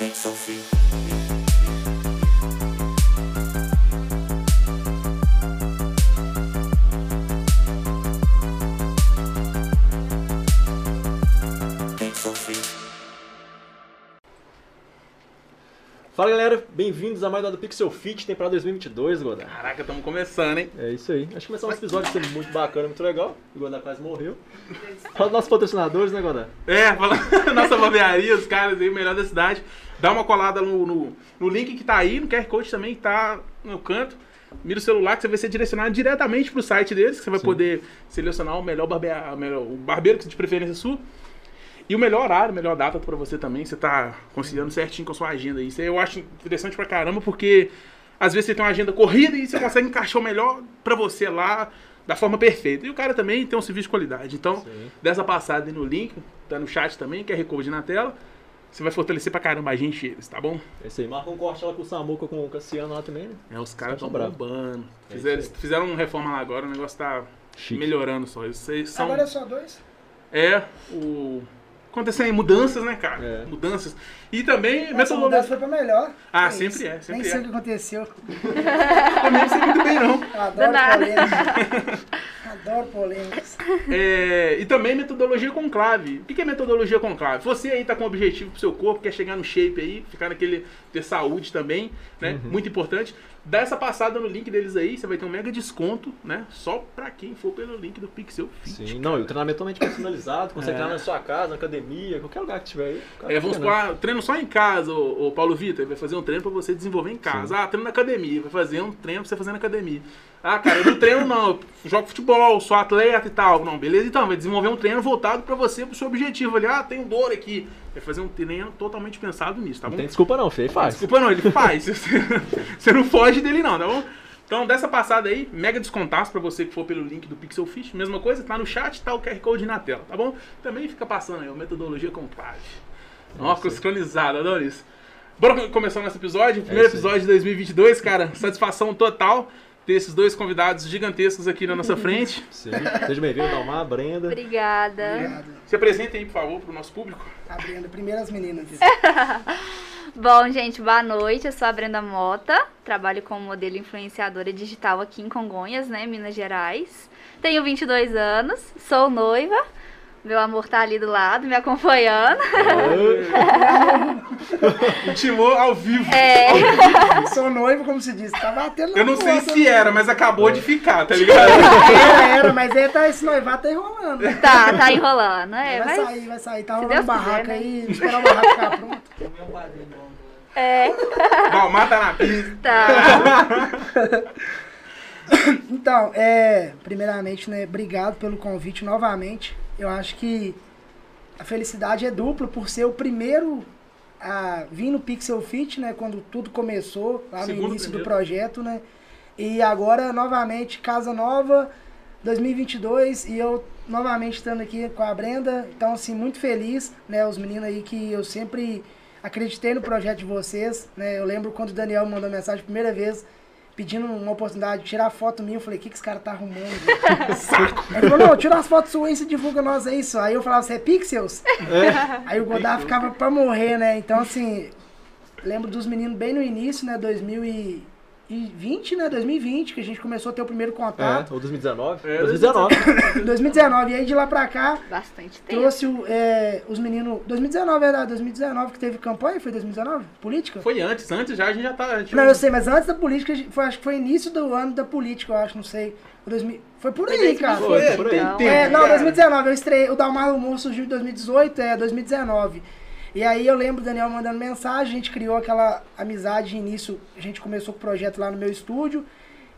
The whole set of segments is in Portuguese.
Ain't so. Fala galera, bem-vindos a mais uma do Pixel Fit, temporada 2022, Godard. Caraca, estamos começando, hein? É isso aí. Acho que começar um episódio sendo muito bacana, muito legal. O Godard quase morreu. Fala dos nossos patrocinadores, né, Godard? É, fala nossa barbearia, os caras aí, melhor da cidade. Dá uma colada no, no, no link que tá aí, no QR Code também que tá no canto. Mira o celular que você vai ser direcionado diretamente pro site deles, que você vai Sim. poder selecionar o melhor, barbear, o melhor o barbeiro que de preferência sua. E o melhor horário, a melhor data pra você também, você tá conciliando certinho com a sua agenda. Isso aí eu acho interessante pra caramba, porque às vezes você tem uma agenda corrida e você consegue encaixar o melhor pra você lá da forma perfeita. E o cara também tem um serviço de qualidade. Então, Sim. dessa passada aí no link, tá no chat também, QR Code na tela. Você vai fortalecer pra caramba a gente e eles, tá bom? É isso aí. Marca um corte lá com o Samuca, com o Cassiano lá também, né? É, os caras tão estão bombando. É Fizeram, fizeram uma reforma lá agora, o negócio tá Chique. melhorando só. Vocês são... Agora é só dois? É, o... Acontecem mudanças, né, cara? É. Mudanças. E também Essa metodologia. mudança foi pra melhor. Ah, É sempre isso. é, sempre Nem é. sei o que aconteceu. Também não sei muito bem, não. Eu adoro polêmicas. adoro polêmicas. É, e também metodologia conclave. O que que é metodologia conclave? Você aí tá com um objetivo pro seu corpo, quer chegar no shape aí, ficar naquele. ter saúde também, né? Uhum. Muito importante. Dá essa passada no link deles aí, você vai ter um mega desconto, né? Só pra quem for pelo link do Pixel Fit. Sim, não, e o treinamento totalmente personalizado, consegue É. treinar na sua casa, na academia, qualquer lugar que tiver aí. o cara É, vamos supor, ah, treino só em casa, ô Paulo Vitor, vai fazer um treino pra você desenvolver em casa. Ah, treino na academia, vai fazer um treino pra você fazer na academia. Ah, cara, eu não treino não, eu jogo futebol, sou atleta e tal. Não, beleza? Então, vai desenvolver um treino voltado pra você, pro seu objetivo ali. Ah, tenho dor aqui. Vai fazer um treino totalmente pensado nisso, tá Não bom? tem desculpa não, Fê, faz. Desculpa não, ele faz. Você, não foge dele não, tá bom? Então, dessa passada aí, mega descontaço pra você que for pelo link do Pixel Fish. Mesma coisa, tá no chat, tá o QR Code na tela, tá bom? Também fica passando aí, a metodologia conclave. Ó, isso aí. sincronizado, adoro isso. Bora começar o nosso episódio. Primeiro isso aí. episódio de 2022, cara. Satisfação total ter esses dois convidados gigantescos aqui na nossa frente. Sim. Seja bem-vindo, Dalmar, Brenda. Obrigada. Obrigado. Se apresentem aí, por favor, pro nosso público. Abrindo primeiro as meninas. Bom, gente, boa noite. Eu sou a Brenda Mota. Trabalho como modelo influenciadora digital aqui em Congonhas, né, Minas Gerais. Tenho 22 anos, sou noiva. Meu amor tá ali do lado, me acompanhando. Intimou ao vivo. É, Sou noivo, como se diz. Tá batendo Eu não sei se né? era, mas acabou de ficar, tá ligado? Era, era, mas ele tá, esse noivado tá enrolando. tá, tá enrolando. É, vai mas. sair, vai sair. Tá rolando barraca quiser, né? aí, esperar o barraco ficar pronto. É, Dalmar tá na pista. tá. Então, é, primeiramente, né, obrigado pelo convite novamente. Eu acho que a felicidade é dupla por ser o primeiro a vir no Pixel Fit, né, quando tudo começou, lá Segundo no início do primeiro. projeto, né? E agora, novamente, Casa Nova, 2022, e eu novamente estando aqui com a Brenda. Então, assim, muito feliz, né, os meninos aí que eu sempre acreditei no projeto de vocês, né? Eu lembro quando o Daniel mandou mensagem a primeira vez, pedindo uma oportunidade de tirar foto minha, eu falei, o que, que esse cara tá arrumando? Saco. Ele falou, não, tira umas fotos suas e você divulga nós, é isso. Aí eu falava, você é Pixels? Aí o Godard ficava pra morrer, né? Então, assim, lembro dos meninos bem no início, né? 2020, né? 2020, que a gente começou a ter o primeiro É, contato. ou 2019? É, 2019. 2019. E aí de lá pra cá, Bastante tempo. trouxe o, é, os meninos. 2019, é verdade, 2019 que teve campanha, foi 2019? Política? Foi antes, antes já a gente já tá. gente- Não, eu sei, mas antes da política, foi, acho que foi início do ano da política, eu acho, não sei. Foi 2000 Foi por Foi aí, cara. 2020, Foi, por aí. então. É, não, cara. 2019, eu estreiei. O Dalmar Humor surgiu em 2018, é 2019. E aí eu lembro o Daniel mandando mensagem, a gente criou aquela amizade de início, a gente começou com o projeto lá no meu estúdio.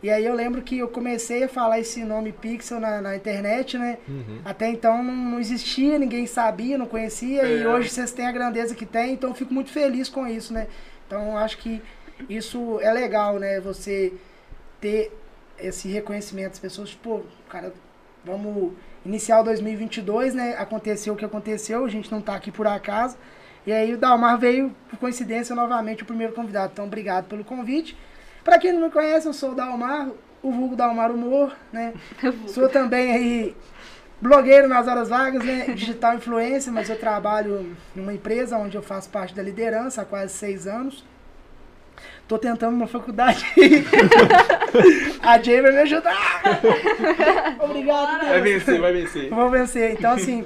E aí eu lembro que eu comecei a falar esse nome Pixel na, na internet, né? Uhum. Até então não, não existia, ninguém sabia, não conhecia. E É. hoje vocês têm a grandeza que tem, então eu fico muito feliz com isso, né? Então eu acho que isso é legal, né? Você ter esse reconhecimento. As pessoas, tipo, cara, vamos iniciar o 2022, né? Aconteceu o que aconteceu, a gente não tá aqui por acaso. E aí o Dalmar veio, por coincidência, novamente o primeiro convidado. Então, obrigado pelo convite. Pra quem não me conhece, eu sou o Dalmar, o vulgo Dalmar Humor, né? Sou também aí blogueiro nas horas vagas, né? Digital influencer, mas eu trabalho numa empresa onde eu faço parte da liderança há quase seis anos. Tô tentando uma faculdade. a Jay vai me ajudar. Obrigado, Vai vencer, vai vencer. Vou vencer. Então, assim,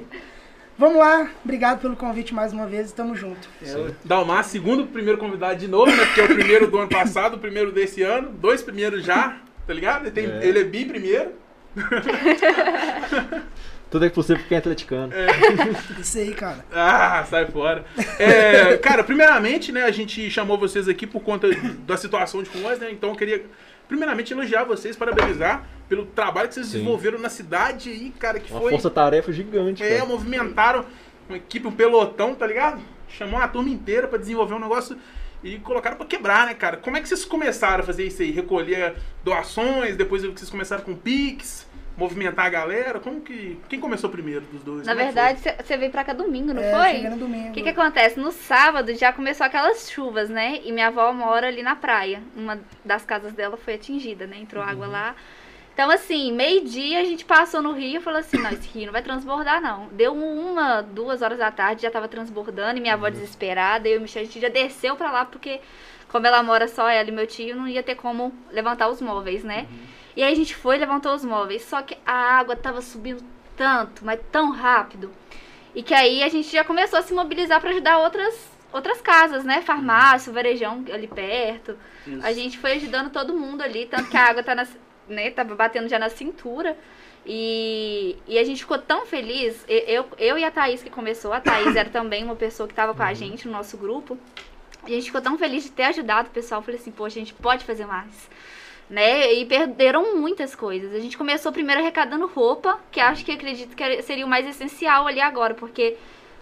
vamos lá. Obrigado pelo convite mais uma vez e tamo junto. Dalmar, segundo primeiro convidado de novo, né? Porque é o primeiro do ano passado, o primeiro desse ano. Dois primeiros já, tá ligado? Ele, tem, É. ele é bi primeiro. Tudo é possível porque é atleticano. Isso aí, cara. Ah, sai fora. É, cara, primeiramente, né, a gente chamou vocês aqui por conta da situação de Congonhas, né? Então eu queria, primeiramente, elogiar vocês, parabenizar pelo trabalho que vocês Sim. desenvolveram na cidade aí, cara, que Uma foi. força-tarefa gigante, É, cara. movimentaram uma equipe, um pelotão, tá ligado? Chamou a turma inteira pra desenvolver um negócio e colocaram pra quebrar, né, cara? Como é que vocês começaram a fazer isso aí? Recolher doações, depois vocês começaram com Pix, movimentar a galera. Como que. Quem começou primeiro dos dois? Na Como é verdade, você veio pra cá domingo, não é, foi? cheguei no domingo. O que, que acontece? No sábado já começou aquelas chuvas, né? E minha avó mora ali na praia. Uma das casas dela foi atingida, né? Entrou água lá. Então, assim, meio-dia a gente passou no rio e falou assim: não, esse rio não vai transbordar, não. Deu uma, duas horas da tarde, já tava transbordando, e minha avó desesperada. Eu e o Michel, a gente já desceu pra lá, porque, como ela mora só, ela e meu tio, não ia ter como levantar os móveis, né? E aí a gente foi e levantou os móveis. Só que a água tava subindo tanto, mas tão rápido. E que aí a gente já começou a se mobilizar para ajudar outras, outras casas, né? Farmácia, varejão ali perto. Isso. A gente foi ajudando todo mundo ali, tanto que a água tá na, né, tava batendo já na cintura. E, e a gente ficou tão feliz. Eu, eu e a Thaís que começou, a Thaís era também uma pessoa que tava com a gente no nosso grupo. A gente ficou tão feliz de ter ajudado o pessoal. Eu falei assim, poxa, a gente pode fazer mais. Né? E perderam muitas coisas. A gente começou primeiro arrecadando roupa, que acho que acredito que seria o mais essencial ali agora, porque,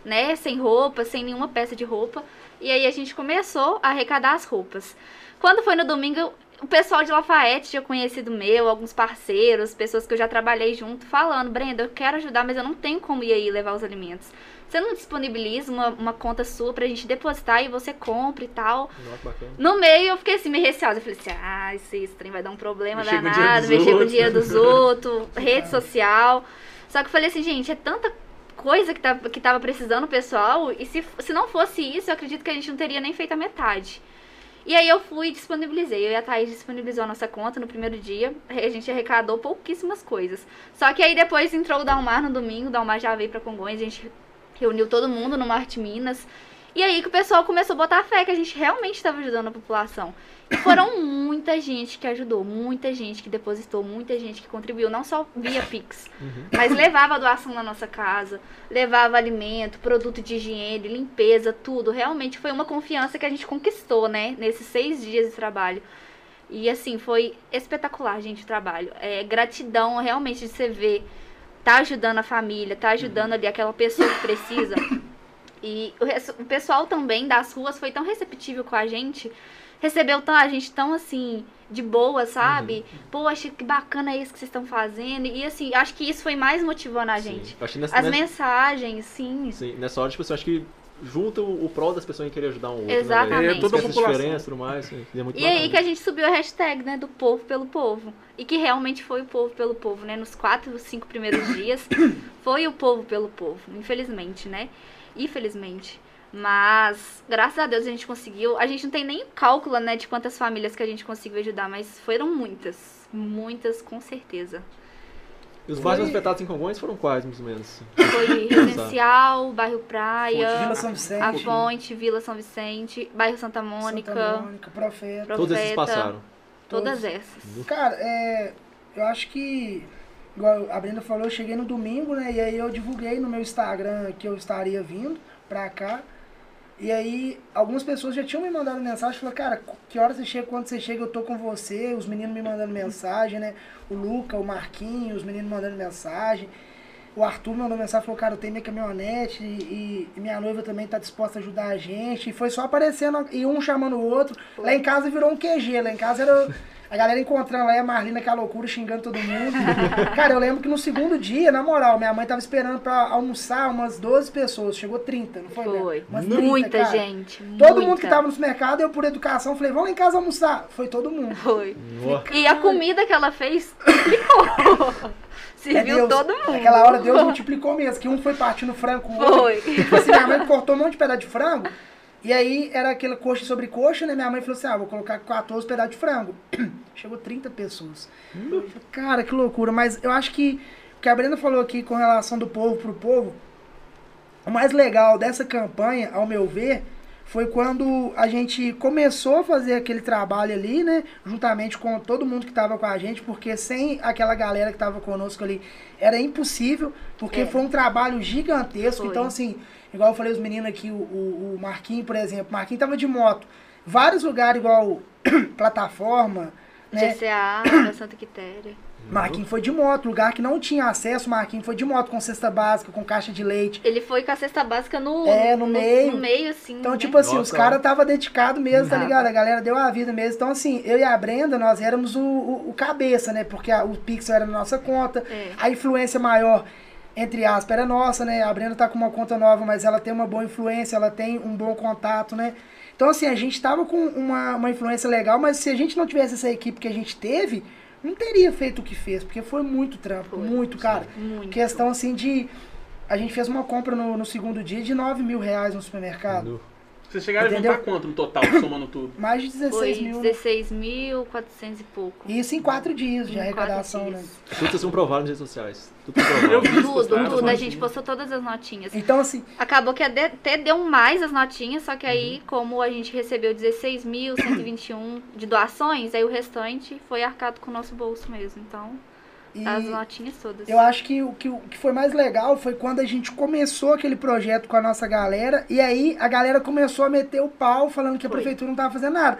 né, sem roupa, sem nenhuma peça de roupa. E aí a gente começou a arrecadar as roupas. Quando foi no domingo, o pessoal de Lafayette tinha conhecido meu, alguns parceiros, pessoas que eu já trabalhei junto, falando, Brenda, eu quero ajudar, mas eu não tenho como ir aí levar os alimentos. Você não disponibiliza uma, uma conta sua pra gente depositar e você compra e tal. Nossa. No meio eu fiquei assim, meio receosa. Eu falei assim, ah, esse, esse trem vai dar um problema Mexer danado, mexer com o dinheiro dos outros, rede social. Só que eu falei assim, gente, é tanta coisa que, tá, que tava precisando o pessoal, e se, se não fosse isso, eu acredito que a gente não teria nem feito a metade. E aí eu fui e disponibilizei. Eu e a Thaís disponibilizou a nossa conta no primeiro dia. A gente arrecadou pouquíssimas coisas. Só que aí depois entrou o Dalmar no domingo, o Dalmar já veio pra Congonhas, a gente reuniu todo mundo no Marte Minas. E aí que o pessoal começou a botar fé que a gente realmente estava ajudando a população. E foram muita gente que ajudou, muita gente que depositou, muita gente que contribuiu, não só via Pix, mas levava doação na nossa casa, levava alimento, produto de higiene, limpeza, tudo. Realmente foi uma confiança que a gente conquistou, né, nesses seis dias de trabalho. E assim, foi espetacular, gente, o trabalho. É gratidão realmente de você ver, tá ajudando a família, tá ajudando ali aquela pessoa que precisa. E o, o pessoal também das ruas foi tão receptível com a gente, recebeu tão, a gente tão assim, de boa, sabe? Poxa, que bacana isso que vocês estão fazendo. E assim, acho que isso foi mais motivando a gente. Nessa, As nessa, mensagens, sim. sim, nessa hora, tipo, assim, acho que junta o, o prol das pessoas em querer ajudar um outro. Exatamente. Né, É, toda a população. diferenças e tudo mais. sim. E é muito E aí bacana. que a gente subiu a hashtag, né, do povo pelo povo. E que realmente foi o povo pelo povo, né? Nos quatro, cinco primeiros dias, foi o povo pelo povo, infelizmente, né? Infelizmente. Mas, graças a Deus, a gente conseguiu. A gente não tem nem cálculo, né, de quantas famílias que a gente conseguiu ajudar, mas foram muitas. Muitas, com certeza. E os bairros Foi- afetados em Congonhas foram quais, mais ou menos? Foi Residencial, Bairro Praia, Vila São Vicente. A Fonte, Vila São Vicente, Bairro Santa Mônica, Santa Mônica, Profeta. Pro- Todos esses Profeta. passaram. todas essas. Cara, é, eu acho que, igual a Brenda falou, eu cheguei no domingo, né? E aí eu divulguei no meu Instagram que eu estaria vindo pra cá. E aí, algumas pessoas já tinham me mandado mensagem, falaram, cara, que hora você chega, quando você chega, eu tô com você, os meninos me mandando mensagem, né? O Luca, o Marquinhos, os meninos mandando mensagem. O Arthur mandou mensagem, falou, cara, eu tenho minha caminhonete e, e minha noiva também tá disposta a ajudar a gente. E foi só aparecendo, e um chamando o outro. Lá em casa virou um QG, lá em casa era A galera encontrando lá e a Marlina, aquela loucura, xingando todo mundo. cara, eu lembro que no segundo dia, na moral, minha mãe tava esperando pra almoçar umas 12 pessoas. Chegou 30, não foi? Foi. Léo? Umas 30, Muita cara. gente. Todo muita. mundo que tava no supermercado, eu por educação, falei, vamos lá em casa almoçar. Foi todo mundo. Foi. Nossa. E a comida que ela fez triplicou. É Serviu Deus. todo mundo. Naquela hora Deus multiplicou mesmo, que um foi partindo frango. Foi. Tipo assim, minha mãe cortou um monte de pedaço de frango. E aí era aquela coxa sobre coxa, né? Minha mãe falou assim: ah, vou colocar 14 pedaços de frango. Chegou 30 pessoas. Falei, Cara, que loucura. Mas eu acho que o que a Brenda falou aqui com relação do povo pro povo, o mais legal dessa campanha, ao meu ver, foi quando a gente começou a fazer aquele trabalho ali, né? Juntamente com todo mundo que estava com a gente, porque sem aquela galera que estava conosco ali era impossível, porque É. foi um trabalho gigantesco. Foi. Então, assim, igual eu falei os meninos aqui, o, o, o Marquinhos, por exemplo, o Marquinhos tava de moto. Vários lugares, igual plataforma, né? GCA, da Santa Quitéria. Marquinhos foi de moto, lugar que não tinha acesso, Marquinhos foi de moto, com cesta básica, com caixa de leite. Ele foi com a cesta básica no, É, no meio. No meio, assim. Então, né? tipo assim, Nossa. os caras estavam dedicados mesmo, tá Tava. ligado? A galera deu a vida mesmo. Então, assim, eu e a Brenda, nós éramos o, o, o cabeça, né? Porque a- o Pixel era na nossa conta. É. A influência maior, entre aspas, era nossa, né? A Brenda tá com uma conta nova, mas ela tem uma boa influência, ela tem um bom contato, né? Então, assim, a gente tava com uma, uma influência legal, mas se a gente não tivesse essa equipe que a gente teve, não teria feito o que fez, porque foi muito trampo, Foi. muito, cara. Muito. Questão, assim, de... A gente fez uma compra no, no segundo dia de 9 mil reais no supermercado. Vocês chegaram Entendeu? a levantar quanto no total, somando tudo? Mais de 16 Foi mil. né? 16.400 e pouco. Isso em quatro dias de Em arrecadação, quatro né? dias. Tudo vocês comprovaram nas redes sociais. Tudo comprovado. Tudo, tudo. A gente postou todas as notinhas. Então, assim, Acabou que até até deu mais as notinhas, só que aí, Uhum. como a gente recebeu 16.121 de doações, aí o restante foi arcado com o nosso bolso mesmo. Então, e as notinhas todas. eu acho que o, que o que foi mais legal foi quando a gente começou aquele projeto com a nossa galera, e aí a galera começou a meter o pau falando que a Foi. prefeitura não estava fazendo nada.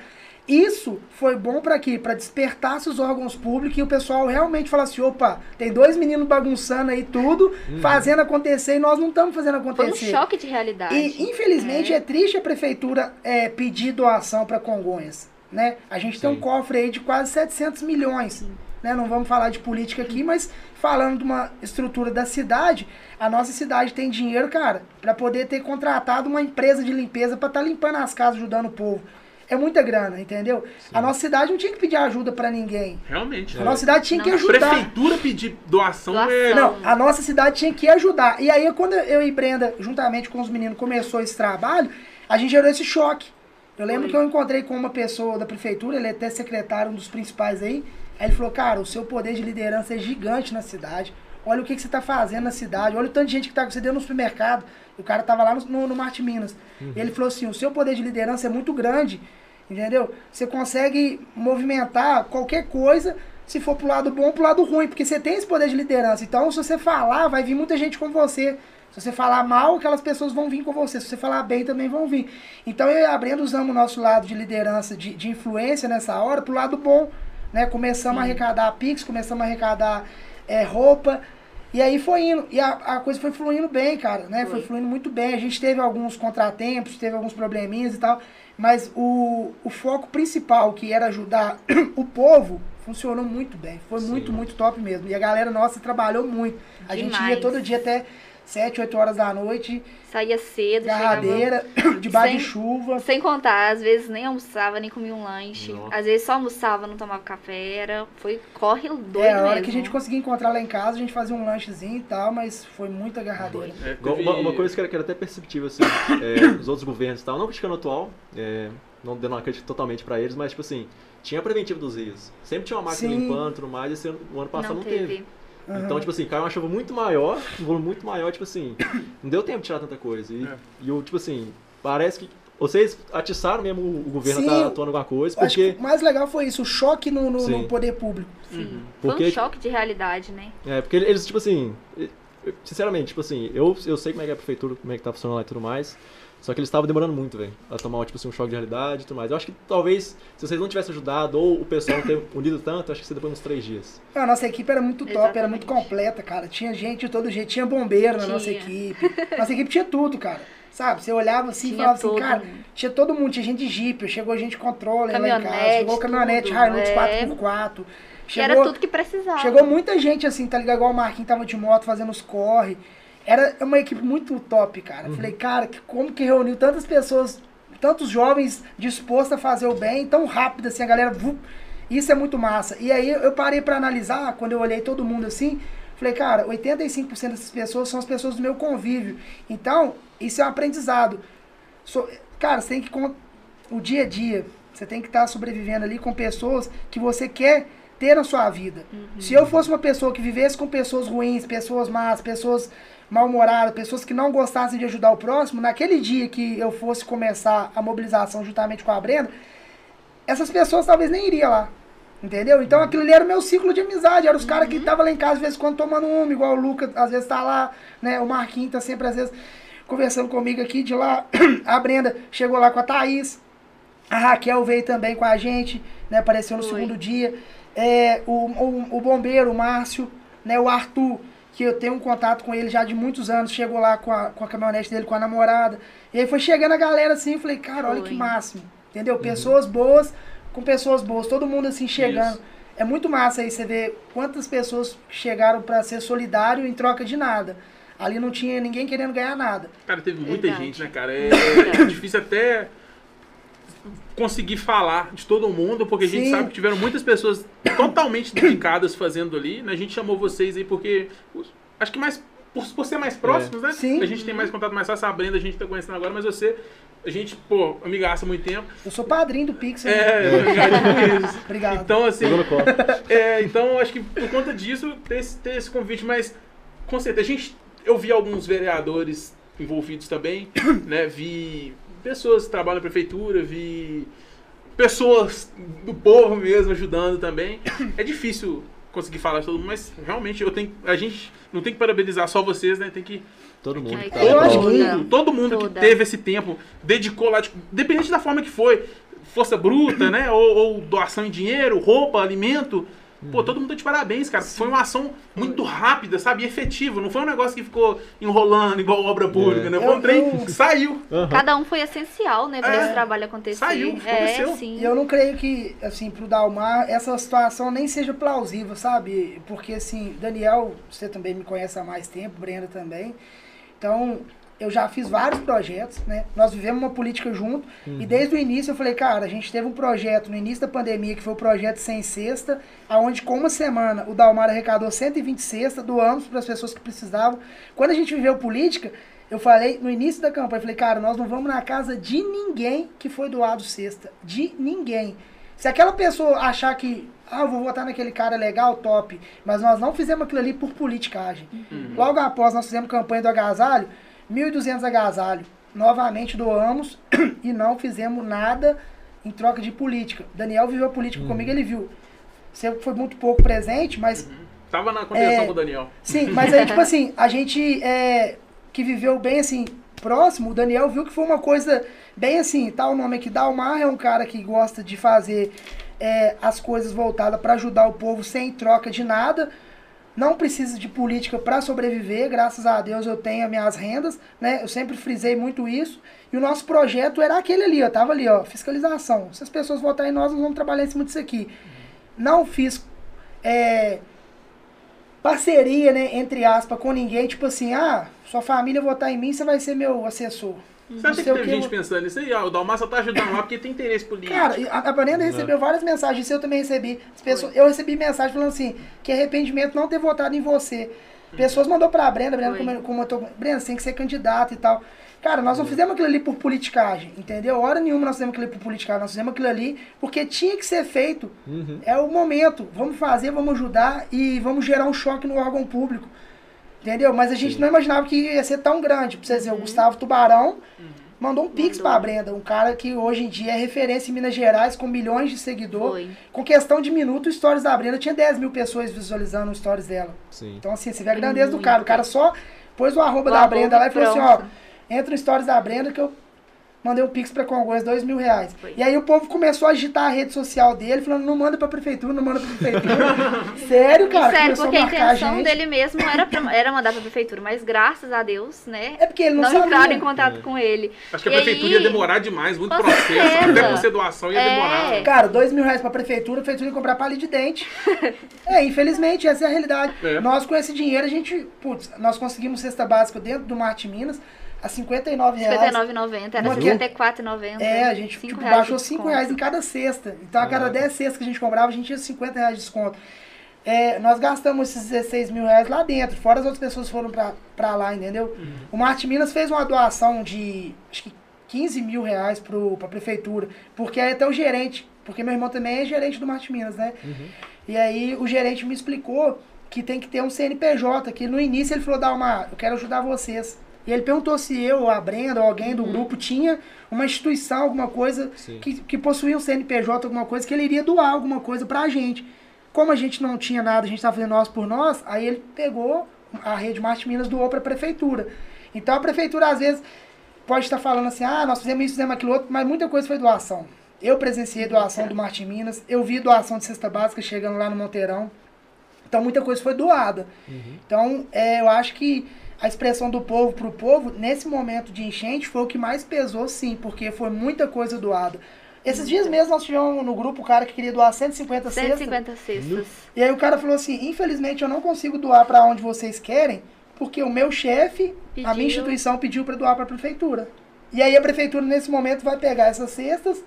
Isso foi bom pra quê? Pra despertar os órgãos públicos e o pessoal realmente falar assim: opa, tem dois meninos bagunçando aí tudo, fazendo acontecer e nós não estamos fazendo Foi um acontecer. choque de realidade. E infelizmente É. é, triste a prefeitura é, pedir doação para Congonhas. Né? A gente tem um Sim. cofre aí de quase 700 milhões. Né? Não vamos falar de política aqui, mas falando de uma estrutura da cidade, a nossa cidade tem dinheiro, cara, para poder ter contratado uma empresa de limpeza para estar limpando as casas, ajudando o povo. É muita grana, entendeu? A nossa cidade não tinha que pedir ajuda para ninguém. Realmente. A nossa cidade tinha Não. que A ajudar. prefeitura pedir doação, Doação. é. Não, a nossa cidade tinha que ajudar. E aí, quando eu e Brenda, juntamente com os meninos, começou esse trabalho, a gente gerou esse choque. Eu lembro Foi. que eu encontrei com uma pessoa da prefeitura, ele é até secretário, um dos principais aí. Aí ele falou, cara, o seu poder de liderança é gigante na cidade. Olha o que, que você está fazendo na cidade, olha o tanto de gente que está com você dentro no supermercado. O cara tava lá no, no, no Marte Minas. E ele falou assim, o seu poder de liderança é muito grande, entendeu? Você consegue movimentar qualquer coisa se for pro lado bom ou pro lado ruim, porque você tem esse poder de liderança. Então, se você falar, vai vir muita gente com você. Se você falar mal, aquelas pessoas vão vir com você. Se você falar bem, também vão vir. Então, eu e a Brenda usamos o nosso lado de liderança, de, de influência nessa hora, pro lado bom. Né? Começamos a arrecadar Pix, começamos a arrecadar é, roupa. E aí foi indo. E a, a coisa foi fluindo bem, cara. Né? Foi. Foi. fluindo muito bem. A gente teve alguns contratempos, teve alguns probleminhas e tal. Mas o, o foco principal, que era ajudar o povo, funcionou muito bem. Foi Sim. muito, muito top mesmo. E a galera nossa trabalhou muito. A gente ia Demais. todo dia até 7, 8 horas da noite, Saía cedo, chegava... garradeira, debaixo de chuva. Sem contar, às vezes nem almoçava, nem comia um lanche. Nossa. Às vezes só almoçava, não tomava café. Era... Foi corre doido É, a hora mesmo. que a gente conseguia encontrar lá em casa, a gente fazia um lanchezinho e tal, mas foi muita agarradeira. É, Igual teve- Uma, uma coisa que era, que era até perceptível, assim, é, os outros governos e tal, não criticando o atual, é, não dando uma crítica totalmente pra eles, mas, tipo assim, tinha a preventiva dos rios. Sempre tinha uma máquina Sim. limpando e tudo mais, esse ano, o ano passado não, não teve. teve. Aham. Então, tipo assim, caiu uma chuva muito maior, um volume muito maior, tipo assim, não deu tempo de tirar tanta coisa. E, É. e eu, tipo assim, parece que vocês atiçaram mesmo o o governo Sim, tá atuando alguma coisa, Acho porque... que o mais legal foi isso, o choque no, no- no poder público. Sim. Uhum. Foi Porque- um choque de realidade, né? É, porque eles, tipo assim, sinceramente, tipo assim, eu, eu sei como é que é a prefeitura, como é que tá funcionando lá e tudo mais, só que eles estavam demorando muito, velho, a tomar, tipo assim, um choque de realidade e tudo mais. Eu acho que talvez, se vocês não tivessem ajudado, ou o pessoal não ter unido tanto, eu acho que você depois uns três dias. A nossa equipe era muito top, era Exatamente. muito completa, cara. Tinha gente de todo jeito, tinha bombeiro na nossa Tinha. equipe. Nossa equipe tinha tudo, cara. Sabe? Você olhava assim e Tinha falava assim, cara, mundo. tinha todo mundo, tinha gente de Jeep, chegou gente de controle lá em casa, Caminhonete, chegou caminhonete, tudo, Hilux é. 4x4. Que era Chegou, tudo que precisava. chegou muita gente assim, tá ligado? Igual o Marquinhos tava de moto fazendo os corre. Era uma equipe muito top, cara. Uhum. Falei, cara, que, como que reuniu tantas pessoas, tantos jovens dispostos a fazer o bem, tão rápido assim, a galera. vup. Isso é muito massa. E aí eu parei pra analisar, quando eu olhei todo mundo assim, falei, cara, 85% dessas pessoas são as pessoas do meu convívio. Então, isso é um aprendizado. So- cara, você tem que. O dia a dia, você tem que estar sobrevivendo ali com pessoas que você quer ter na sua vida. Se eu fosse uma pessoa que vivesse com pessoas ruins, pessoas más, pessoas mal-humoradas, pessoas que não gostassem de ajudar o próximo, naquele dia que eu fosse começar a mobilização juntamente com a Brenda, essas pessoas talvez nem iriam lá. Entendeu? Então aquilo ali era o meu ciclo de amizade. Eram os caras que estavam lá em casa, às vezes, quando tomando uma, igual o Lucas, às vezes tá lá, né? O Marquinhos tá sempre, às vezes, conversando comigo aqui de lá. A Brenda chegou lá com a Thaís. A Raquel veio também com a gente, né? Apareceu no Foi. segundo dia. É, o, o, o bombeiro, o Márcio, né? O Arthur, que eu tenho um contato com ele já de muitos anos, chegou lá com a, com a caminhonete dele, com a namorada. E aí foi chegando a galera assim, eu falei, cara, olha Foi. que máximo. Entendeu? Pessoas boas com pessoas boas, todo mundo assim chegando. Isso. É muito massa aí você ver quantas pessoas chegaram pra ser solidário em troca de nada. Ali não tinha ninguém querendo ganhar nada. Cara, teve muita Verdade. gente, né, cara? É, é difícil até conseguir falar de todo mundo, porque a gente Sim. sabe que tiveram muitas pessoas totalmente dedicadas fazendo ali. né? A gente chamou vocês aí porque acho que mais por, por ser mais próximos, né? Sim. A gente tem mais contato mais fácil. A Brenda a gente tá conhecendo agora, mas você, a gente, pô, amigaça há muito tempo. Eu sou padrinho do Pixel. né? É, obrigado por isso. Obrigado. Então, assim, é, então acho que por conta disso ter esse, ter esse convite, mas com certeza a gente eu vi alguns vereadores envolvidos também, né? Vi pessoas que trabalham na prefeitura, vi pessoas do povo mesmo ajudando também. É difícil conseguir falar de todo mundo, mas realmente eu tenho a gente não tem que parabenizar só vocês, né? Tem que Todo mundo. Que tá todo que- mundo, todo mundo que Toda. teve esse tempo, dedicou lá, tipo, dependente da forma que foi, força bruta, né? Ou, ou doação em dinheiro, roupa, alimento. Pô, todo mundo tá de parabéns, cara. Foi uma ação muito rápida, sabe? E efetiva. Não foi um negócio que ficou enrolando igual obra pública, É. né? Foi um Eu- trem que saiu. Cada um foi essencial, né, pra É. esse trabalho acontecer. Saiu, é, aconteceu. sim. E eu não creio que, assim, pro Dalmar, essa situação nem seja plausível, sabe? Porque, assim, Daniel, você também me conhece há mais tempo, Brenda também. Então, eu já fiz vários projetos, né? Nós vivemos uma política junto. E desde o início eu falei, cara, a gente teve um projeto no início da pandemia, que foi o projeto Sem Cesta, aonde com uma semana o Dalmar arrecadou 120 cestas, doamos para as pessoas que precisavam. Quando a gente viveu política, eu falei, no início da campanha, eu falei, cara, nós não vamos na casa de ninguém que foi doado cesta. De ninguém. Se aquela pessoa achar que, ah, eu vou votar naquele cara legal, top, mas nós não fizemos aquilo ali por politicagem. Logo após nós fizemos campanha do agasalho, 1.200 agasalho. Novamente doamos e não fizemos nada em troca de política. Daniel viveu a política comigo, ele viu. Você foi muito pouco presente, mas Tava na contenção É. com o Daniel. Sim, mas aí, tipo assim, a gente é, que viveu bem assim, próximo, o Daniel viu que foi uma coisa bem assim, tá o nome aqui, Dalmar é um cara que gosta de fazer é, as coisas voltadas para ajudar o povo sem troca de nada. Não precisa de política para sobreviver, graças a Deus eu tenho as minhas rendas, né? Eu sempre frisei muito isso. E o nosso projeto era aquele ali, ó, tava ali, ó, fiscalização. Se as pessoas votarem em nós, nós vamos trabalhar em cima disso aqui. Não fiz é, parceria, né, entre aspas, com ninguém, tipo assim, ah, sua família votar em mim, você vai ser meu assessor. Você acha que teve que, gente eu- pensando nisso aí? Ah, o Dalmar só tá ajudando lá porque tem interesse político. Cara, a, a Brenda recebeu várias mensagens, isso eu também recebi. As pessoas, eu recebi mensagem falando assim, que arrependimento não ter votado em você. Pessoas mandou pra Brenda, Brenda Foi. como, como eu tô, Brenda, você tem que ser candidato e tal. Cara, nós não fizemos aquilo ali por politicagem, entendeu? Hora nenhuma nós fizemos aquilo ali por politicagem, nós fizemos aquilo ali porque tinha que ser feito. Uhum. É o momento. Vamos fazer, vamos ajudar e vamos gerar um choque no órgão público. Entendeu? Mas a gente Sim. não imaginava que ia ser tão grande. Pra vocês verem, o Gustavo Tubarão mandou um pix Mandou. pra Brenda. Um cara que hoje em dia é referência em Minas Gerais, com milhões de seguidores. Com questão de minuto, o stories da Brenda tinha 10 mil pessoas visualizando os stories dela. Sim. Então, assim, você vê a grandeza do cara. O cara só pôs o arroba O da arroba Brenda lá e falou assim, ó, entra no stories da Brenda que eu mandei um pix pra Congonhas, dois mil reais. Foi. E aí o povo começou a agitar a rede social dele, falando, não manda pra prefeitura, não manda pra prefeitura. Sério, cara, Sério, porque a a intenção gente. dele mesmo era, pra- era mandar pra prefeitura, mas graças a Deus, né? É porque ele não, Não, sabia. entraram em contato É. com ele. Acho que a E prefeitura aí- ia demorar demais, muito Com processo. certeza. Até por ser doação ia É. demorar. Cara, dois mil reais pra prefeitura, a prefeitura ia comprar palha de dente. é, infelizmente, essa é a realidade. É. Nós, com esse dinheiro, a gente, putz, nós conseguimos cesta básica dentro do Marte Minas a 59 reais. R$ 59,90, era Uma R$ que- 54,90. É, a gente Cinco tipo, baixou 5 desconto. reais em cada cesta. Então, a cada Caraca. 10 cestas que a gente comprava, a gente tinha 50 reais de desconto. É, nós gastamos esses 16 mil reais lá dentro, fora as outras pessoas foram pra, pra lá, entendeu? O Marte Minas fez uma doação de, acho que 15 mil reais pro, pra prefeitura, porque aí até o gerente, porque meu irmão também é gerente do Marte Minas, né? E aí o gerente me explicou que tem que ter um CNPJ, que no início ele falou, dá uma, eu quero ajudar vocês. E ele perguntou se eu, a Brenda, ou alguém do grupo tinha uma instituição, alguma coisa Sim. que, que possuía um CNPJ, alguma coisa, que ele iria doar alguma coisa pra gente. Como a gente não tinha nada, a gente estava fazendo nós por nós, aí ele pegou, a Rede Marte Minas doou pra prefeitura. Então a prefeitura, às vezes, pode estar falando assim, ah, nós fizemos isso, fizemos aquilo outro, mas muita coisa foi doação. Eu presenciei doação do Marte Minas, eu vi doação de cesta básica chegando lá no Monteirão. Então muita coisa foi doada. Então é, eu acho que a expressão do povo pro povo, nesse momento de enchente, foi o que mais pesou, sim, porque foi muita coisa doada. Esses dias mesmo nós tivemos no grupo o cara que queria doar 150 cestas. 150 cestas. E aí o cara falou assim, infelizmente eu não consigo doar pra onde vocês querem, porque o meu chefe, a minha instituição pediu pra doar pra prefeitura. E aí a prefeitura nesse momento vai pegar essas cestas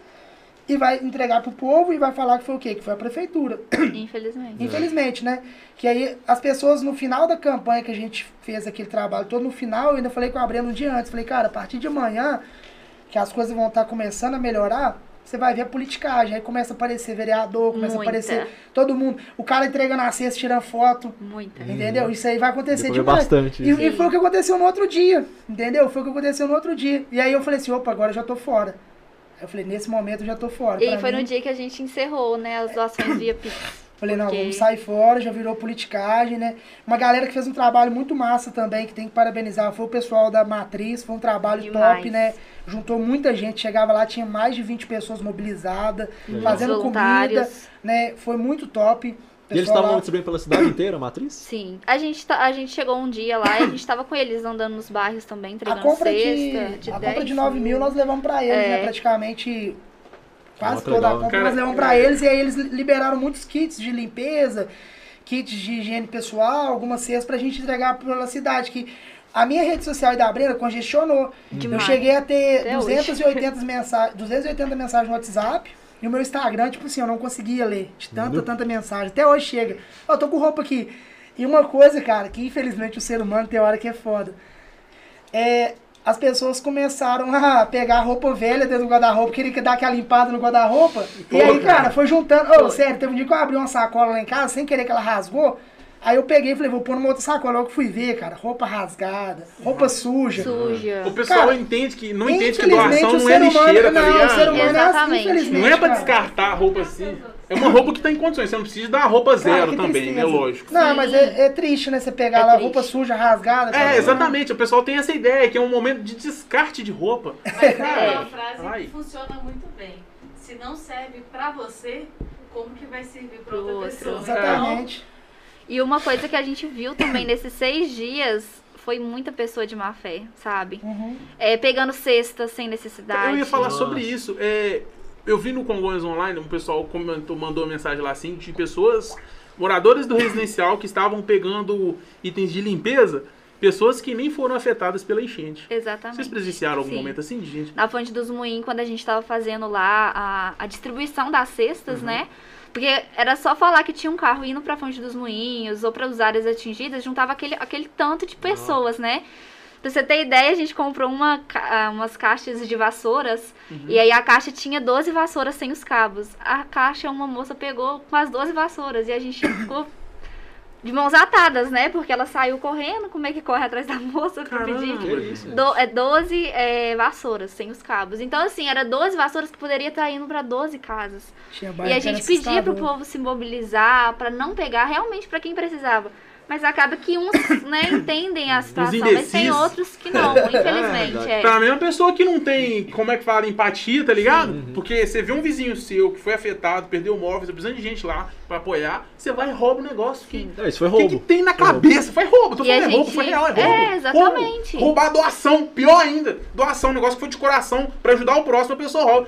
e vai entregar pro povo e vai falar que foi o quê? Que foi a prefeitura. Infelizmente. Infelizmente, né? Que aí as pessoas no final da campanha que a gente fez aquele trabalho todo, no final eu ainda falei com a Brenda um dia antes, falei, cara, a partir de amanhã, que as coisas vão estar começando a melhorar, você vai ver a politicagem, aí começa a aparecer vereador, começa Muita. a aparecer todo mundo, o cara entregando a cesta, tirando foto, Muita. entendeu? Isso aí vai acontecer pra ver demais. bastante E, isso. e foi o que aconteceu no outro dia, entendeu? Foi o que aconteceu no outro dia. E aí eu falei assim, opa, agora eu já tô fora. Eu falei, nesse momento eu já tô fora. E Pra foi mim- no dia que a gente encerrou, né, as doações via Pix. Falei, não, Porque- vamos sair fora, já virou politicagem, né? Uma galera que fez um trabalho muito massa também, que tem que parabenizar, foi o pessoal da Matriz, foi um trabalho Demais. top, né? Juntou muita gente, chegava lá, tinha mais de 20 pessoas mobilizadas, fazendo comida, né? Foi muito top. E eles estavam lá- distribuindo pela cidade inteira, a matriz? Sim. A gente, tá- a gente chegou um dia lá e a gente tava com eles andando nos bairros também, A entregando compra cesta. de, de a 10 compra de 9 mil nós levamos pra eles, É. né? Praticamente quase toda legal, a né? compra Cara, nós levamos pra eles e aí eles liberaram muitos kits de limpeza, kits de higiene pessoal, algumas cestas pra gente entregar pela cidade. Que a minha rede social e da Brenda congestionou. Eu Demais. cheguei a ter Até 280 mensagens, 280 mensagens no WhatsApp. E o meu Instagram, tipo assim, eu não conseguia ler de tanta, tanta mensagem. Até hoje chega. Eu tô com roupa aqui. E uma coisa, cara, que infelizmente o ser humano tem hora que é foda. É, as pessoas começaram a pegar roupa velha dentro do guarda-roupa, queria dar aquela limpada no guarda-roupa. E aí, cara, foi juntando. Ô, sério, teve um dia que eu abri uma sacola lá em casa, sem querer que ela rasgou. Aí eu peguei e falei, vou pôr numa outra sacola. Logo fui ver, cara, roupa rasgada, roupa suja. Suja. O pessoal Cara, entende que não entende que Infelizmente, doação não é ser humano, lixeira, tá não, o ser ligado? humano é assim, Exatamente. infelizmente. Não é pra cara. descartar a roupa assim. É uma roupa que tá em condições. Você não precisa dar a roupa Cara, zero que também, né? tristeza. Lógico. Não, Sim. mas é, é triste, né? Você pegar É lá roupa suja, rasgada. cara. É, exatamente. O pessoal tem essa ideia, que é um momento de descarte de roupa. Mas é Cara, uma frase ai. que funciona muito bem. Se não serve pra você, como que vai servir pra outra pessoa? Exatamente. E uma coisa que a gente viu também nesses seis dias foi muita pessoa de má fé, sabe? Uhum. É, pegando cestas sem necessidade. Eu ia falar Nossa. sobre isso. É, eu vi no Congonhas Online, um pessoal comentou, mandou uma mensagem lá assim, de pessoas, moradores do residencial, que estavam pegando itens de limpeza, pessoas que nem foram afetadas pela enchente. Exatamente. Vocês presenciaram algum Sim. momento assim, de gente? Na Fonte dos Moinhos, quando a gente tava fazendo lá a, a distribuição das cestas, Uhum. né? Porque era só falar que tinha um carro indo pra Fonte dos Moinhos ou para as áreas atingidas, juntava aquele, aquele tanto de pessoas, né? Pra você ter ideia, a gente comprou uma, ah, umas caixas de vassouras Uhum. e aí a caixa tinha 12 vassouras sem os cabos. A caixa, uma moça pegou com as 12 vassouras e a gente ficou de mãos atadas, né? Porque ela saiu correndo, como é que corre atrás da moça pra Caramba. pedir? Que isso? Do, é 12 é, vassouras sem os cabos. Então, assim, era 12 vassouras que poderia estar indo pra 12 casas. Tinha E a gente pedia pro assustador. povo se mobilizar pra não pegar realmente pra quem precisava. Mas acaba que uns, né, entendem a situação, mas tem outros que não, infelizmente. verdade. É. Pra mim, é uma pessoa que não tem, como é que fala, empatia, tá ligado? Uhum. Porque você vê um vizinho seu que foi afetado, perdeu móveis, tá precisando de gente lá pra apoiar, você vai e rouba o negócio. Que, Não, isso foi o que, roubo. que tem na Foi roubo. cabeça? Foi roubo, tô falando é roubo, foi real, é roubo. É, exatamente. Roubo. Roubar doação, pior ainda. Doação, um negócio que foi de coração pra ajudar o próximo, a pessoa rouba.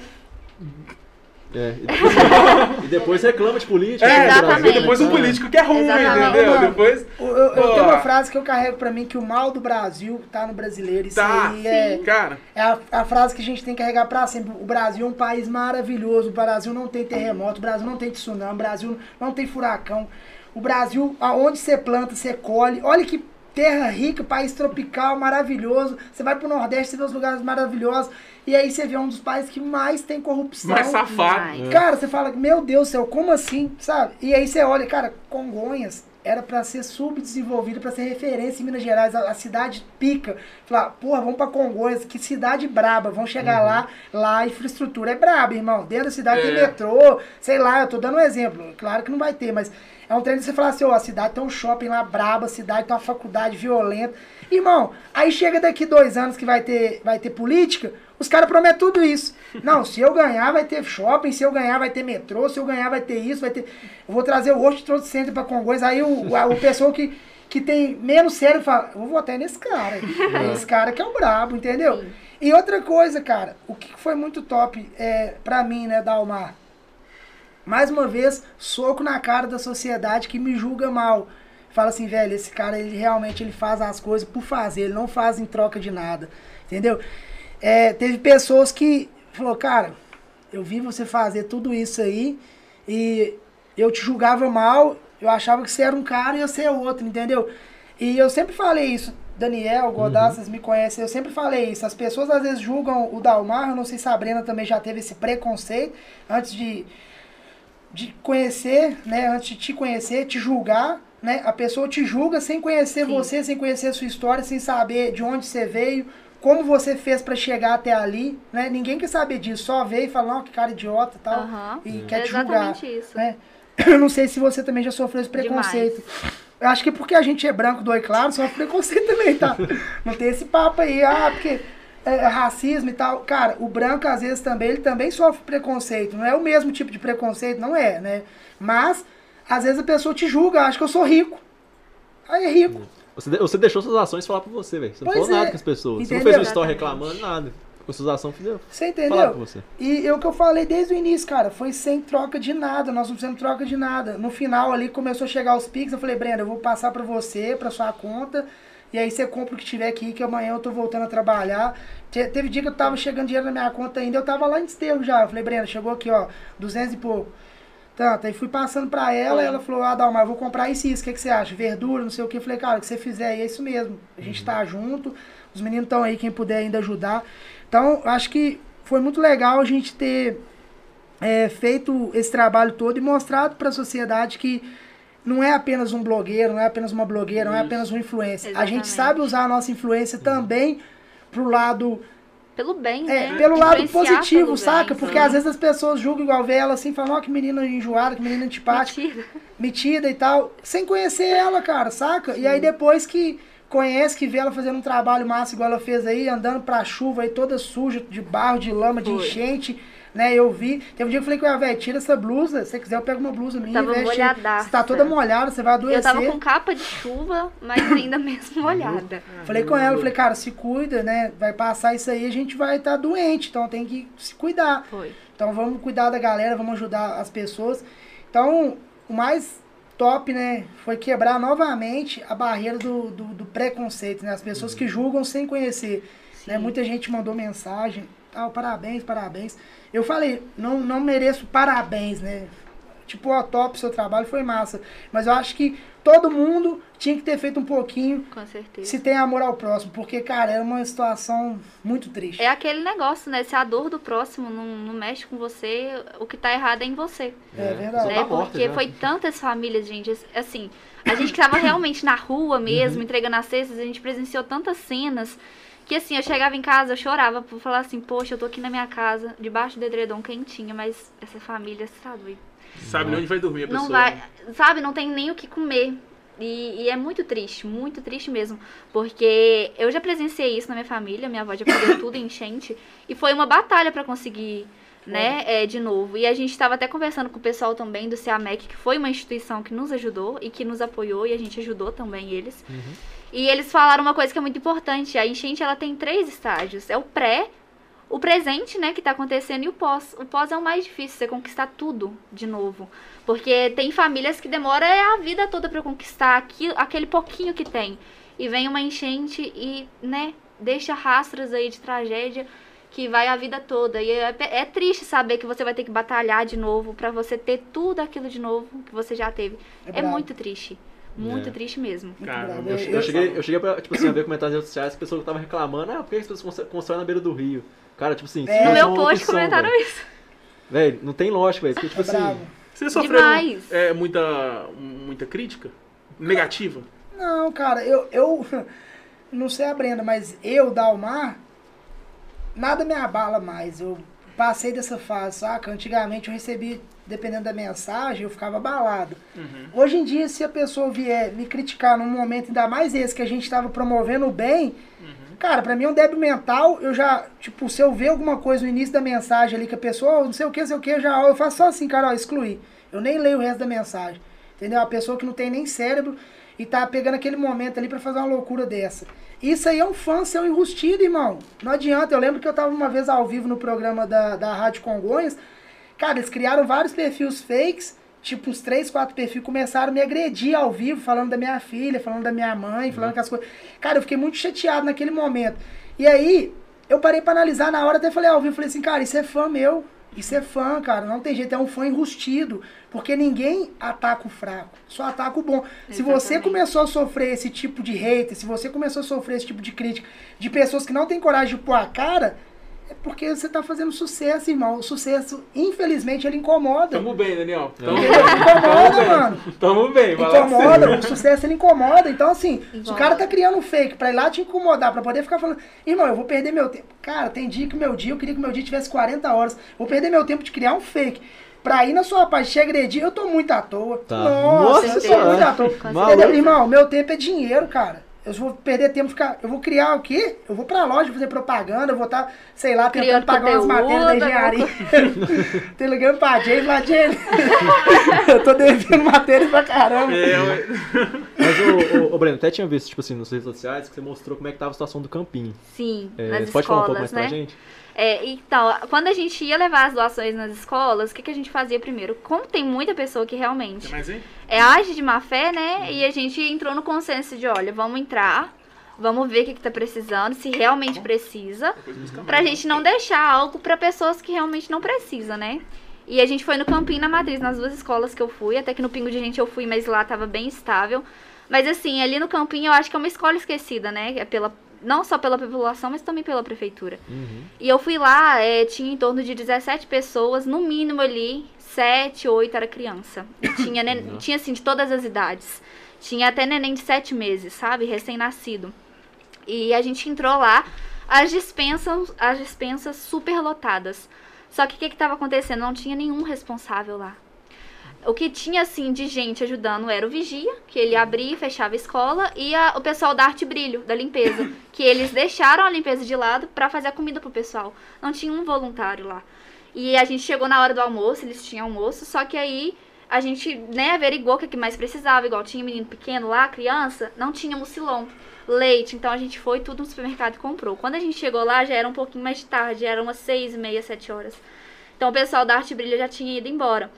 É, e depois, e depois reclama de política. É, né, Exatamente. Brasil. depois Ah. político que é ruim, Exatamente. entendeu? Mano, Depois. Eu, eu- tenho uma frase que eu carrego pra mim que o mal do Brasil tá no brasileiro. Isso Tá, aí é, cara. é a, a frase que a gente tem que carregar pra sempre. O Brasil é um país maravilhoso. O Brasil não tem terremoto, o Brasil não tem tsunami, o Brasil não tem furacão. O Brasil, aonde você planta, você colhe. Olha que terra rica, país tropical, maravilhoso. Você vai pro Nordeste, você vê os lugares maravilhosos. E aí você vê um dos países que mais tem corrupção. Mais safado. Demais. Cara, você fala, meu Deus do céu, como assim, sabe? E aí você olha, cara, Congonhas era pra ser subdesenvolvida, pra ser referência em Minas Gerais, a, a cidade pica. Falar, porra, vamos pra Congonhas, que cidade braba, vamos chegar lá, lá a infraestrutura é braba, irmão. Dentro da cidade tem É. metrô, sei lá, eu tô dando um exemplo. Claro que não vai ter, mas é um treino de você falar assim, ó, a cidade tem um shopping lá braba, a cidade tem uma faculdade violenta. Irmão, aí chega daqui dois anos que vai ter, vai ter política, os caras prometem tudo isso. Não, se eu ganhar vai ter shopping, se eu ganhar vai ter metrô, se eu ganhar vai ter isso, vai ter... Eu vou trazer o World Trade Center pra Congonhas, aí o, a- o pessoal que, que tem menos cérebro fala, eu vou votar nesse cara. É esse cara que é o brabo, entendeu? E outra coisa, cara, o que foi muito top é, pra mim, né, Dalmar? Mais uma vez, soco na cara da sociedade que me julga mal. Fala assim, velho, esse cara, ele realmente ele faz as coisas por fazer, ele não faz em troca de nada, entendeu? É, teve pessoas que falou, cara, eu vi você fazer tudo isso aí e eu te julgava mal, eu achava que você era um cara e eu ser outro, entendeu? E eu sempre falei isso, Daniel, Godard, vocês me conhecem, eu sempre falei isso. As pessoas às vezes julgam o Dalmar, eu não sei se a Brena também já teve esse preconceito antes de, de conhecer, né? Antes de te conhecer, te julgar, né? A pessoa te julga sem conhecer Sim. você, sem conhecer a sua história, sem saber de onde você veio, como você fez pra chegar até ali, né? Ninguém quer saber disso, só vê e fala, não, que cara idiota e tal, Aham. e É quer te julgar. exatamente isso. né? Eu não sei se você também já sofreu esse preconceito. Eu acho que porque a gente é branco, do claro, sofre preconceito também, tá? Não tem esse papo aí, ah, porque é, é racismo e tal. Cara, o branco, às vezes, também, ele também sofre preconceito. Não é o mesmo tipo de preconceito, não é, né? Mas, às vezes a pessoa te julga, acha que eu sou rico. Aí é rico. Você, você deixou suas ações falar por você, velho. Você não Pois falou nada é. com as pessoas. Você Entendeu? não fez uma história Exatamente. reclamando, nada. Com suas ações, fizeram. Você entendeu? você. E é o que eu falei desde o início, cara, foi sem troca de nada, nós não fizemos troca de nada. No final ali começou a chegar os Pix, eu falei, Brenda, eu vou passar pra você, pra sua conta, e aí você compra o que tiver aqui, que amanhã eu tô voltando a trabalhar. Te- Teve dia que eu tava chegando dinheiro na minha conta ainda, eu tava lá em Desterro já. Eu falei, Brenda, chegou aqui, ó, 200 e pouco. Tanto, aí fui passando pra ela, Foi. ela falou, ah, Dalmar, eu vou comprar isso e isso, o que, que você acha? Verdura, não sei o que. Eu falei, cara, o que você fizer aí é isso mesmo. A gente tá junto, os meninos estão aí, quem puder ainda ajudar. Então, acho que foi muito legal a gente ter é, feito esse trabalho todo e mostrado para a sociedade que não é apenas um blogueiro, não é apenas uma blogueira, não é apenas um influencer. A gente sabe usar a nossa influência também pro lado Pelo bem, é, né? pelo lado positivo, pelo saca? bem, Porque sim. às vezes as pessoas julgam igual vê ela assim, falam, ó, que menina enjoada, que menina antipática Mentira. metida e tal, sem conhecer ela, cara, saca? E aí depois que conhece, que vê ela fazendo um trabalho massa igual ela fez aí, andando pra chuva aí toda suja, de barro, de lama, de Foi. enchente, né? Eu vi. Teve um dia que eu falei com ela, velho, tira essa blusa, se você quiser eu pego uma blusa minha, tava veste. molhadaça. Você tá toda molhada, você vai adoecer. Eu tava com capa de chuva, mas ainda mesmo molhada. Falei com ela, falei, cara, se cuida, né? Vai passar isso aí, a gente vai estar doente, então tem que se cuidar. Foi. Então vamos cuidar da galera, vamos ajudar as pessoas. Então, o mais top, né, foi quebrar novamente a barreira do, do, do preconceito, né? As pessoas que julgam sem conhecer. Né? Muita gente mandou mensagem, tal, parabéns, parabéns. Eu falei, não, não mereço parabéns, né? Tipo, ó, top, seu trabalho foi massa. Mas eu acho que todo mundo tinha que ter feito um pouquinho Com certeza. se tem amor ao próximo, porque, cara, era uma situação muito triste. É aquele negócio, né? Se a dor do próximo não, não mexe com você, o que tá errado é em você. É verdade. Só né? tá morta Porque já. foi tantas famílias, gente. Assim, a gente que tava realmente na rua mesmo, entregando as cestas, a gente presenciou tantas cenas que assim, eu chegava em casa, eu chorava por falar assim, poxa, eu tô aqui na minha casa, debaixo do edredom quentinha, mas essa família, sabe? Sabe nem onde vai dormir a pessoa. Não vai, sabe, não tem nem o que comer. E, e é muito triste, muito triste mesmo. Porque eu já presenciei isso na minha família, minha avó já perdeu tudo em enchente. E foi uma batalha pra conseguir, né, é, de novo. E a gente estava até conversando com o pessoal também do CEAMEC, que foi uma instituição que nos ajudou e que nos apoiou, e a gente ajudou também eles. E eles falaram uma coisa que é muito importante. A enchente ela tem três estágios. É o pré, o presente, né, que tá acontecendo, e o pós. O pós é o mais difícil, você conquistar tudo de novo. Porque tem famílias que demoram é a vida toda pra conquistar aquilo, aquele pouquinho que tem. E vem uma enchente e, né, deixa rastros aí de tragédia que vai a vida toda. E é, é triste saber que você vai ter que batalhar de novo pra você ter tudo aquilo de novo que você já teve. É É, muito triste. Muito É. triste mesmo. Bravo. Eu, Eu- eu cheguei, eu cheguei pra, tipo assim, a ver comentários nas redes sociais que pessoas estavam reclamando, ah, por que as pessoas constroem- na beira do rio? Cara, tipo assim, É. No não meu post opção, comentaram velho. isso. Velho, não tem lógica, velho, porque tipo É assim... bravo. Você sofreu é, muita, muita crítica? Negativa? Não, cara, eu, eu não sei a Brenda, mas eu, Dalmar, nada me abala mais. Eu passei dessa fase, saca? Antigamente eu recebia, dependendo da mensagem, eu ficava abalado. Hoje em dia, se a pessoa vier me criticar num momento ainda mais esse que a gente estava promovendo o bem, cara, pra mim é um débil mental. Eu já, tipo, se eu ver alguma coisa no início da mensagem ali que a pessoa, "Oh, não sei o que, não sei o que, eu já eu faço só assim, cara, ó, excluir. Eu nem leio o resto da mensagem. Entendeu? A pessoa que não tem nem cérebro e tá pegando aquele momento ali pra fazer uma loucura dessa. Isso aí é um fã ser um enrustido, irmão. Não adianta. Eu lembro que eu tava uma vez ao vivo no programa da, da Rádio Congonhas. Cara, eles criaram vários perfis fakes, tipo uns três, quatro perfis, começaram a me agredir ao vivo, falando da minha filha, falando da minha mãe, falando que as coisas. Cara, eu fiquei muito chateado naquele momento. E aí, eu parei pra analisar na hora, até falei ao vivo, falei assim, cara, isso é fã meu. Isso é fã, cara. Não tem jeito, é um fã enrustido. Porque ninguém ataca o fraco, só ataca o bom. Se você Exatamente. começou a sofrer esse tipo de hater, se você começou a sofrer esse tipo de crítica de pessoas que não têm coragem de pôr a cara, é porque você tá fazendo sucesso, irmão. O sucesso, infelizmente, ele incomoda. Tamo bem, Daniel. Tamo Ele bem. incomoda, Tamo mano. bem. Tamo bem. Incomoda, o sucesso ele incomoda. Então, assim, se o cara tá criando um fake pra ir lá te incomodar, pra poder ficar falando, irmão, eu vou perder meu tempo. Cara, tem dia que meu dia, eu queria que meu dia tivesse 40 horas. Vou perder meu tempo de criar um fake. Pra ir na sua parte te agredir, eu tô muito à toa. Tá. Nossa, Nossa eu tô muito à toa. Entendeu? Irmão, meu tempo é dinheiro, cara. Eu vou perder tempo ficar. Eu vou criar o quê? Eu vou pra loja fazer propaganda, eu vou estar, sei lá, tentando Criando pagar umas matérias da engenharia. Tô ligando pra Jay e falar, Jay, eu tô devendo matérias pra caramba. É. Mas, ô, ô, ô, Breno, até tinha visto, tipo assim, nas redes sociais que você mostrou como é que tava a situação do campinho. Sim, É, nas pode falar um pouco mais escolas, pra né? gente? É, então, quando a gente ia levar as doações nas escolas, o que, que a gente fazia primeiro? Como tem muita pessoa que realmente é, age de má fé, né? E a gente entrou no consenso de, olha, vamos entrar, vamos ver o que, que tá precisando, se realmente precisa, Depois busca pra mais. gente não deixar algo pra pessoas que realmente não precisam, né? E a gente foi no Campinho na Matriz, nas duas escolas que eu fui, até que no Pingo de Gente eu fui, mas lá tava bem estável. Mas assim, ali no Campinho eu acho que é uma escola esquecida, né? É pela, não só pela população, mas também pela prefeitura. Uhum. E eu fui lá, é, tinha em torno de 17 pessoas, no mínimo ali, 7, 8 era criança. E tinha, Nossa. tinha assim, de todas as idades. Tinha até neném de 7 meses, sabe? Recém-nascido. E a gente entrou lá, as dispensas, as dispensas super lotadas. Só que o que que tava acontecendo? Não tinha nenhum responsável lá. O que tinha, assim, de gente ajudando era o vigia, que ele abria e fechava a escola, e a- o pessoal da arte brilho, da limpeza, que eles deixaram a limpeza de lado pra fazer a comida pro pessoal. Não tinha um voluntário lá. E a gente chegou na hora do almoço, eles tinham almoço, só que aí a gente, né, averigou o que, mais precisava, igual tinha menino pequeno lá, criança, não tinha mucilão, leite, então a gente foi tudo no supermercado e comprou. Quando a gente chegou lá, já era um pouquinho mais de tarde, era umas seis e meia, sete horas. Então o pessoal da Arte Brilho já tinha ido embora.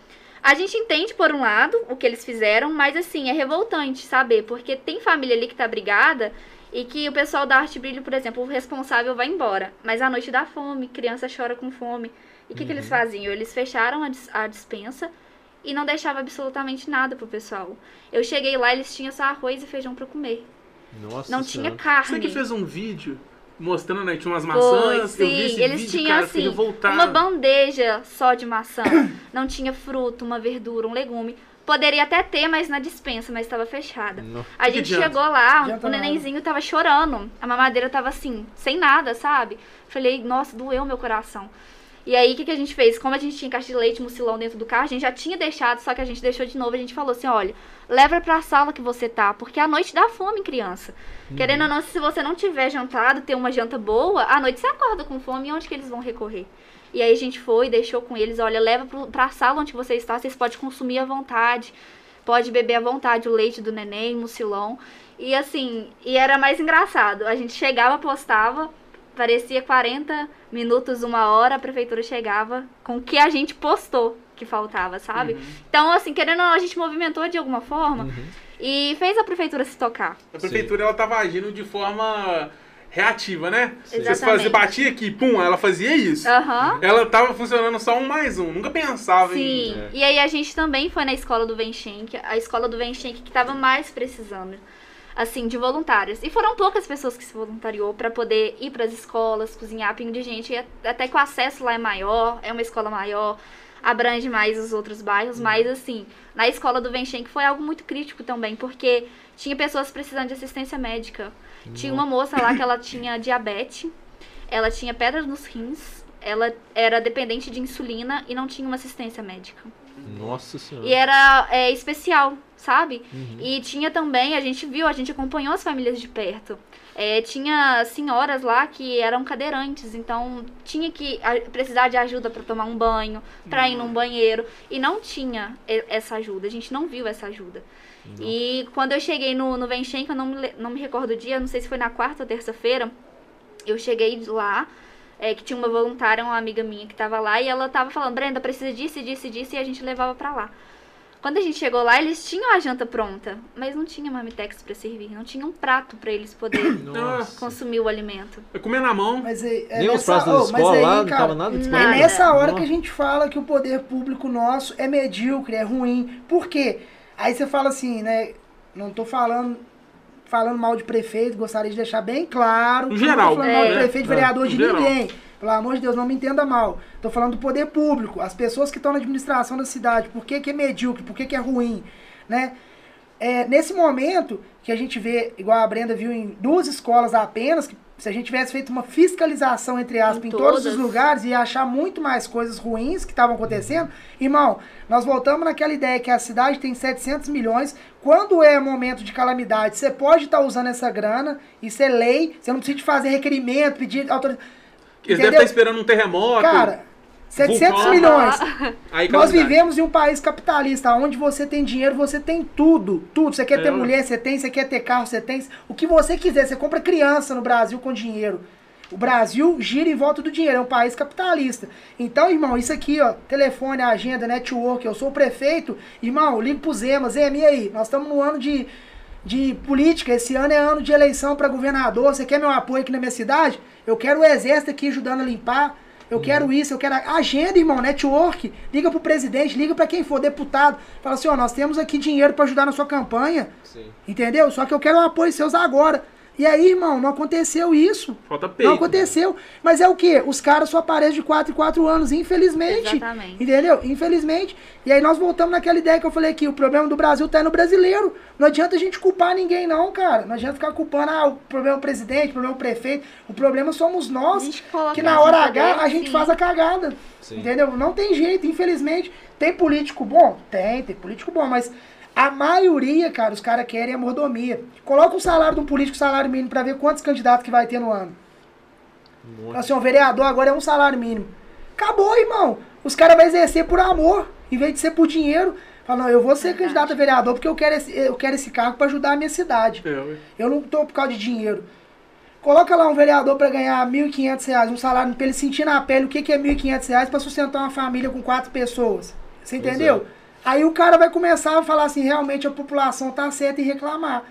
A gente entende, por um lado, o que eles fizeram, mas assim, é revoltante saber, porque tem família ali que tá brigada e que o pessoal da Arte Brilho, por exemplo, o responsável vai embora, mas à noite dá fome, criança chora com fome. E o que, que eles faziam? Eles fecharam a, dis- a dispensa e não deixavam absolutamente nada pro pessoal. Eu cheguei lá, eles tinham só arroz e feijão pra comer. Nossa Não Senhora. tinha carne. Você que fez um vídeo mostrando, né? Tinha umas Foi, maçãs. eu vi sim. esse Eles vídeo, tinham cara, assim, uma bandeja só de maçã. Não tinha fruta, uma verdura, um legume. Poderia até ter, mas na dispensa, mas estava fechada. No- A Que gente adianta? chegou lá, o nada. nenenzinho tava chorando. A mamadeira tava assim, sem nada, sabe? Falei, nossa, doeu meu coração. E aí, o que, que a gente fez? Como a gente tinha caixa de leite, mucilão dentro do carro, a gente já tinha deixado, só que a gente deixou de novo. A gente falou assim: olha, leva pra sala que você tá, porque a noite dá fome em criança. Querendo ou não, se você não tiver jantado, ter uma janta boa, à noite você acorda com fome onde que eles vão recorrer? E aí a gente foi, deixou com eles: olha, leva pro, pra sala onde você está, vocês podem consumir à vontade, pode beber à vontade o leite do neném, mucilão. E assim, e era mais engraçado. A gente chegava, postava, parecia 40 minutos, uma hora, a prefeitura chegava com o que a gente postou que faltava, sabe? Então, assim, querendo ou não, a gente movimentou de alguma forma Uhum. e fez a prefeitura se tocar. A prefeitura ela tava agindo de forma reativa, né? Vocês Exatamente. faziam, batia aqui, pum, ela fazia isso. Aham. Ela tava funcionando só um mais um. Nunca pensava em. Sim, É. e aí a gente também foi na escola do Venchenk, a escola do Venchenk que tava mais precisando, assim, de voluntários. E foram poucas pessoas que se voluntariou para poder ir para as escolas, cozinhar pingo de gente, e até que o acesso lá é maior, é uma escola maior, abrange mais os outros bairros, mas assim, na escola do Venchenk foi algo muito crítico também, porque tinha pessoas precisando de assistência médica. Tinha uma moça lá que ela tinha diabetes, ela tinha pedras nos rins, ela era dependente de insulina e não tinha uma assistência médica. Nossa senhora. E era é, especial, sabe? Uhum. E tinha também, a gente viu, a gente acompanhou as famílias de perto. É, tinha senhoras lá que eram cadeirantes, então tinha que precisar de ajuda para tomar um banho, para ir num banheiro. E não tinha essa ajuda, a gente não viu essa ajuda. E quando eu cheguei no, no Venchem, que eu não me, não me recordo o dia, não sei se foi na quarta ou terça-feira, eu cheguei lá, é, que tinha uma voluntária, uma amiga minha que tava lá, e ela tava falando, Brenda, precisa disso, disso, disso, e a gente levava pra lá. Quando a gente chegou lá, eles tinham a janta pronta, mas não tinha marmitex pra servir, não tinha um prato pra eles poderem consumir o alimento. É comer na mão. Mas é, é Nem os nessa, pratos da oh, escola aí, lá, não cara, tava nada É disponível. Nada. nessa hora que Nossa. a gente fala que o poder público nosso é medíocre, é ruim. Por quê? Aí você fala assim, né? Não tô falando falando mal de prefeito, gostaria de deixar bem claro. No Não geral, tô falando mal de é. prefeito, É, vereador, no de geral. Pelo amor de Deus, não me entenda mal. Tô falando do poder público, as pessoas que estão na administração da cidade. Por que, que é medíocre? Por que, que é ruim? Né? É, nesse momento que a gente vê, igual a Brenda viu em duas escolas apenas, que se a gente tivesse feito uma fiscalização, entre aspas, em, Em todos os lugares e achar muito mais coisas ruins que estavam acontecendo, irmão, nós voltamos naquela ideia que a cidade tem 700 milhões. Quando é momento de calamidade, você pode estar usando essa grana, isso é lei, você não precisa de fazer requerimento, pedir autorização. Eles devem estar esperando um terremoto. Cara, 700 vulcão. milhões. Aí, Nós vivemos em um país capitalista, onde você tem dinheiro, você tem tudo. Tudo. Você quer É, ter ué. mulher, você tem. Você quer ter carro, você tem. O que você quiser. Você compra criança no Brasil com dinheiro. O Brasil gira em volta do dinheiro. É um país capitalista. Então, irmão, isso aqui, ó. Telefone, agenda, network. Eu sou o prefeito. Irmão, ligo pro Zema. Zema, e aí? Nós estamos no ano de, de política. Esse ano é ano de eleição para governador. Você quer meu apoio aqui na minha cidade? Eu quero o exército aqui ajudando a limpar. Eu quero isso, eu quero a agenda, irmão, network. Liga pro presidente, liga pra quem for, deputado. Fala assim, ó, nós temos aqui dinheiro pra ajudar na sua campanha. Sim. Entendeu? Só que eu quero o apoio seus agora. E aí, irmão, não aconteceu isso. Falta peito. Não aconteceu. Mas é o quê? Os caras só aparecem de 4 em 4 anos, infelizmente. Exatamente. Entendeu? Infelizmente. E aí nós voltamos naquela ideia que eu falei aqui, o problema do Brasil tá no brasileiro. Não adianta a gente culpar ninguém não, cara. Não adianta ficar culpando, ah, o problema é o presidente, o problema é o prefeito. O problema somos nós, que na hora H poder, a gente sim. faz a cagada. Sim. Entendeu? Não tem jeito, infelizmente. Tem político bom? Tem, tem político bom, mas a maioria, cara, os caras querem a mordomia. Coloca o salário de um político, salário mínimo, pra ver quantos candidatos que vai ter no ano. Um monte. Assim, o vereador agora é um salário mínimo. Acabou, irmão. Os caras vão exercer por amor, em vez de ser por dinheiro. Fala, não, eu vou ser candidato a vereador porque eu quero esse, eu quero esse cargo pra ajudar a minha cidade. Ué. Eu não tô por causa de dinheiro. Coloca lá um vereador pra ganhar 1.500 reais, um salário, pra ele sentir na pele o que, que é 1.500 reais pra sustentar uma família com quatro pessoas. Você Pois é. Aí o cara vai começar a falar assim, realmente a população tá certa em reclamar.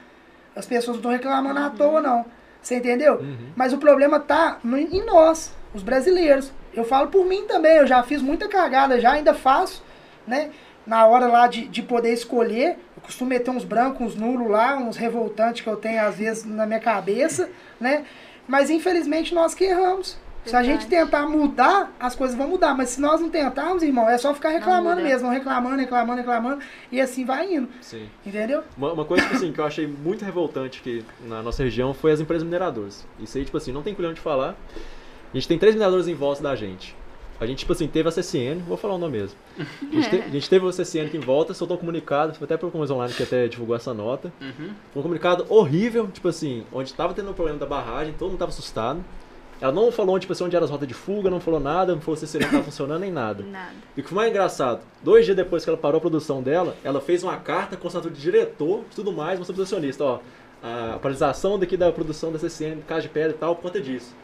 As pessoas não estão reclamando à toa, não. Você entendeu? Uhum. Mas o problema tá em nós, os brasileiros. Eu falo por mim também, eu já fiz muita cagada, já ainda faço, né? Na hora lá de, de poder escolher, eu costumo meter uns brancos, uns nulos lá, uns revoltantes que eu tenho às vezes na minha cabeça, né? Mas infelizmente nós que erramos. Se a gente tentar mudar, as coisas vão mudar. Mas se nós não tentarmos, irmão, é só ficar reclamando mesmo. Reclamando, reclamando, reclamando. E assim vai indo. Sim. Entendeu? Uma, uma coisa tipo assim, que eu achei muito revoltante aqui na nossa região foi as empresas mineradoras. Isso aí, tipo assim, não tem culhão de falar. A gente tem três mineradores em volta da gente. a gente, tipo assim, teve a CSN, vou falar o nome mesmo. A gente, te- a gente teve o CSN aqui em volta, soltou um comunicado, foi até pro Comunhões Online que até divulgou essa nota. Uhum. Um comunicado horrível, tipo assim, onde tava tendo um problema da barragem, todo mundo tava assustado. Ela não falou, tipo assim, onde era as rotas de fuga, não falou nada, não falou se a CSN tava funcionando nem nada. Nada. E o que foi mais engraçado, dois dias depois que ela parou a produção dela, ela fez uma carta com o assinatura de diretor e tudo mais, mostrando pro acionista, ó, a paralisação daqui da produção da CCN, Casa de Pedra e tal, por conta disso.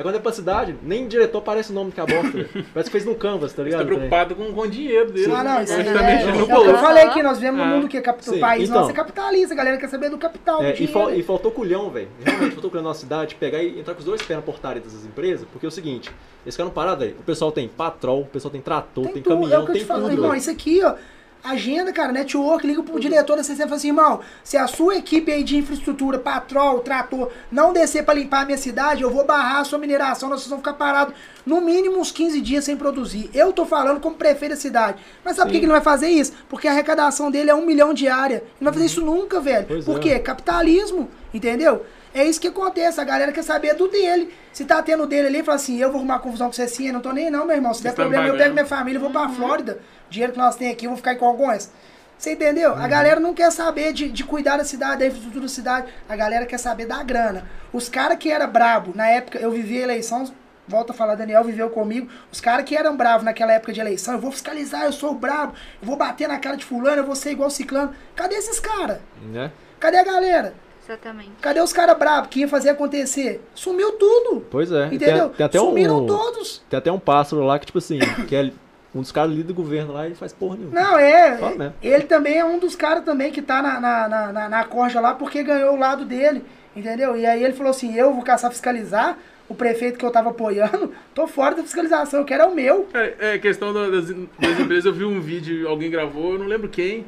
Agora é pra cidade, nem diretor aparece o nome que a bosta, velho. Parece que fez no Canvas, tá Você ligado? tá preocupado com, com o dinheiro dele. Ah, não, isso Você aí tá é, mexendo é, no o que eu bolso. falei aqui, nós vivemos num Ah. mundo que é cap- Sim, o país então. nosso é capitalista, a galera quer saber do capital, É, do e, dinheiro. e faltou culhão, velho. Realmente, faltou culhão na nossa cidade, pegar e entrar com os dois pés na portaria dessas empresas, porque é o seguinte, eles ficaram parados aí. O pessoal tem patrol, o pessoal tem trator, tem, Tem tudo, é caminhão, o que eu tem te falo, tudo. irmão, velho. isso aqui, ó, agenda, cara, network, liga pro diretor da CCN e fala assim, irmão, se a sua equipe aí de infraestrutura, patrol, trator, não descer pra limpar a minha cidade, eu vou barrar a sua mineração, nós vamos ficar parados no mínimo uns 15 dias sem produzir. Eu tô falando como prefeito da cidade. Mas sabe por que ele não vai fazer isso? Porque a arrecadação dele é um milhão diária. Ele não vai fazer isso nunca, velho. Pois por é. quê? Capitalismo, entendeu? É isso que acontece, a galera quer saber do dele. Se tá tendo dele ali, fala assim, eu vou arrumar confusão com você sim, eu não tô nem não, meu irmão. Se der tão problema, eu pego minha família e vou pra Flórida. O dinheiro que nós temos aqui, eu vou ficar em Congonhas. Você entendeu? A galera não quer saber de, de cuidar da cidade, da infraestrutura da cidade. A galera quer saber da grana. Os caras que eram brabo, na época, eu vivi a eleição, volta a falar, Daniel viveu comigo. Os caras que eram bravos naquela época de eleição, eu vou fiscalizar, eu sou brabo, eu vou bater na cara de fulano, eu vou ser igual ciclano. Cadê esses caras? Né? Cadê a galera? Exatamente. Cadê os caras bravos que iam fazer acontecer? Sumiu tudo. Pois é. Entendeu? Tem, tem até Sumiram um, todos. Tem até um pássaro lá que, tipo assim, que é um dos caras líder do governo lá e faz porra nenhuma. Não, é. Fala. Ele também é um dos caras também que tá na, na, na, na, na corja lá porque ganhou o lado dele. Entendeu? E aí ele falou assim: eu vou caçar fiscalizar. O prefeito que eu tava apoiando, tô fora da fiscalização, eu quero é o meu. É, é questão da- das, das empresas. Eu vi um vídeo, alguém gravou, eu não lembro quem.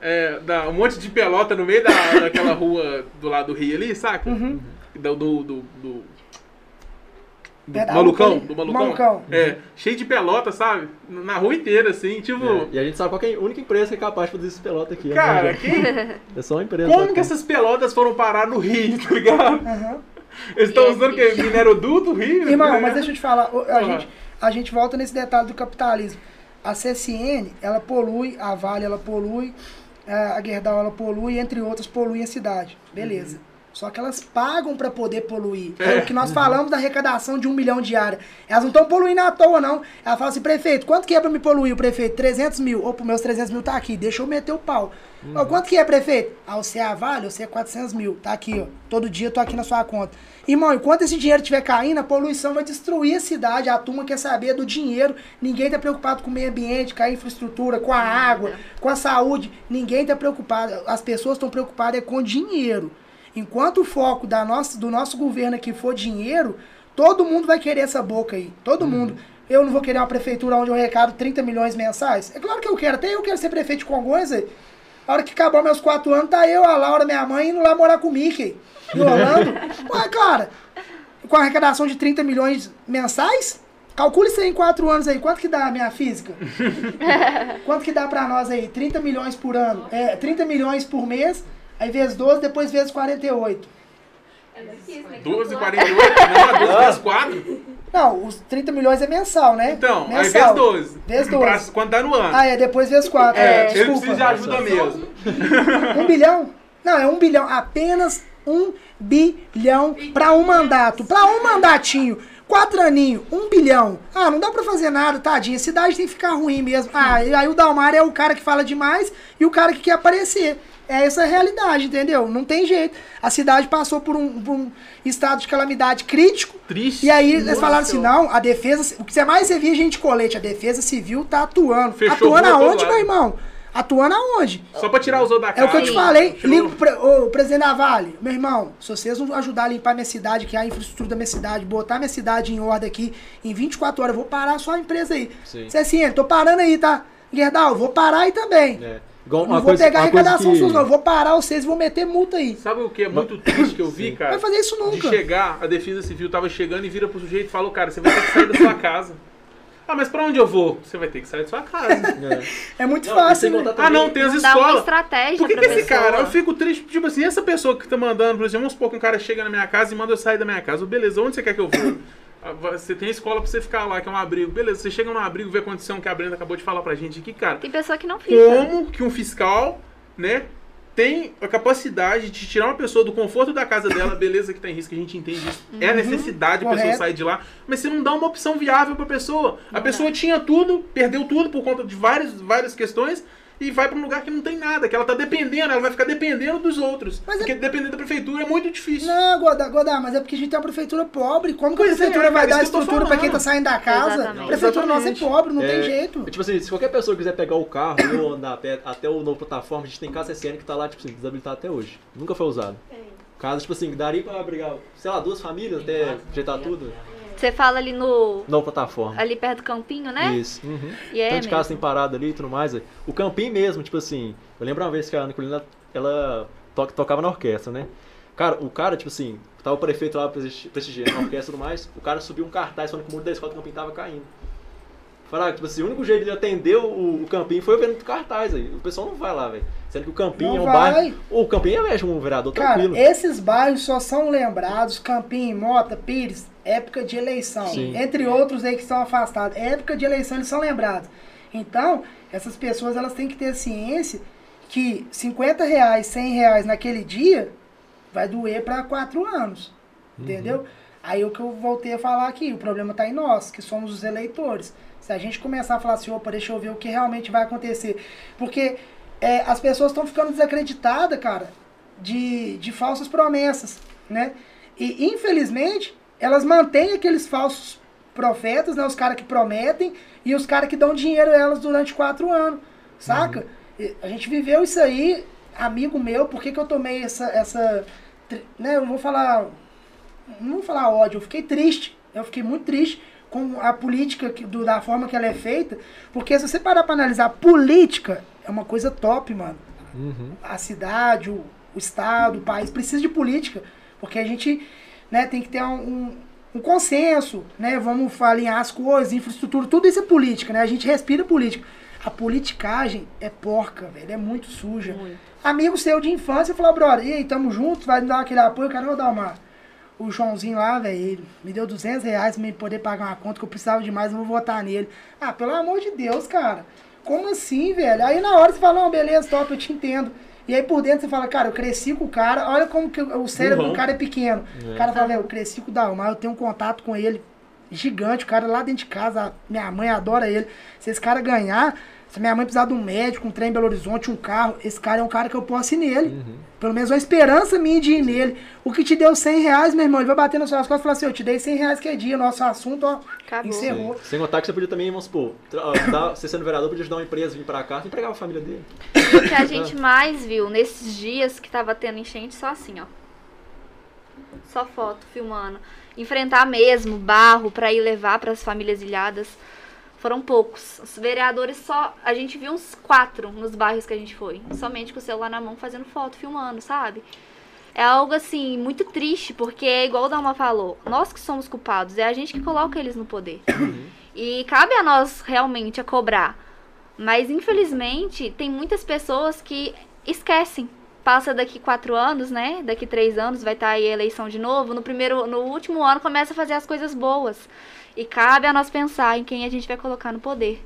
É, da, um monte de pelota no meio da, daquela rua do lado do rio ali, saca? Uhum. Do, do, do, do- do É da malucão, do malucão. Malucão. É, cheio de pelota, sabe? Na rua inteira, assim, tipo. É, E a gente sabe qual que é a única empresa que é capaz de fazer esse pelota aqui. Cara, né, que, gente? É só uma empresa. como que essas pelotas foram parar no rio, tá ligado? Aham. Eles estão usando o quê? Mineroduto, rio? Irmão, né? mas deixa eu te falar, a gente, a gente volta nesse detalhe do capitalismo. A CSN, ela polui, a Vale, ela polui, a Gerdau, ela polui, entre outras, polui a cidade. Beleza. Só que elas pagam para poder poluir. É. o que nós falamos da arrecadação de um milhão diária. Elas não estão poluindo à toa, não. Ela fala assim, prefeito, quanto que é pra me poluir? O prefeito, 300 mil. Opa, meus 300 mil tá aqui, deixa eu meter o pau. Ó, quanto que é, prefeito? Ah, você é Vale, você é 400 mil. Tá aqui, ó. Todo dia eu tô aqui na sua conta. Irmão, enquanto esse dinheiro estiver caindo, a poluição vai destruir a cidade. A turma quer saber do dinheiro. Ninguém tá preocupado com o meio ambiente, com a infraestrutura, com a água, com a saúde. Ninguém tá preocupado. As pessoas estão preocupadas é com dinheiro. Enquanto o foco da nossa, do nosso governo aqui for dinheiro, todo mundo vai querer essa boca aí. Todo mundo. Eu não vou querer uma prefeitura onde eu arrecado 30 milhões mensais? É claro que eu quero. Até eu quero ser prefeito de Congonhas. aí. A hora que acabar meus quatro anos, tá eu, a Laura, minha mãe, indo lá morar com o Mickey. Em Orlando. Ué, cara, com a arrecadação de 30 milhões mensais, calcule isso aí em quatro anos aí. Quanto que dá a minha física? Quanto que dá pra nós aí? 30 milhões por ano. É, 30 milhões por mês, aí vezes 12, depois vezes 48. É difícil, né? 12, 48, não, 12 vezes 4. Não, os 30 milhões é mensal, né? Então, aí vezes mensal. 12. Vezes Pra- 12. Quando tá no ano. Ah, é, depois vezes 4. é, É, ele desculpa. precisa de ajuda mesmo. Um bilhão? Não, é um bilhão. Apenas um bilhão pra um mandato. Pra um mandatinho. Quatro aninhos, um bilhão. Ah, não dá pra fazer nada, tadinha. A cidade tem que ficar ruim mesmo. Ah, e aí o Dalmar é o cara que fala demais e o cara que quer aparecer. É essa a realidade, entendeu? Não tem jeito. A cidade passou por um, por um estado de calamidade crítico. Triste. E aí eles Nossa. falaram assim, não, a defesa, o que você mais você via gente colete, a defesa civil tá atuando. Fechou atuando aonde, meu irmão? Atuando aonde? Só pra tirar os outros da É casa. o que eu te falei. Tirou- Ligo pro ô, presidente da Vale. Meu irmão, se vocês não ajudar a limpar minha cidade, que é a infraestrutura da minha cidade, botar minha cidade em ordem aqui, em 24 horas, eu vou parar só a empresa aí. Sim. Você assim, tô parando aí, tá? Gerdau, vou parar aí também. É. Igual Não uma vou coisa, pegar uma coisa arrecadação que... não. Eu vou parar vocês e vou meter multa aí. Sabe o que é muito triste que eu vi, cara? Vai fazer isso De nunca. chegar, a defesa civil tava chegando e vira pro sujeito e falou, cara, você vai ter que sair da sua casa. Ah, mas pra onde eu vou? Você vai ter que sair da sua casa. É. É muito Não, fácil. né? ah, não, tem as Não dá uma escolas. estratégia Por que, que esse cara, eu fico triste, tipo assim, essa pessoa que tá mandando, por exemplo, vamos supor que um cara chega na minha casa e manda eu sair da minha casa. Beleza, onde você quer que eu vou? Ah, Você tem a escola pra você ficar lá, que é um abrigo. Beleza, você chega num abrigo, vê a condição que a Brenda acabou de falar pra gente aqui, cara. Tem pessoa que não fica. Como que um fiscal, né, tem a capacidade de tirar uma pessoa do conforto da casa dela, beleza que tá em risco, a gente entende isso. É a necessidade a pessoa sair de lá, mas você não dá uma opção viável pra pessoa. A pessoa tinha tudo, perdeu tudo por conta de várias, várias questões. E vai pra um lugar que não tem nada, que ela tá dependendo, ela vai ficar dependendo dos outros. Mas é- porque depender da prefeitura é muito difícil. Não, Godá, Godá, mas é porque a gente tem uma prefeitura pobre. Como que a Pois é, prefeitura cara, vai dar estrutura pra quem tá saindo da casa? Exatamente. A prefeitura nossa é pobre, não É, tem jeito. Tipo assim, se qualquer pessoa quiser pegar o carro ou andar a pé até o novo plataforma, a gente tem casa SN que tá lá, tipo assim, desabilitado até hoje. Nunca foi usado. Casa, tipo assim, que daria pra abrigar, sei lá, duas famílias até ajeitar tudo. Você fala ali no. Nova plataforma. Ali perto do campinho, né? Isso. Uhum. E é Tanto de casa tem parado ali e tudo mais. O campinho mesmo, tipo assim, eu lembro uma vez que a Nicolina, ela to- tocava na orquestra, né? Cara, o cara, tipo assim, tava o prefeito lá prestigi- prestigiando a orquestra e tudo mais, o cara subiu um cartaz falando que o muro da escola do campinho tava caindo. Falaram que, tipo assim, o único jeito de atender o, o campinho foi vendo cartaz aí. O pessoal não vai lá, velho. Sendo que o campinho Não é um vai. bairro. O campinho é mesmo um vereador Cara, tranquilo. esses bairros só são lembrados, Campinho, Mota, Pires, época de eleição. Sim. Entre outros aí que estão afastados. Época de eleição eles são lembrados. Então, essas pessoas elas têm que ter ciência que 50 reais, 100 reais naquele dia vai doer para quatro anos. Entendeu? Aí o que eu voltei a falar aqui, o problema está em nós, que somos os eleitores. Se a gente começar a falar assim, opa, deixa eu ver o que realmente vai acontecer. Porque é, as pessoas estão ficando desacreditadas, cara, de, de falsas promessas, né? E infelizmente, elas mantêm aqueles falsos profetas, né? Os caras que prometem e os caras que dão dinheiro a elas durante quatro anos, saca? E A gente viveu isso aí, amigo meu, por que, que eu tomei essa, essa, né? Eu não vou falar, não vou falar ódio, eu fiquei triste, eu fiquei muito triste com a política que, do, da forma que ela é feita, porque se você parar pra analisar, política é uma coisa top, mano Uhum. a cidade, o, o estado, o país precisa de política, porque a gente né, tem que ter um, um, um consenso, né? Vamos alinhar as coisas, infraestrutura, tudo isso é política, né? A gente respira política. A politicagem é porca, velho, é muito suja. Muito. Amigo seu de infância falou, brother, e aí, tamo junto, vai me dar aquele apoio, cara, eu vou dar uma. O Joãozinho lá, velho, ele me deu 200 reais pra me poder pagar uma conta que eu precisava demais, eu vou votar nele. Ah, pelo amor de Deus, cara. Como assim, velho? Aí na hora você fala, não, beleza, top, eu te entendo. E aí por dentro você fala, cara, eu cresci com o cara, olha como que o cérebro Burrão. do cara é pequeno. É. O cara fala, velho, eu cresci com o Dalmar, eu tenho um contato com ele gigante, o cara lá dentro de casa, minha mãe adora ele. Se esse cara ganhar, se minha mãe precisar de um médico, um trem em Belo Horizonte, um carro, esse cara é um cara que eu posso ir nele. Uhum. Pelo menos uma esperança minha de ir nele. O que te deu 100 reais, meu irmão, ele vai bater nas suas costas e falar assim, eu te dei 100 reais que é dia, nosso assunto, ó, Acabou. encerrou. Sim. Sem contar que você podia também, vamos supor, você sendo vereador, podia ajudar uma empresa a vir pra cá, empregava a família dele. O que a gente mais viu nesses dias que tava tendo enchente, só assim, ó. Só foto, filmando. Enfrentar mesmo barro pra ir levar pras famílias ilhadas. Foram poucos. Os vereadores só. A gente viu uns quatro nos bairros que a gente foi. Somente com o celular na mão fazendo foto, filmando, sabe? É algo assim, muito triste, porque é igual o Dalma falou, nós que somos culpados, é a gente que coloca eles no poder. E cabe a nós realmente a cobrar. Mas infelizmente tem muitas pessoas que esquecem. Passa daqui quatro anos, né? Daqui três anos vai estar aí a eleição de novo. No primeiro, no último ano começa a fazer as coisas boas. E cabe a nós pensar em quem a gente vai colocar no poder.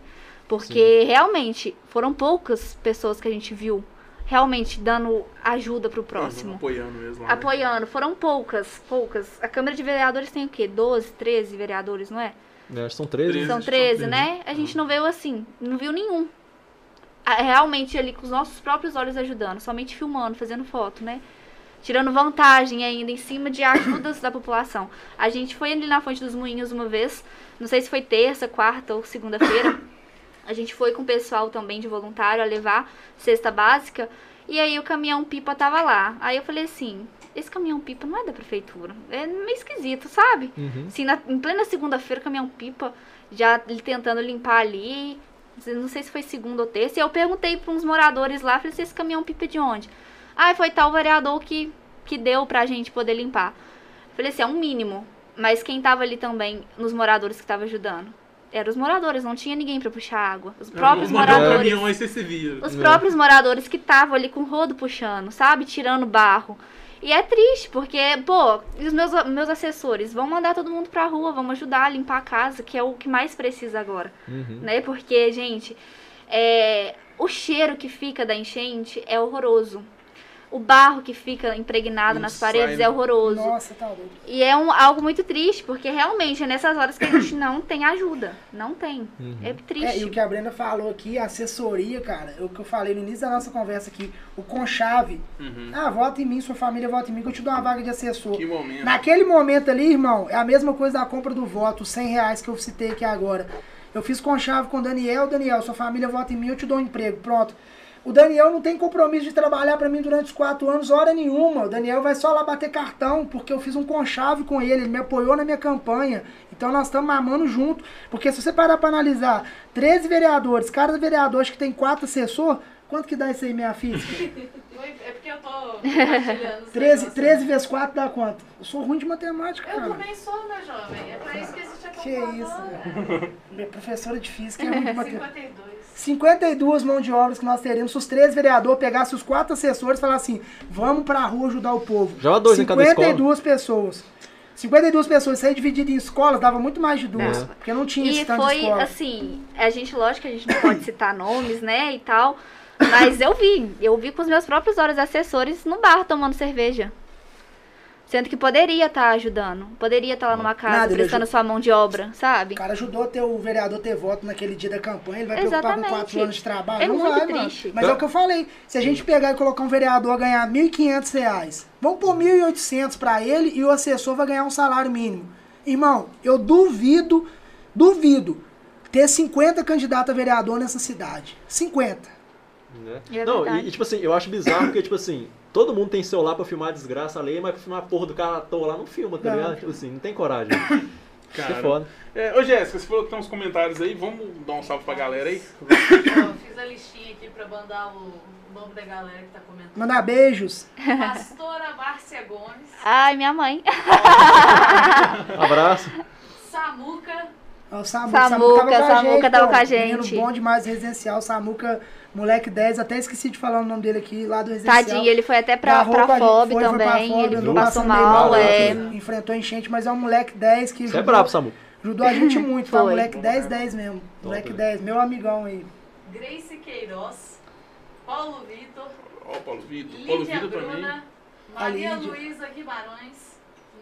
Porque realmente foram poucas pessoas que a gente viu realmente dando ajuda pro próximo Apoiando mesmo. né? apoiando. Foram poucas, poucas. A Câmara de Vereadores tem o quê? 12, 13 vereadores, não é? Que são 13. Treze. São acho que 13, são né? A gente não viu assim, não viu nenhum. Realmente ali com os nossos próprios olhos ajudando, somente filmando, fazendo foto, né? Tirando vantagem ainda em cima de ajudas da população. A gente foi ali na Fonte dos Moinhos uma vez, não sei se foi terça, quarta ou segunda-feira. A gente foi com o pessoal também de voluntário a levar cesta básica. E aí o caminhão pipa tava lá. Aí eu falei assim, esse caminhão pipa não é da prefeitura. É meio esquisito, sabe? Uhum. Assim, na- em plena segunda-feira, o caminhão pipa já tentando limpar ali. Não sei se foi segunda ou terça. E eu perguntei para uns moradores lá, falei assim, esse caminhão pipa é de onde? Ah, foi tal vereador que, que deu pra gente poder limpar. Falei assim, é um mínimo. Mas quem tava ali também, nos moradores que tava ajudando? Eram os moradores, não tinha ninguém pra puxar água. Os próprios Vamos um moradores. caminhão se vira. Os É. próprios moradores que estavam ali com o rodo puxando, sabe? Tirando barro. E é triste, porque, pô, e os meus, meus assessores vão mandar todo mundo pra rua, vão ajudar a limpar a casa, que é o que mais precisa agora, Uhum. né? Porque, gente, é, o cheiro que fica da enchente é horroroso. O barro que fica impregnado Não nas paredes é horroroso. Nossa, tá louco. E é um, algo muito triste, porque realmente é nessas horas que a gente não tem ajuda. Não tem. Uhum. É É, triste. e o que a Brenda falou aqui, a assessoria, cara, é o que eu falei no início da nossa conversa aqui, o Conchave. Uhum. Ah, vota em mim, sua família vota em mim, que eu te dou uma vaga de assessor. Que momento. Naquele momento ali, irmão, é a mesma coisa da compra do voto, os 100 reais que eu citei aqui agora. Eu fiz conchave com o Daniel, Daniel, sua família vota em mim, eu te dou um emprego, pronto. O Daniel não tem compromisso de trabalhar pra mim durante os quatro anos, hora nenhuma. O Daniel vai só lá bater cartão, porque eu fiz um conchave com ele, ele me apoiou na minha campanha. Então nós estamos mamando junto. Porque se você parar pra analisar, 13 vereadores, cada vereador acho que tem quatro assessor, quanto que dá isso aí, minha física? É porque eu tô compartilhando. os 13, negócios. 13 vezes 4 dá quanto? Eu sou ruim de matemática, Eu cara. também sou, né, jovem? É pra isso que existe a Que calculadora. isso, Minha professora de física é ruim de matemática. 52. 52 mãos de obras que nós teríamos se os três vereadores pegassem os quatro assessores e falassem assim, vamos pra rua ajudar o povo. Já dois em cada 52 pessoas. 52 pessoas, isso aí dividido em escolas, dava muito mais de duas. É. Porque não tinha esse E foi escola. assim, a gente, lógico que a gente não pode citar nomes, né, e tal. Mas eu vi, eu vi com os meus próprios olhos assessores no bar tomando cerveja. Sendo que poderia estar ajudando. Poderia estar lá numa casa Nada, prestando sua mão de obra, sabe? O cara ajudou a ter o vereador ter voto naquele dia da campanha, ele vai preocupar com Exatamente. quatro anos de trabalho. É não muito vai, triste. mano. Mas é o que eu falei. Se a gente pegar e colocar um vereador a ganhar 1.500 reais, vamos pôr 1.800 pra ele e o assessor vai ganhar um salário mínimo. Irmão, eu duvido, duvido ter 50 candidatos a vereador nessa cidade. 50. Né? É não, e, e, tipo assim, eu acho bizarro porque, tipo assim, todo mundo tem celular pra filmar a desgraça alheia, mas pra filmar a porra do cara à toa lá não filma, tá Não. ligado? Tipo assim, não tem coragem. Isso é Cara. foda. É, ô Jéssica, você falou que tem uns comentários aí, vamos dar um salve pra galera aí? Ó, fiz a listinha aqui pra mandar o nome da galera que tá comentando. Mandar beijos. Pastora Márcia Gomes, Ai, minha mãe. Abraço. Samuca, O Samuca, Samuca, Samuca tava pô. com a Menino gente. bom demais residencial. Samuca, moleque 10. Até esqueci de falar o nome dele aqui, lá do residencial. Tadinho, ele foi até pra, Agarrou pra FOB foi- foi pra também. FOB, ele passou mal, mal, é. Enfrentou enchente, mas é um moleque 10 que Você é ajudou, brabo, Samu. ajudou a gente muito, tá? Foi. Moleque 10, 10 mesmo. Moleque Top. 10, meu amigão aí. Grace Queiroz, Paulo Vitor, Ó, Paulo Vitor. Paulo Lídia Vitor. Bruna, Maria. Luísa Guimarães,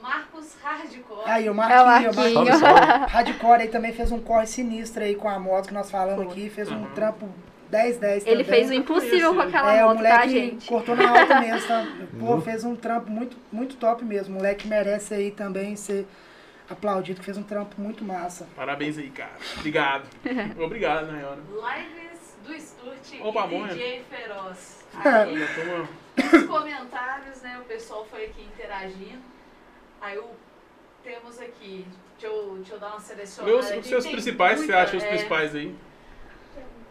Marcos Hardcore, Aí, o É o Marquinho, o Marquinho. Marquinho. Salve, salve. Hardcore aí também fez um corre sinistro aí com a moto que nós falamos aqui. Fez um Uhum. trampo 10, 10 Ele também. fez o impossível com aquela É, o moto, moleque tá, gente? cortou na alta mesmo, tá? Pô, fez um trampo muito, muito top mesmo. O moleque merece aí também ser aplaudido, que fez um trampo muito massa. Parabéns aí, cara. Obrigado. Obrigado, né, Ana? Lives do Sturt Opa, e bom, né? DJ Feroz. Aí, nos comentários, né, o pessoal foi aqui interagindo. Aí o, temos aqui, deixa eu, deixa eu dar uma selecionada os seus principais, você muita, acha os é, principais aí?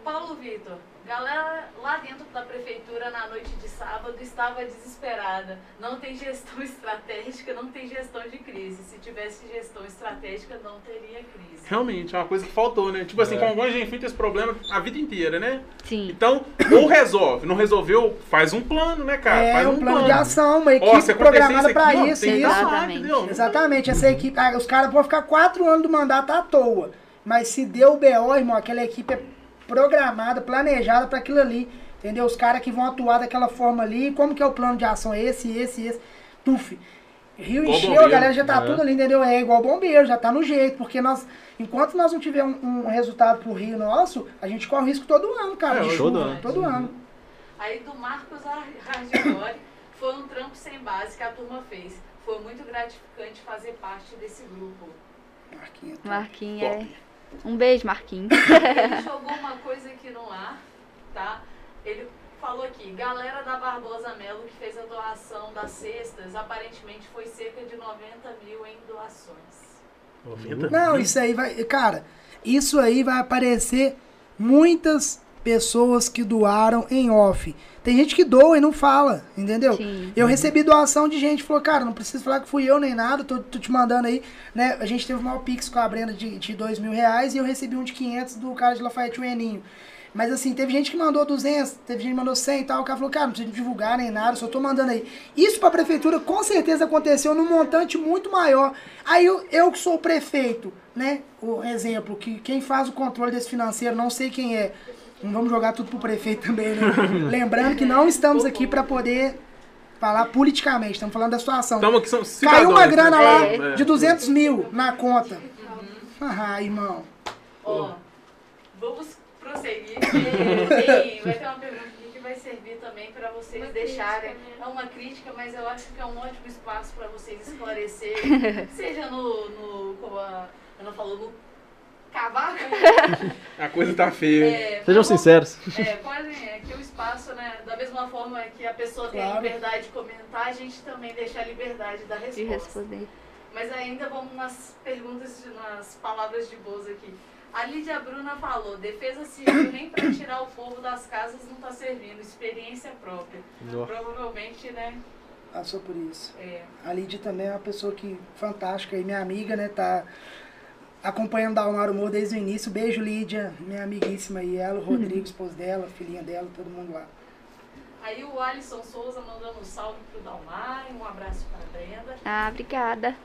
Paulo Vitor, galera lá dentro da prefeitura na noite de sábado estava desesperada. Não tem gestão estratégica, não tem gestão de crise. Se tivesse gestão estratégica, não teria crise. Realmente, é uma coisa que faltou, né? Tipo assim, É. com alguns a gente enfrenta esse problema a vida inteira, né? Sim. Então, ou resolve, não resolveu, faz um plano, né, cara? é faz um plano de ação, uma equipe Ó, programada isso pra aqui, isso. lá, Exatamente. Exatamente, essa equipe, ah, os caras vão ficar quatro anos do mandato à toa. Mas se deu o BO, irmão, aquela equipe é programada, planejada para aquilo ali. Entendeu? Os caras que vão atuar daquela forma ali, como que é o plano de ação? Esse, esse, esse. Tuf. Rio Igual encheu, a bombeiro, galera já tá né? tudo ali, entendeu? É igual bombeiro, já tá no jeito. Porque nós, enquanto nós não tivermos um, um resultado pro Rio nosso, a gente corre risco todo ano, cara. É, de todo chuva, ano. Todo ano. Aí do Marcos Hardcore, foi um trampo sem base que a turma fez. Foi muito gratificante fazer parte desse grupo. Marquinhos. Marquinhos é. Um beijo, Marquinhos. Ele jogou uma coisa aqui no ar, tá? Ele falou aqui, galera da Barbosa Melo que fez a doação das cestas, aparentemente foi cerca de 90 mil em doações. 90 Não, mil? isso aí vai. Cara, isso aí vai aparecer muitas pessoas que doaram em off. Tem gente que doa e não fala, entendeu? Sim. Eu recebi doação de gente falou, cara, não precisa falar que fui eu nem nada, tô, tô te mandando aí, né? A gente teve maior pix com a Brenda de, de dois mil reais e eu recebi um de 500 do cara de Lafayette o Eninho. Mas assim, teve gente que mandou 200, teve gente que mandou 100 e tal. O cara falou, cara, não precisa divulgar nem nada, só tô mandando aí. Isso pra prefeitura com certeza aconteceu num montante muito maior. Aí eu, eu que sou o prefeito, né? O exemplo, que quem faz o controle desse financeiro, não sei quem é. Não vamos jogar tudo pro prefeito também, né? Lembrando que não estamos aqui pra poder falar politicamente, estamos falando da situação. Estamos aqui, são Caiu uma cidadãos, grana né? lá É. de 200 mil na conta. Ah, irmão. Ó, vamos prosseguir. vai ter uma pergunta aqui que vai servir também para vocês Uma deixarem. crítica, né? É uma crítica, mas eu acho que é um ótimo espaço para vocês esclarecerem. seja no, no. Como a Ana falou, no cavaco. A coisa tá feia. É, Sejam mas sinceros. É, podem, é que o espaço, né, da mesma forma que a pessoa tem a Claro. liberdade de comentar, a gente também deixa a liberdade da De resposta. responder. Mas ainda vamos nas perguntas, de- nas palavras de Bozo aqui. A Lídia Bruna falou, defesa civil nem para tirar o povo das casas não está servindo, experiência própria. Nó. Provavelmente, né, Passou por isso. é, A Lídia também é uma pessoa que fantástica e minha amiga, né? Tá acompanhando Dalmar Humor desde o início. Beijo, Lídia, minha amiguíssima aí, ela, o Rodrigo, esposo dela, filhinha dela, todo mundo lá. Aí o Alisson Souza mandando um salve pro Dalmar, um abraço para a Brenda. Ah, obrigada.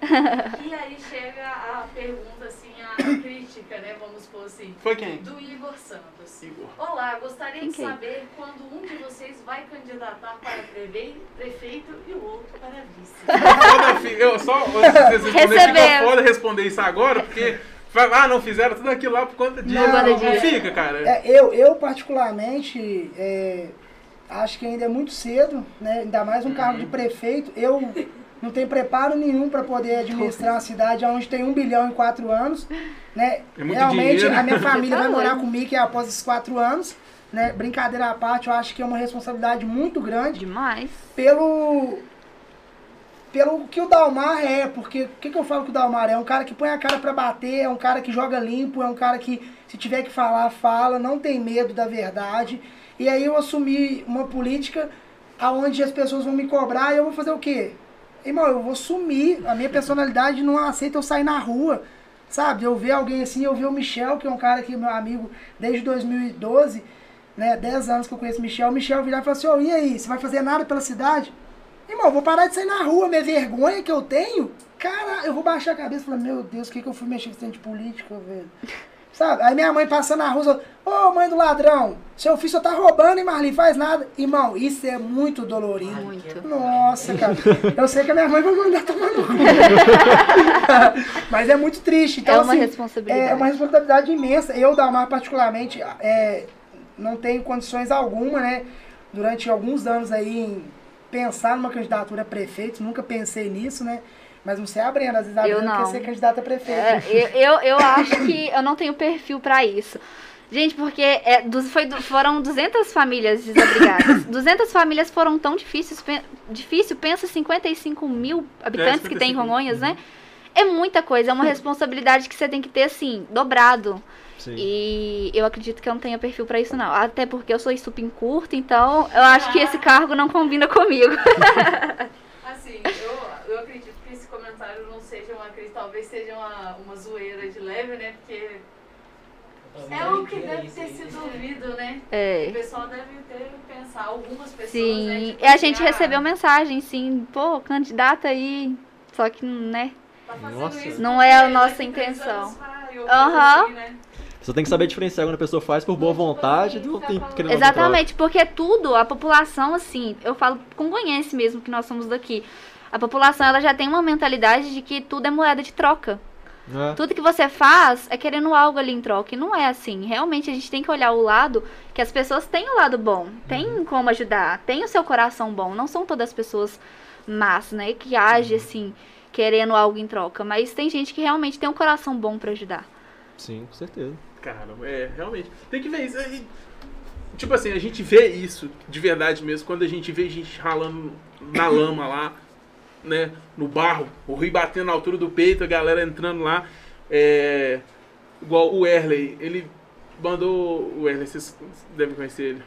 E aí chega a pergunta, assim, a crítica, né, vamos pôr assim, Foi quem? do Igor Santos. Igor. Olá, gostaria de Quem? saber quando um de vocês vai candidatar para prefeito e o outro para vice. Eu só Recebemos. foda responder isso agora, porque ah, não fizeram tudo aquilo lá por conta disso. Não, Não, é- fica, cara. É, eu, eu, particularmente, é, acho que ainda é muito cedo, né? Ainda mais um cargo de prefeito. Eu não tenho preparo nenhum para poder administrar uma cidade onde tem um bilhão em quatro anos. Né? É muito Realmente, dinheiro. a minha família vai Tá morar comigo após esses quatro anos. Né? Brincadeira à parte, eu acho que é uma responsabilidade muito grande Demais. pelo pelo que o Dalmar é, porque o que, que eu falo que o Dalmar é? É um cara que põe a cara pra bater, é um cara que joga limpo, é um cara que se tiver que falar, fala, não tem medo da verdade. E aí eu assumi uma política aonde as pessoas vão me cobrar e eu vou fazer o quê? Irmão, eu vou sumir, a minha personalidade não aceita eu sair na rua, sabe? Eu ver alguém assim, eu ver o Michel, que é um cara que é meu amigo desde 2012, né, 10 anos que eu conheço o Michel, o Michel virar e falar assim, ô, e aí, você vai fazer nada pela cidade? Irmão, vou parar de sair na rua, minha vergonha que eu tenho, cara, eu vou baixar a cabeça e falar, meu Deus, o que, que eu fui mexer com de política, velho? Sabe? Aí minha mãe passando na rua, ô mãe do ladrão, seu filho só tá roubando, hein, Marli? Faz nada. Irmão, isso é muito dolorido. Muito. Nossa, cara. Eu sei que a minha mãe vai mandar tomar no cu. Mas é muito triste. Então, é uma assim, responsabilidade. é uma responsabilidade imensa. Eu, Damar, particularmente, é, não tenho condições alguma, né? Durante alguns anos aí, em pensar numa candidatura a prefeito. Nunca pensei nisso, né? Mas não sei a Brenda. Às vezes a Eu Brenda quer ser candidata a prefeito. É, eu, eu, eu acho que eu não tenho perfil pra isso. Gente, porque é, dos- foi, foram 200 famílias desabrigadas. 200 famílias foram tão difíceis. pe- Difícil, pensa 55 mil habitantes que tem em 55 Congonhas, né? É muita coisa, é uma responsabilidade que você tem que ter, assim, dobrado. Sim. E eu acredito que eu não tenho perfil pra isso, não. Até porque eu sou estupim curto, então eu acho que esse cargo não combina comigo. Assim, eu, eu acredito que esse comentário não seja uma crítica, talvez seja uma, uma zoeira de leve, né? Porque é o que deve ter sido ouvido, né? O É. pessoal deve ter pensado, algumas pessoas, né? Sim, tipo e a assim, gente ah, recebeu mensagem, sim, pô, candidata aí. Só que, né? tá fazendo Nossa. isso Não é a nossa três intenção. Aham. coisa assim, né? Você tem que saber diferenciar quando a pessoa faz por boa vontade do tem querendo uma Exatamente, porque tudo, a população, assim, eu falo congonhense mesmo, que nós somos daqui. A população, ela já tem uma mentalidade de que tudo é moeda de troca. É. Tudo que você faz é querendo algo ali em troca. E não é assim. Realmente a gente tem que olhar o lado que as pessoas têm o lado bom. Tem como ajudar. Tem o seu coração bom. Não são todas as pessoas más, né? Que agem assim, querendo algo em troca. Mas tem gente que realmente tem um coração bom pra ajudar. Sim, com certeza. Cara, é, realmente. Tem que ver isso. E, tipo assim, a gente vê isso de verdade mesmo quando a gente vê gente ralando na lama lá, né? No barro, o rio batendo na altura do peito, a galera entrando lá. É, igual o Erley, ele mandou. O Erley, vocês devem conhecer ele.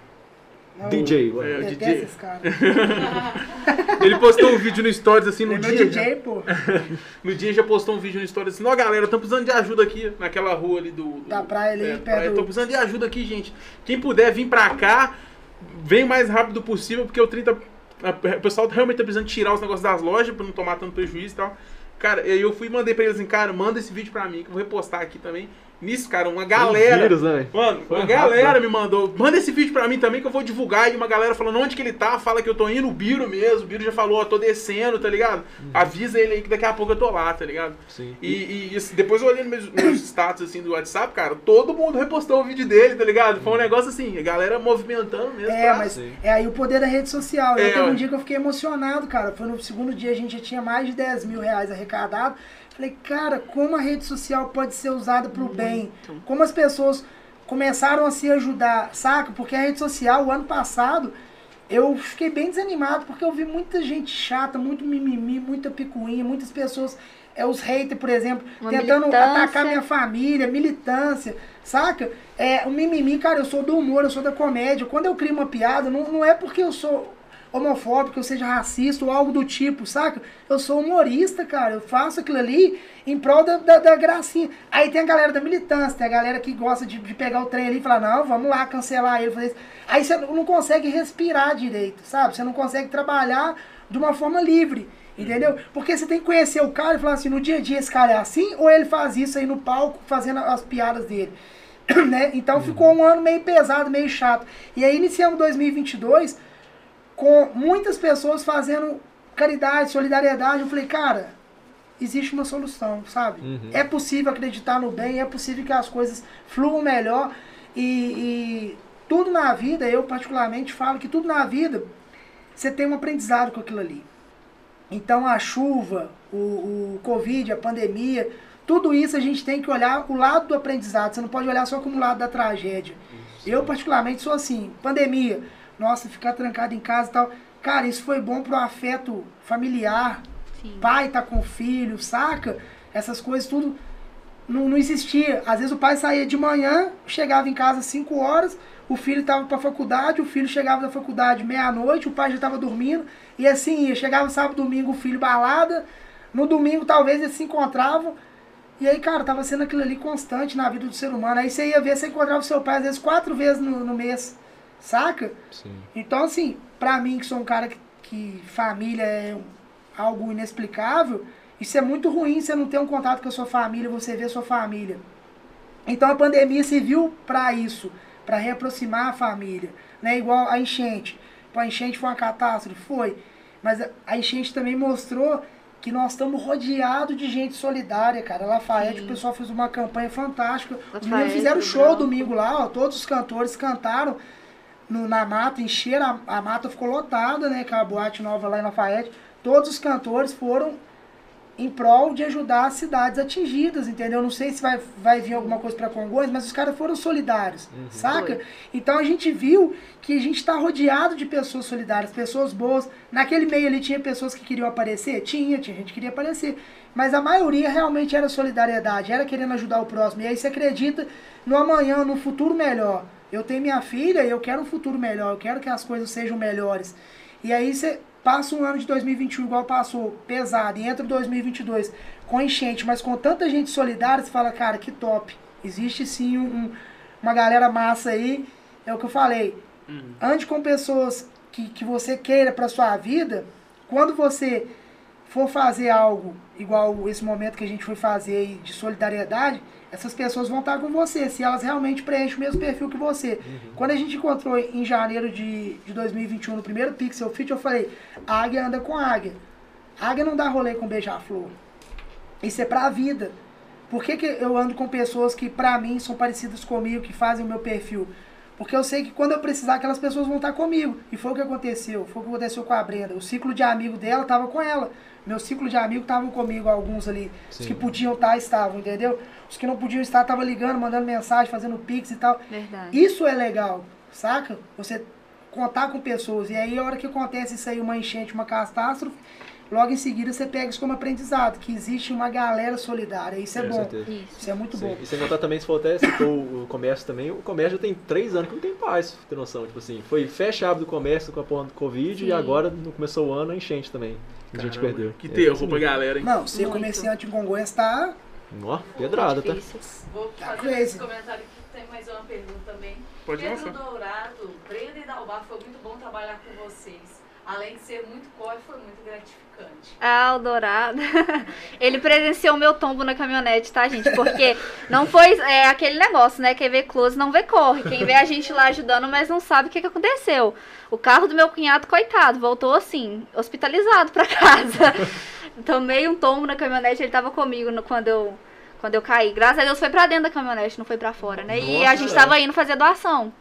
Não, DJ. É, o DJ. esse cara. Ele postou um vídeo no Stories assim no Ele é dia. DJ, pô. No dia já postou um vídeo no Stories assim, ó galera, tô precisando de ajuda aqui naquela rua ali do. do- Da praia ali, é, perto praia. do- Tô precisando de ajuda aqui, gente. Quem puder vir pra cá, vem o mais rápido possível, porque o 30. a- O pessoal realmente tá precisando tirar os negócios das lojas pra não tomar tanto prejuízo e tal. Cara, aí eu fui e mandei pra eles assim, cara, manda esse vídeo pra mim, que eu vou repostar aqui também. Nisso, cara, uma galera. Vírus, né? Mano, Foi uma rápido, galera né? me mandou. Manda esse vídeo pra mim também que eu vou divulgar. E uma galera falando onde que ele tá. Fala que eu tô indo. O Biro mesmo. O Biro já falou, ó, tô descendo, tá ligado? Uhum. Avisa ele aí que daqui a pouco eu tô lá, tá ligado? Sim. E, e- e, depois eu olhei nos meus, meus status assim do WhatsApp, cara, todo mundo repostou o vídeo dele, tá ligado? Foi um negócio assim, a galera movimentando mesmo. É, pra- mas Sim. é aí o poder da rede social. Eu É, teve um dia que eu fiquei emocionado, cara. Foi no segundo dia, a gente já tinha mais de 10 mil reais arrecadado. Falei, cara, como a rede social pode ser usada pro bem? Como as pessoas começaram a se ajudar, saca? Porque a rede social, o ano passado, eu fiquei bem desanimado, porque eu vi muita gente chata, muito mimimi, muita picuinha, muitas pessoas, é, os haters, por exemplo, Uma tentando militância. atacar minha família, militância, saca? É, o mimimi, cara, eu sou do humor, eu sou da comédia. Quando eu crio uma piada, não, não é porque eu sou homofóbico, eu seja racista ou algo do tipo, saca? Eu sou humorista, cara. Eu faço aquilo ali em prol da, da, da gracinha. Aí tem a galera da militância, tem a galera que gosta de, de pegar o trem ali e falar, não, vamos lá, cancelar ele, fazer isso. Aí você não consegue respirar direito, sabe? Você não consegue trabalhar de uma forma livre. Entendeu? Porque você tem que conhecer o cara e falar assim, no dia a dia esse cara é assim, ou ele faz isso aí no palco, fazendo as piadas dele. né? Então ficou um ano meio pesado, meio chato. E aí iniciamos 2022 com muitas pessoas fazendo caridade, solidariedade. Eu falei, cara, existe uma solução, sabe? Uhum. É possível acreditar no bem, é possível que as coisas fluam melhor. E, e tudo na vida, eu particularmente falo que tudo na vida, você tem um aprendizado com aquilo ali. Então a chuva, o, o Covid, a pandemia, tudo isso a gente tem que olhar o lado do aprendizado. Você não pode olhar só como o lado da tragédia. Eu, particularmente, sou assim. Pandemia, nossa, ficar trancado em casa e tal. Cara, isso foi bom pro afeto familiar. Sim. Pai tá com filho, saca? Essas coisas tudo não, não existia. Às vezes o pai saía de manhã, chegava em casa às 5 horas, o filho estava para faculdade, o filho chegava da faculdade meia-noite, o pai já estava dormindo, e assim ia. Chegava sábado, domingo, o filho balada, no domingo talvez eles se encontravam, e aí, cara, tava sendo aquilo ali constante na vida do ser humano. Aí você ia ver, você encontrava o seu pai às vezes quatro vezes no, no mês, saca? Sim. Então, assim, pra mim, que sou um cara que, que família é algo inexplicável, isso é muito ruim você não ter um contato com a sua família, você ver a sua família. Então a pandemia serviu pra isso, pra reaproximar a família, né? Igual a enchente. Pô, a enchente foi uma catástrofe, foi. Mas a- enchente também mostrou que nós estamos rodeados de gente solidária, cara. Lafayette, Sim. o pessoal fez uma campanha fantástica. Os Lafayette, meninos fizeram show domingo lá, ó, todos os cantores cantaram no- na mata, encheram, a, a mata ficou lotada, né? Com a boate nova lá em Lafayette. Todos os cantores foram em prol de ajudar as cidades atingidas, entendeu? Não sei se vai, vai vir alguma coisa para Congonhas, mas os caras foram solidários, saca? Foi. Então a gente viu que a gente está rodeado de pessoas solidárias, pessoas boas. Naquele meio ali tinha pessoas que queriam aparecer? Tinha, tinha gente que queria aparecer. Mas a maioria realmente era solidariedade, era querendo ajudar o próximo. E aí você acredita no amanhã, no futuro melhor. Eu tenho minha filha e eu quero um futuro melhor, eu quero que as coisas sejam melhores. E aí você passa um ano de 2021 igual passou, pesado, e entra 2022 com enchente, mas com tanta gente solidária, você fala, cara, que top. Existe sim um- um- uma galera massa aí, é o que eu falei. Ande com pessoas que, que você queira para sua vida. Quando você for fazer algo igual esse momento que a gente foi fazer aí de solidariedade, essas pessoas vão estar com você, se elas realmente preenchem o mesmo perfil que você. Quando a gente encontrou em janeiro de, de 2021, no primeiro Pixel Fit, eu falei, águia anda com águia. Águia não dá rolê com beija-flor. Isso é pra vida. Por que, que eu ando com pessoas que pra mim são parecidas comigo, que fazem o meu perfil? Porque eu sei que quando eu precisar, aquelas pessoas vão estar comigo. E foi o que aconteceu. Foi o que aconteceu com a Brenda. O ciclo de amigo dela estava com ela. Meu ciclo de amigo estavam comigo, alguns ali. Os Sim. que podiam estar, estavam, entendeu? Os que não podiam estar, estavam ligando, mandando mensagem, fazendo pix e tal. Verdade. Isso é legal, saca? Você contar com pessoas. E aí, a hora que acontece isso aí, uma enchente, uma catástrofe, logo em seguida você pega isso como aprendizado, que existe uma galera solidária, isso é, Com bom. Isso. Isso é muito Sim. bom. E sem contar também, se for até citou o comércio também, o comércio já tem três anos que não tem paz, ter noção. Tipo assim, foi fecha abre do comércio com a porra do Covid Sim. e agora não começou o ano a enchente também. Que A gente Caramba, perdeu. Que É, terror pra galera, hein? Não, ser Muito. comerciante em Congonhas tá. Ó, pedrada, tá? Vou Tá fazer crazy. esse comentário aqui, que tem mais uma pergunta também. Pode Pedro lançar. Dourado, Brenda e Dalbar, foi muito bom trabalhar com vocês. Além de ser muito corre, foi muito gratificante. Ah, o Dourado. Ele presenciou meu tombo na caminhonete, tá, gente? Porque não foi é, aquele negócio, né? Quem vê close não vê corre. Quem vê a gente lá ajudando, mas não sabe o que, que aconteceu. O carro do meu cunhado, coitado, voltou assim, hospitalizado pra casa. Tomei um tombo na caminhonete, ele tava comigo no- quando eu. Quando eu caí. Graças a Deus foi pra dentro da caminhonete, não foi pra fora, né? e a Nossa, gente tava indo fazer doação.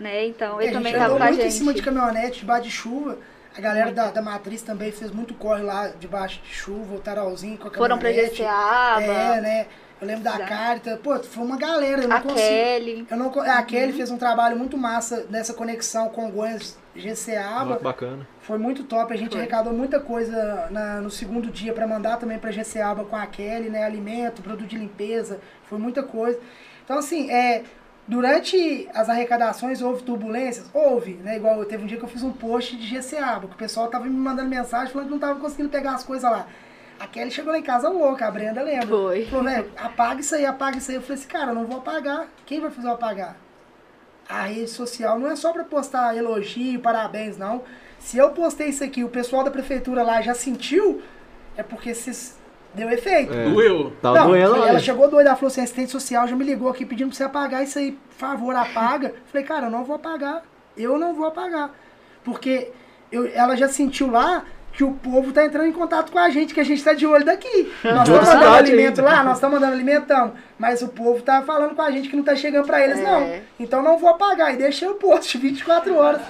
Né? Então É, ele a também gente tava andou com a muito gente. em cima de caminhonete, debaixo de chuva. A galera da, da Matriz também fez muito corre lá debaixo de chuva, o tarolzinho com a Foram pra. Geceaba, É, né? Eu lembro da Já. Carita. Pô, foi uma galera. Eu não a consigo. Kelly. Eu não, co- a Kelly fez um trabalho muito massa nessa conexão com Goiás GCABA. Ó, que bacana. Foi muito top. A gente Foi. arrecadou muita coisa na- no segundo dia para mandar também para GCABA com a Kelly, né? Alimento, produto de limpeza. Foi muita coisa. Então, assim, é, durante as arrecadações houve turbulências? Houve, né? Igual teve um dia que eu fiz um post de GCABA, que o pessoal tava me mandando mensagem falando que não tava conseguindo pegar as coisas lá. A Kelly chegou lá em casa louca, a Brenda lembra. Foi. Falou, velho, apaga isso aí, apaga isso aí. Eu falei assim, cara, eu não vou apagar. Quem vai fazer eu apagar? A rede social não é só pra postar elogio, parabéns, não. Se eu postei isso aqui, o pessoal da prefeitura lá já sentiu, é porque se deu efeito. É. Doeu. Tava não, doendo ela chegou doida, ela falou assim, assistente social já me ligou aqui pedindo pra você apagar isso aí, por favor, apaga. Falei, cara, eu não vou apagar. Eu não vou apagar. Porque eu, ela já sentiu lá que o povo tá entrando em contato com a gente, que a gente tá de olho daqui. Nós estamos mandando cidade alimento ainda. lá, nós estamos mandando alimento, tamo. Mas o povo tá falando com a gente que não tá chegando pra eles, É. não. Então não vou apagar. E deixei o post 24 horas.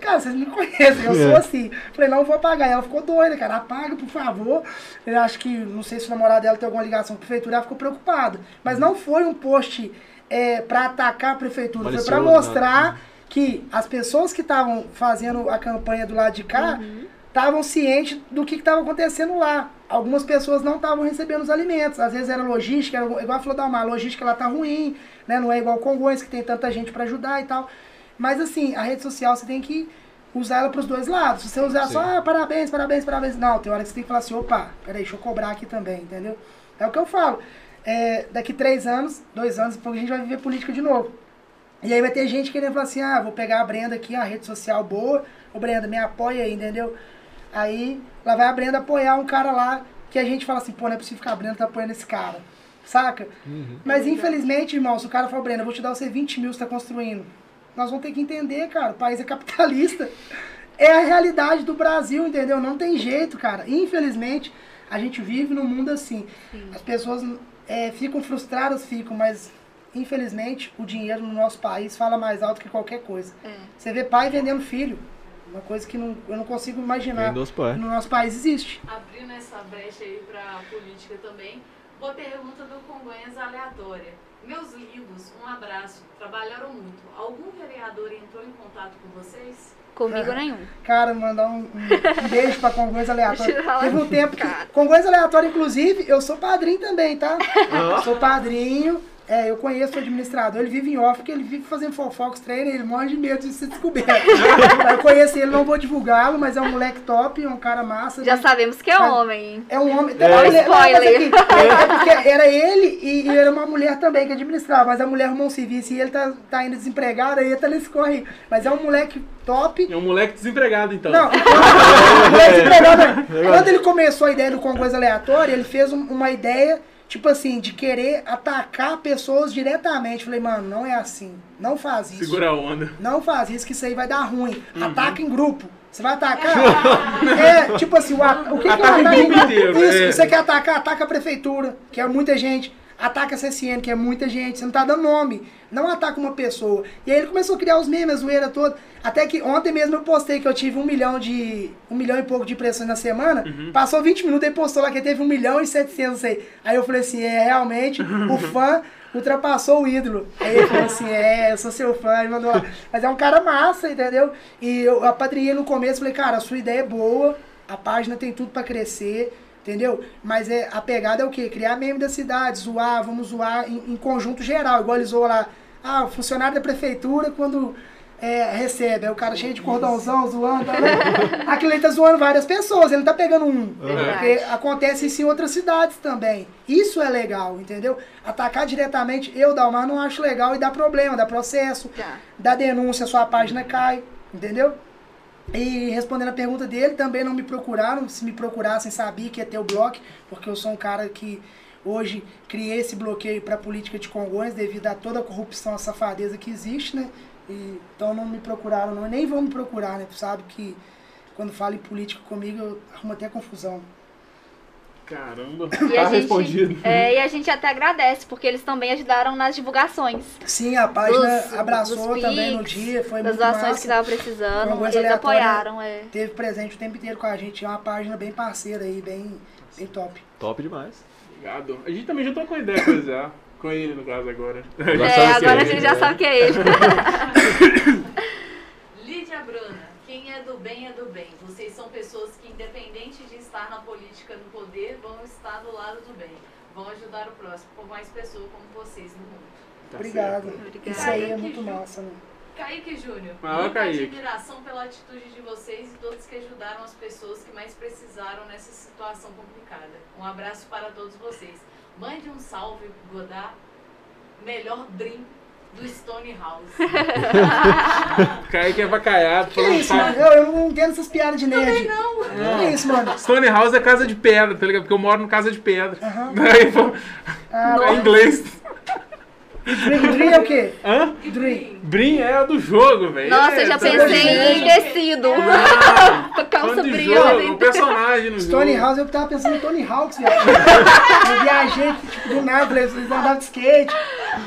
Cara, vocês me conhecem, eu sou É. assim. Falei, não vou apagar. E ela ficou doida, cara. Apaga, por favor. Eu acho que, não sei se o namorado dela tem alguma ligação com a prefeitura, ela ficou preocupada. Mas não foi um post é, pra atacar a prefeitura, foi pra Malicioso, mostrar né? que as pessoas que estavam fazendo a campanha do lado de cá estavam cientes do que estava acontecendo lá. Algumas pessoas não estavam recebendo os alimentos. Às vezes era logística, era, igual a falou da a logística lá tá ruim, né? Não é igual Congonhas, que tem tanta gente para ajudar e tal. Mas assim, a rede social você tem que usar ela para os dois lados. Se você usar só, Sim. ah, parabéns, parabéns, parabéns. Não, tem hora que você tem que falar assim, opa, peraí, deixa eu cobrar aqui também, entendeu? É o que eu falo. É, daqui três anos, dois anos, depois a gente vai viver política de novo. E aí vai ter gente querendo falar assim, ah, vou pegar a Brenda aqui, a rede social boa, ô Brenda, me apoia aí, entendeu? Aí lá vai a Brenda apoiar um cara lá que a gente fala assim, pô, não é possível ficar a Brenda tá apoiando esse cara, saca? Mas infelizmente, irmão, se o cara falar, Brenda, eu vou te dar você 20 mil, você tá construindo. Nós vamos ter que entender, cara, o país é capitalista. É a realidade do Brasil, entendeu? Não tem jeito, cara. Infelizmente, a gente vive num mundo assim. As pessoas é, ficam frustradas, ficam, mas infelizmente o dinheiro no nosso país fala mais alto que qualquer coisa. É. Você vê pai vendendo filho. Uma coisa que não, eu não consigo imaginar. Pais. No nosso país existe. Abrindo essa brecha aí pra política também, boa pergunta do Congonhas aleatória. Meus lindos, um abraço. Trabalharam muito. Algum vereador entrou em contato com vocês? Comigo É. nenhum. Cara, mandar um, um beijo pra Congonhas Aleatório. Teve um tempo que. cara. Congonhas Aleatório, inclusive, eu sou padrinho também, tá? Ah. Sou padrinho. É, eu conheço o administrador, ele vive em off, porque ele vive fazendo fofocos, treina, ele morre de medo de ser descoberto. eu conheço ele, não vou divulgá-lo, mas é um moleque top, é um cara massa. Já né? sabemos que é Sabe? homem. É um homem. É. Não, não, Spoiler. aqui, é, é porque era ele e, e era uma mulher também que administrava, mas a mulher arrumou um serviço e ele tá, tá indo desempregado, aí ele tá nesse corre. Mas é um moleque top. É um moleque desempregado, então. Não, quando, moleque desempregado, quando ele começou a ideia do Congois Aleatório, ele fez um- uma ideia, tipo assim, de querer atacar pessoas diretamente. Falei, mano, não é assim. Não faz isso. Segura a onda. Não faz isso, que isso aí vai dar ruim. Uhum. Ataca em grupo. Você vai atacar? é, tipo assim, o, a- o que, que é grupo grupo? inteiro, Isso, é. você quer atacar, ataca a prefeitura, que é muita gente. Ataca a CSN, que é muita gente. Você não tá dando nome. Não ataca uma pessoa. E aí ele começou a criar os memes, a zoeira toda. Até que ontem mesmo eu postei que eu tive um milhão de. um milhão e pouco de impressões na semana. Uhum. Passou 20 minutos e postou lá que teve um milhão e 700, não sei. Aí eu falei assim, é realmente, o fã ultrapassou o ídolo. Aí ele falou assim, é, eu sou seu fã, e mandou lá. Mas é um cara massa, entendeu? E eu apadrinhei no começo, falei, cara, a sua ideia é boa, A página tem tudo pra crescer, entendeu? Mas é, a pegada é o quê? Criar meme da cidade, zoar, vamos zoar em, em conjunto geral. Igual eles zoam lá, ah, o funcionário da prefeitura quando é, recebe, é o cara cheio de cordãozão zoando. Tá? Aquilo ele tá zoando várias pessoas, ele tá pegando um. Porque acontece isso em outras cidades também. Isso é legal, entendeu? Atacar diretamente, eu, Dalmar, não acho legal e dá problema, dá processo, Tá. dá denúncia, sua página cai, entendeu? E respondendo a pergunta dele, também não me procuraram. Se me procurassem, sabia que ia ter o bloco, porque eu sou um cara que hoje criei esse bloqueio para a política de Congonhas devido a toda a corrupção, a safadeza que existe, né? E, então não me procuraram, não, nem vão me procurar, né? Sabe que quando fala em política comigo, eu arrumo até confusão. Caramba. E tá a, respondido. gente, é, e a gente até agradece, porque eles também ajudaram nas divulgações Sim, a página Dos- abraçou dos também no dia, foi das muito doações massa. que tava precisando. Eles apoiaram, é. Teve presente o tempo inteiro com a gente, é uma página bem parceira aí, bem, bem top. Top demais. Obrigado. A gente também já ideia com ele já. Com ele, no caso, agora. Agora É, agora é a gente já né? sabe que é ele. Lídia Bruna, quem é do bem é do bem. Vocês são pessoas que, independente de estar na política, no poder, vão estar do lado do bem. Vão ajudar o próximo, por mais pessoas como vocês no mundo. Tá Obrigado. Obrigada. Isso aí é Kaique muito massa, né? Kaique Júnior, Ah, muita Kaique. admiração pela atitude de vocês e todos que ajudaram as pessoas que mais precisaram nessa situação complicada. Um abraço para todos vocês. Mande um salve, Godard, melhor dream do Stone House. Kaique é vacaiado, Que isso, mano? Eu, eu não entendo essas piadas de nerd. não. Que isso, mano? Stone House é casa de pedra, tá ligado? Porque eu moro no casa de pedra. Aham. Aí, pô, Ah, é inglês. Dream, Dream é o quê? Hã? Dream. Brim é o do jogo, velho. Nossa, é, eu já tá pensei ligado? em tecido. Ah, a calça jogo, o personagem no Stone jogo. House, eu tava pensando em Tony Hawks, velho. Eu viajei, tipo, do nada, falei, eles andavam de skate.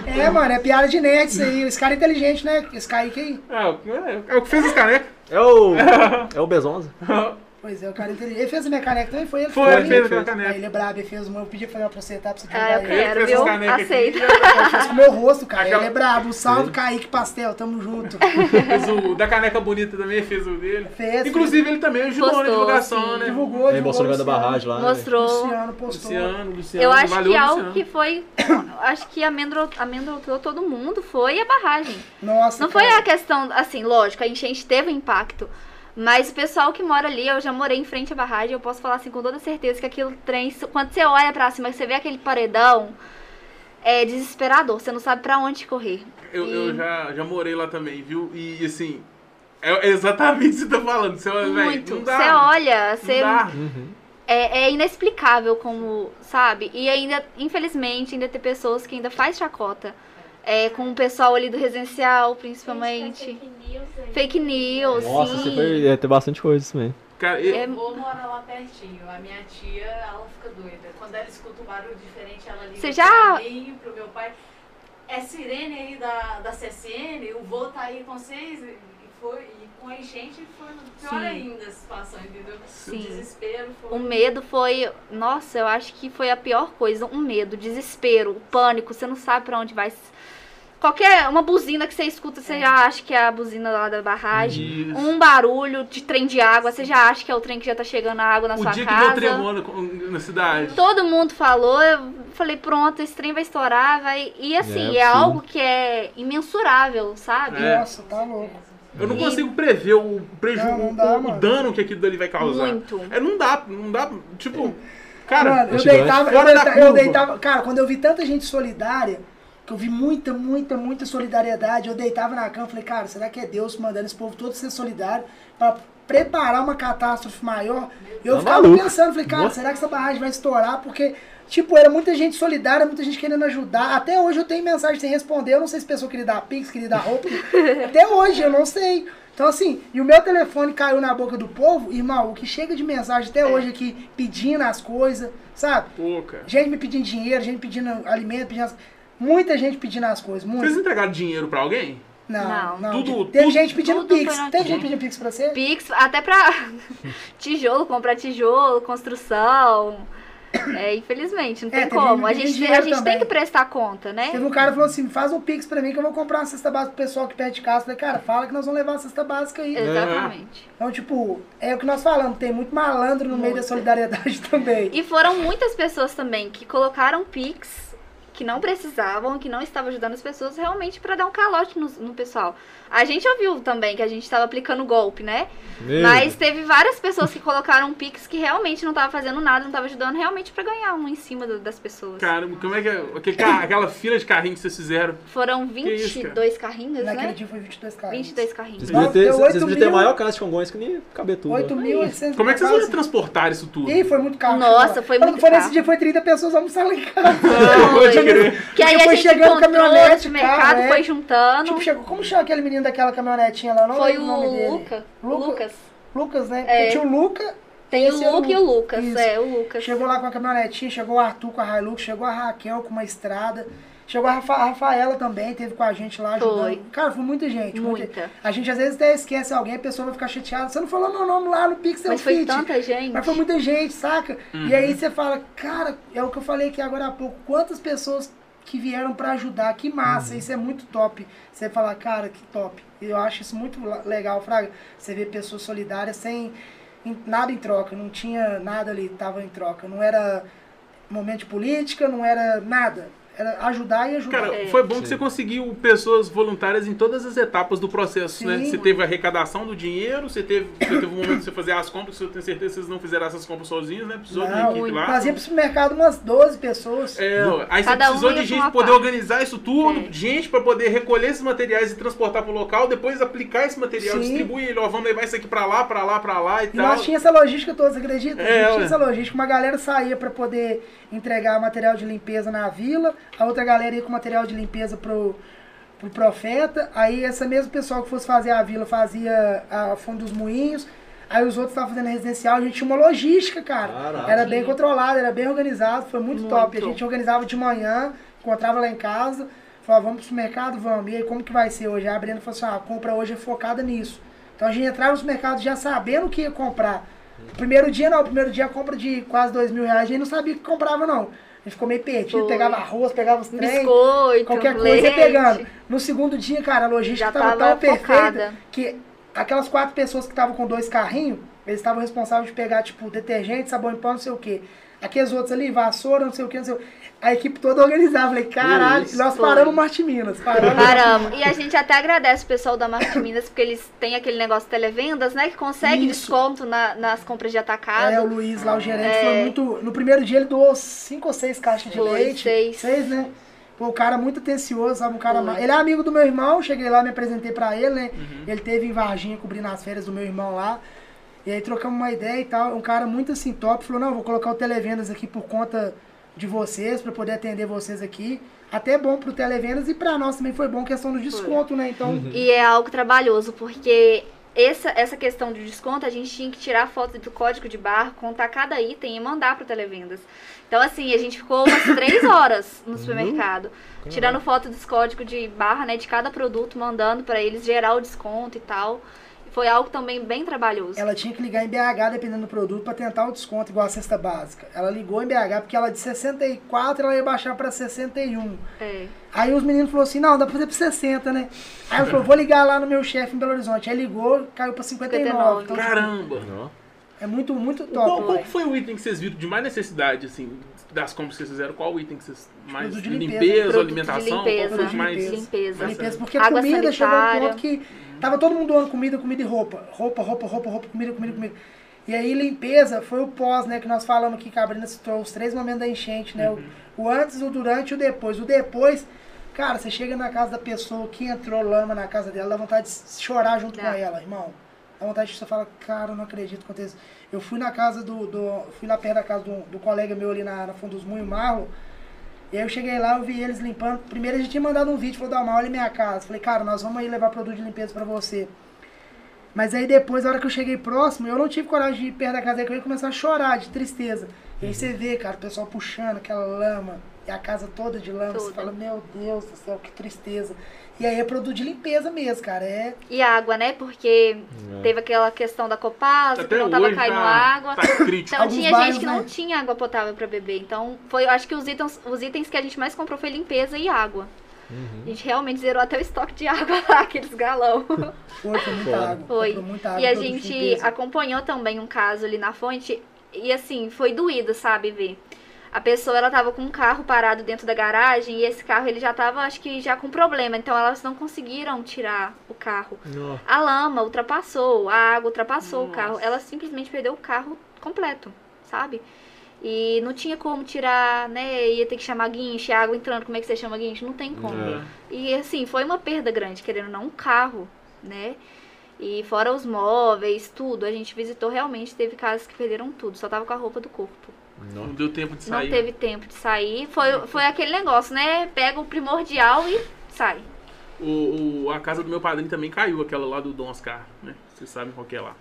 É, mano, é piada de nerd isso aí. Esse cara é inteligente, né? Esse Kaique aí. Ah, é, é o que fez as canecas. É o. É o Bezonza. Pois é, o cara é. Ele fez a minha caneca também, foi ele? que Foi, ele fez né? aquela caneca. Aí ele é brabo, ele fez uma. Eu pedi pra fazer uma pra você, tá? Pra você Ah, eu quero, fez as viu? Ele fez com o meu rosto, cara. Aquela- Ele é brabo. Salve, Sim. Kaique Pastel, tamo junto. Fez o da caneca bonita também, fez o dele. Fez. Inclusive, ele também ajudou na Postou, divulgação, sim. né? divulgou, Ele mostrou no meio da barragem lá. né? Mostrou. Luciano postou. Luciano, Luciano. Eu acho valeu, que algo Luciano. que foi. Acho que amedrontou todo mundo foi a barragem. Nossa, Não foi cara. a questão, assim, lógico, a enchente teve um impacto. Mas o pessoal que mora ali, eu já morei em frente à barragem, eu posso falar assim com toda certeza que aquilo trem, quando você olha pra cima, você vê aquele paredão, é desesperador, você não sabe pra onde correr. Eu, E- eu já, já morei lá também, viu? E assim, é exatamente o que você tá falando. Você, olha, Muito. Você dá. olha, Não você dá. Uhum. é, é inexplicável como, sabe? E ainda, infelizmente, ainda tem pessoas que ainda faz chacota. É, com o pessoal ali do residencial, principalmente. Fake news, Nossa, sim. você foi. É, tem bastante coisa isso também. Cara, É- Eu vou morar lá pertinho. A minha tia, ela fica doida. Quando ela escuta um barulho diferente, ela liga Você já- mim, pro meu pai. É sirene aí da, da CSN, o vô tá aí com vocês. E, foi, e com a enchente foi pior Sim. ainda a situação, entendeu? Sim. O desespero foi. O medo foi. Nossa, eu acho que foi a pior coisa. Um medo, desespero, o pânico, você não sabe pra onde vai. Qualquer. Uma buzina que você escuta, você já acha que é a buzina lá da barragem. Isso. Um barulho de trem de água, você já acha que é o trem que já tá chegando a água na o sua dia que deu casa. tremor na, na cidade. Todo mundo falou, eu falei, pronto, esse trem vai estourar, vai. E assim, É, é, algo que é imensurável, sabe? É. Nossa, tá louco. Eu não E- consigo prever o prejuízo, Não, não dá, o, mano. dano que aquilo dali vai causar. Muito. É, não dá, não dá. Tipo, cara, Mano, eu deitava, eu, Fora da deita- eu deitava. Cara, quando eu vi tanta gente solidária, que eu vi muita, muita, muita solidariedade, eu deitava na cama e falei, cara, será que é Deus mandando esse povo todo ser solidário pra preparar uma catástrofe maior? Eu Tá ficava maluco. pensando, falei, cara, Nossa. será que essa barragem vai estourar? Porque, tipo, era muita gente solidária, muita gente querendo ajudar. Até hoje eu tenho mensagem sem responder. Eu não sei se a pessoa queria dar pix, queria dar roupa. Até hoje, eu não sei. Então, assim, e o meu telefone caiu na boca do povo, irmão, o que chega de mensagem até hoje aqui, pedindo as coisas, sabe? cara. Gente me pedindo dinheiro, gente pedindo alimento, pedindo as... Muita gente pedindo as coisas, Vocês muito. entregaram dinheiro pra alguém? Não, Não. não. Tudo- Teve tudo- gente pedindo tudo pix. Tem gente pedindo pix pra você? Pix, até pra tijolo, comprar tijolo, construção. É, infelizmente, não É, tem teve como. A muito gente, a gente também. tem que prestar conta, né? Teve um cara que falou assim, faz um pix pra mim que eu vou comprar uma cesta básica pro pessoal que pede casa. Eu falei, cara, fala que nós vamos levar a cesta básica aí. Exatamente. Então, tipo, é o que nós falamos, tem muito malandro no meio da solidariedade também. E foram muitas pessoas também que colocaram Pix que não precisavam, que não estavam ajudando as pessoas realmente pra dar um calote no, no pessoal. A gente ouviu também que a gente estava aplicando golpe, né? Meu Mas teve várias pessoas que colocaram Pix que realmente não estavam fazendo nada, não estavam ajudando realmente pra ganhar um em cima do- das pessoas. Caramba, como é que é? aquela fila de carrinhos que vocês fizeram? Foram isso, 22 carrinhos, Naquele né? dia foi 22 caras. 22 carrinhos. Vocês podiam ter, Deu vocês ter maior casa de Congonhas que nem caber tudo. né? 8.800 Como é que vocês vão transportar isso tudo? Ih, foi muito caro. Nossa, foi Não, muito Foi caro. nesse dia, foi 30 pessoas almoçar lá em casa. Pode crer. Que aí a foi gente chegando encontrou no mercado, carro, é. foi juntando. Tipo, chegou, como chama aquele menino daquela caminhonetinha lá? Não foi o nome o dele. Luca. Luca. Lucas. Lucas, né? É. Porque tinha o Luca. Tem esse é o Luke e o Lucas. Isso. É, o Lucas. Chegou lá com a caminhonetinha, chegou o Arthur com a Hilux, chegou a Raquel com uma estrada. Chegou a, Rafa- a Rafaela também, teve com a gente lá ajudando. Foi. Cara, foi muita gente. Muita. A gente às vezes até esquece alguém, a pessoa vai ficar chateada. Você não falou meu nome lá no Pixel Mas foi Fit. tanta gente. Mas foi muita gente, saca? E aí você fala, cara, é o que eu falei aqui agora há pouco, quantas pessoas que vieram pra ajudar, que massa, isso é muito top. Você falar, cara, que top. Eu acho isso muito legal, Fraga. Você vê pessoas solidárias sem em- nada em troca, não tinha nada ali, tava em troca. Não era momento de política, não era nada. Era ajudar e ajudar. Cara, É. foi bom que Sim. você conseguiu pessoas voluntárias em todas as etapas do processo, né? Sim. Você teve a arrecadação do dinheiro, você teve, você teve um momento de você fazer as compras, que eu tenho certeza que vocês não fizeram essas compras sozinhos, né? Precisou de Não, equipe lá. fazia pro supermercado umas 12 pessoas. É, aí você Cada um precisou ia de gente pra poder parte. organizar isso tudo, É. gente pra poder recolher esses materiais e transportar pro local, depois aplicar esse material, Sim. distribuir ele, ó, vamos levar isso aqui pra lá, pra lá, pra lá e, E tal. nós tinha essa logística toda, você acredita? É, a gente ué. tinha essa logística. Uma galera saía pra poder entregar material de limpeza na vila, a outra galera ia com material de limpeza pro, pro profeta, aí essa mesma pessoal que fosse fazer a vila fazia a fundo dos moinhos, aí os outros estavam fazendo residencial, a gente tinha uma logística, cara. Caraca. Era bem controlado, era bem organizado, foi muito, Muito. top. A gente organizava de manhã, encontrava lá em casa, falava, vamos pro mercado, vamos. E aí, como que vai ser hoje? Aí a Brenda falou assim, ah, a compra hoje é focada nisso. Então a gente entrava nos mercados já sabendo o que ia comprar. Primeiro dia não, primeiro dia a compra de quase dois mil reais, a gente não sabia o que comprava não. A gente ficou meio perdido, Foi. pegava arroz, pegava os trem, Biscoito, qualquer coisa leite. ia pegando. No segundo dia, cara, a logística Já tava, tava tão perfeita que aquelas quatro pessoas que estavam com dois carrinhos, eles estavam responsáveis de pegar, tipo, detergente, sabão em pó, não sei o quê. Aqueles outros ali, vassoura, não sei o quê, não sei o quê. A equipe toda organizava. Falei, caralho, Isso, nós foi. paramos Marte Minas. Paramos. Paramos. E a gente até agradece o pessoal da Marte Minas, porque eles têm aquele negócio de televendas, né? Que consegue Isso. desconto na- nas compras de atacado. É, o Luiz lá, o gerente, É. foi muito. No primeiro dia ele doou cinco ou seis caixas de Foi, leite. seis. né? Pô, o cara muito atencioso, sabe? Um cara Ele é amigo do meu irmão, cheguei lá, me apresentei pra ele, né? Uhum. Ele teve em Varginha cobrindo as férias do meu irmão lá. E aí trocamos uma ideia e tal. Um cara muito assim top falou: não, vou colocar o Televendas aqui por conta de vocês, pra poder atender vocês aqui. Até bom pro Televendas e pra nós também foi bom questão do desconto, né? Então. E é algo trabalhoso, porque essa, essa questão de desconto, a gente tinha que tirar foto do código de barra, contar cada item e mandar pro Televendas. Então, assim, a gente ficou umas três horas no supermercado, tirando foto dos códigos de barra, né, de cada produto, mandando pra eles gerar o desconto e tal. Foi algo também bem trabalhoso. Ela tinha que ligar em BH, dependendo do produto, pra tentar o desconto, igual a cesta básica. Ela ligou em BH, porque ela de 64 ela ia baixar pra 61. É. Aí os meninos falaram assim, não, dá pra fazer pra 60, né? Aí ela falou, vou ligar lá no meu chefe em Belo Horizonte. Aí ligou, caiu pra 59. 59. Então, tipo, Caramba! Não. é muito, muito Qual, top. qual que foi o item que vocês viram de mais necessidade, assim, das compras que vocês fizeram? Qual o item que vocês mais... Produto de limpeza. limpeza, Produto de alimentação? limpeza. Qual mais... Limpeza. Limpeza. Limpeza, porque Água comida chegou a um sanitária. ponto que tava todo mundo doando comida, comida e roupa. Roupa, roupa, roupa, roupa, comida, comida, comida. E aí limpeza foi o pós, né, que nós falamos que a Brina citou os três momentos da enchente, né? O, o antes, o durante e o depois. O depois, cara, você chega na casa da pessoa que entrou lama na casa dela, dá vontade de chorar junto Dá. com ela, irmão. Dá vontade de você falar, cara, eu não acredito que aconteceu. Eu fui na casa do, do- Fui lá perto da casa do, do colega meu ali na, na Fundo dos Munhos, Marlon. E aí eu cheguei lá, eu vi eles limpando. Primeiro a gente tinha mandado um vídeo, falou, Dalma, olha minha casa. Falei, cara, nós vamos aí levar produto de limpeza pra você. Mas aí depois, a hora que eu cheguei próximo, eu não tive coragem de ir perto da casa dele, eu ia começar a chorar de tristeza. E aí você vê, cara, o pessoal puxando aquela lama. e a casa toda de lama. Você Toda. fala, meu Deus do céu, que tristeza. E aí é produto de limpeza mesmo, cara. É. E água, né? Porque É. teve aquela questão da Copasa, que Até não tava hoje caindo tá, água. tá crítico. Então Alguns tinha bairros, gente que não né? tinha água potável pra beber. Então foi, eu acho que os itens, os itens que a gente mais comprou foi limpeza e água. Uhum. A gente realmente zerou até o estoque de água lá, aqueles galão. Foi, foi muita água. Foi. muita água, E a gente limpeza. acompanhou também um caso ali na fonte. E assim, foi doído, sabe, ver. A pessoa, ela tava com um carro parado dentro da garagem e esse carro, ele já tava, acho que já com problema. Então elas não conseguiram tirar o carro. A lama ultrapassou, a água ultrapassou o Nossa. carro. Ela simplesmente perdeu o carro completo, sabe? E não tinha como tirar, né? Ia ter que chamar guinche, a água entrando, como é que você chama guinche? Não tem como. É. E assim, foi uma perda grande, querendo ou não, um carro, né? E fora os móveis, tudo, a gente visitou realmente, teve casas que perderam tudo, só tava com a roupa do corpo. Nó. Não deu tempo de Não sair. teve tempo de sair. Foi, foi aquele negócio, né? Pega o primordial e sai. O, o- a casa do meu padrinho também caiu, aquela lá do Dom Oscar, né? Vocês sabem qual que é lá.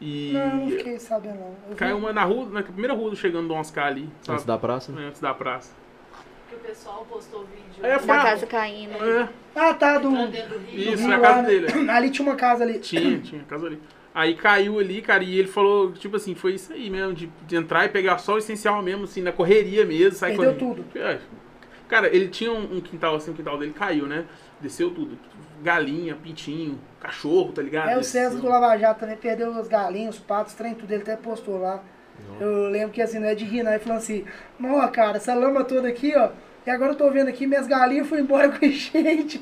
E Não, não fiquei sabendo, não. Eu vi- caiu uma na rua, na primeira rua chegando do Dom Oscar ali, sabe? Antes da praça? É, Antes da praça. Que o pessoal postou vídeo. É, Da a- casa caindo. É, Ah, tá, do. do. Isso, do na casa né? dele. Ali tinha uma casa ali. tinha, tinha, casa ali. Aí caiu ali, cara, e ele falou, tipo assim, foi isso aí mesmo, de, de entrar e pegar só o essencial mesmo, assim, na correria mesmo, sair Perdeu correndo. tudo. É. Cara, ele tinha um, um quintal assim, o quintal dele caiu, né? Desceu tudo. Galinha, pintinho, cachorro, tá ligado? É o Desceu. César do Lava Jato também perdeu as galinhas, os patos, os trem, tudo. Ele até postou lá. Eu lembro que assim, não é de rir, não. Ele falou assim: Não, cara, essa lama toda aqui, ó. E agora eu tô vendo aqui, minhas galinhas foram embora com enchente.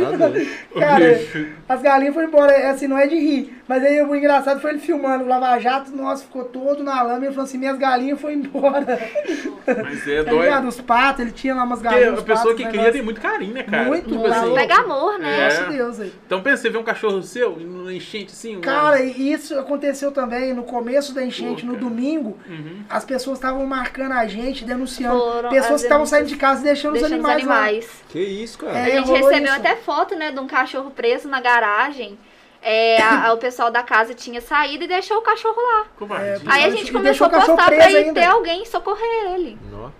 Nó, tá. Cara, as galinhas foram embora, é assim, não é de rir. Mas aí o engraçado foi ele filmando o Lava Jato, nossa, ficou todo na lama. E ele falou assim: minhas galinhas foram embora. Mas é Tá ligado? Os patos, ele tinha lá umas Porque galinhas. a os pessoa patos, que né, cria tem muito carinho, né, cara? Muito, Tipo assim. Pega amor, né? É. Nossa Deus, aí. Então pensa, você vê um cachorro seu não enchente assim. Cara, e isso aconteceu também no começo da enchente, Pô, no domingo. Uhum. As pessoas estavam marcando a gente, denunciando. Foram pessoas as que estavam saindo de casa e deixando, Deixando os os animais, lá. animais. Que isso, cara? É, A gente recebeu isso. até foto, né, de um cachorro preso na garagem. É, a- a- o pessoal da casa tinha saído e deixou o cachorro lá. Covardia. Aí a gente começou a postar pra ir ainda. ter alguém socorrer ele.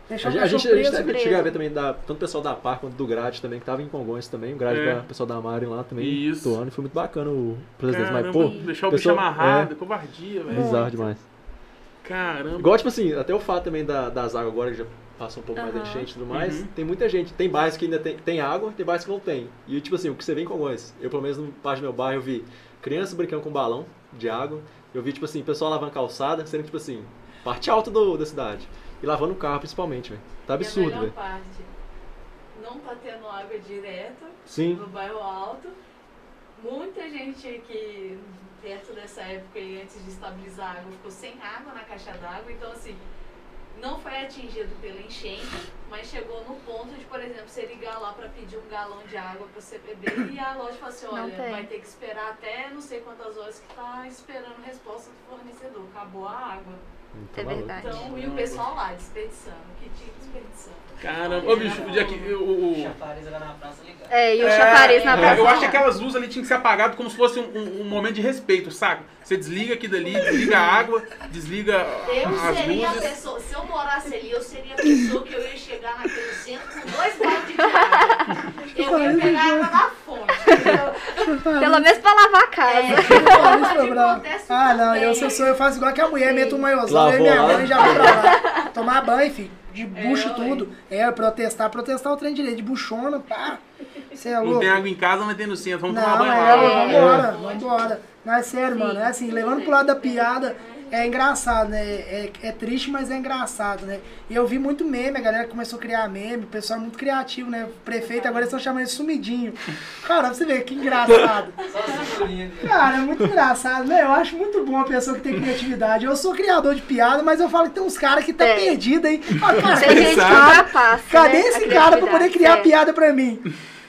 Deixou A o gente, a gente, a chega a ver também da, tanto o pessoal da Par quanto do Grade também, que tava em Congonhas também. O Grade É. da o pessoal da Mari lá também. Isso. E foi muito bacana o presidente. Mas, Caramba, pô, deixar o bicho amarrado, covardia, velho. bizarro demais. Caramba. Igual, tipo assim, até o fato também da- das águas agora, que já passou um pouco mais da Aham. enchente e tudo mais, Uhum. tem muita gente. Tem bairros que ainda tem, tem água, tem bairros que não tem. E, tipo assim, o que você vê em Congonhas, eu pelo menos no parte do meu bairro, eu vi crianças brincando com balão de água, eu vi, tipo assim, pessoal lavando calçada, sendo, tipo assim, parte alta do, da cidade. E lavando o carro, principalmente, velho. Tá E a absurdo, velho. parte, não tá tendo água direto Sim. no bairro alto. Muita gente que perto dessa época e antes de estabilizar a água ficou sem água na caixa d'água. Então assim, não foi atingido pela enchente, mas chegou no ponto de, por exemplo, você ligar lá para pedir um galão de água para você beber e a loja fala assim, olha, vai ter que esperar até não sei quantas horas que tá esperando resposta do fornecedor. Acabou a água. Então, É maluco. verdade. Então, e o pessoal lá desperdiçando, que tinha desperdiçando. Caramba. Ô, bicho, o dia que. O, o- Chafariz lá na praça ligado. É, e o É, chafariz na é, praça. Eu acho que aquelas luzes ali tinham que ser apagadas como se fosse um, um- um momento de respeito, saca? Você desliga aqui dali, desliga a água, desliga Eu as seria a luzes. pessoa, se eu morasse ali, eu seria a pessoa que eu ia chegar naquele centro com dois baldes de água. Eu ia pegar água na fonte. Pelo menos pra lavar a casa. É, acontecer Ah, não, eu sou, sou- eu faço igual que a mulher, meto um maiôzão, eu e minha mãe já vou pra lá. Tomar banho, filho. De bucho ué. tudo. É, protestar, protestar o trem direito. De buchona, pá. Você é Não louco. tem água em casa, mas tem no centro. Vamos Não, tomar banho é, lá. vambora, vambora. Não, é sério, mano. É assim, levando pro lado da piada, é engraçado, né? É, é triste, mas é engraçado, né? E eu vi muito meme, a galera começou a criar meme, o pessoal é muito criativo, né? O prefeito agora eles estão chamando ele de sumidinho. Cara, você ver que engraçado. Cara, é muito engraçado, né? Eu acho muito bom a pessoa que tem criatividade. Eu sou criador de piada, mas eu falo que tem uns caras que tá Tem. perdido aí. Ah, cara, Tem cadê esse cara? ultrapassa. Cadê né, esse cara pra poder criar é. piada pra mim?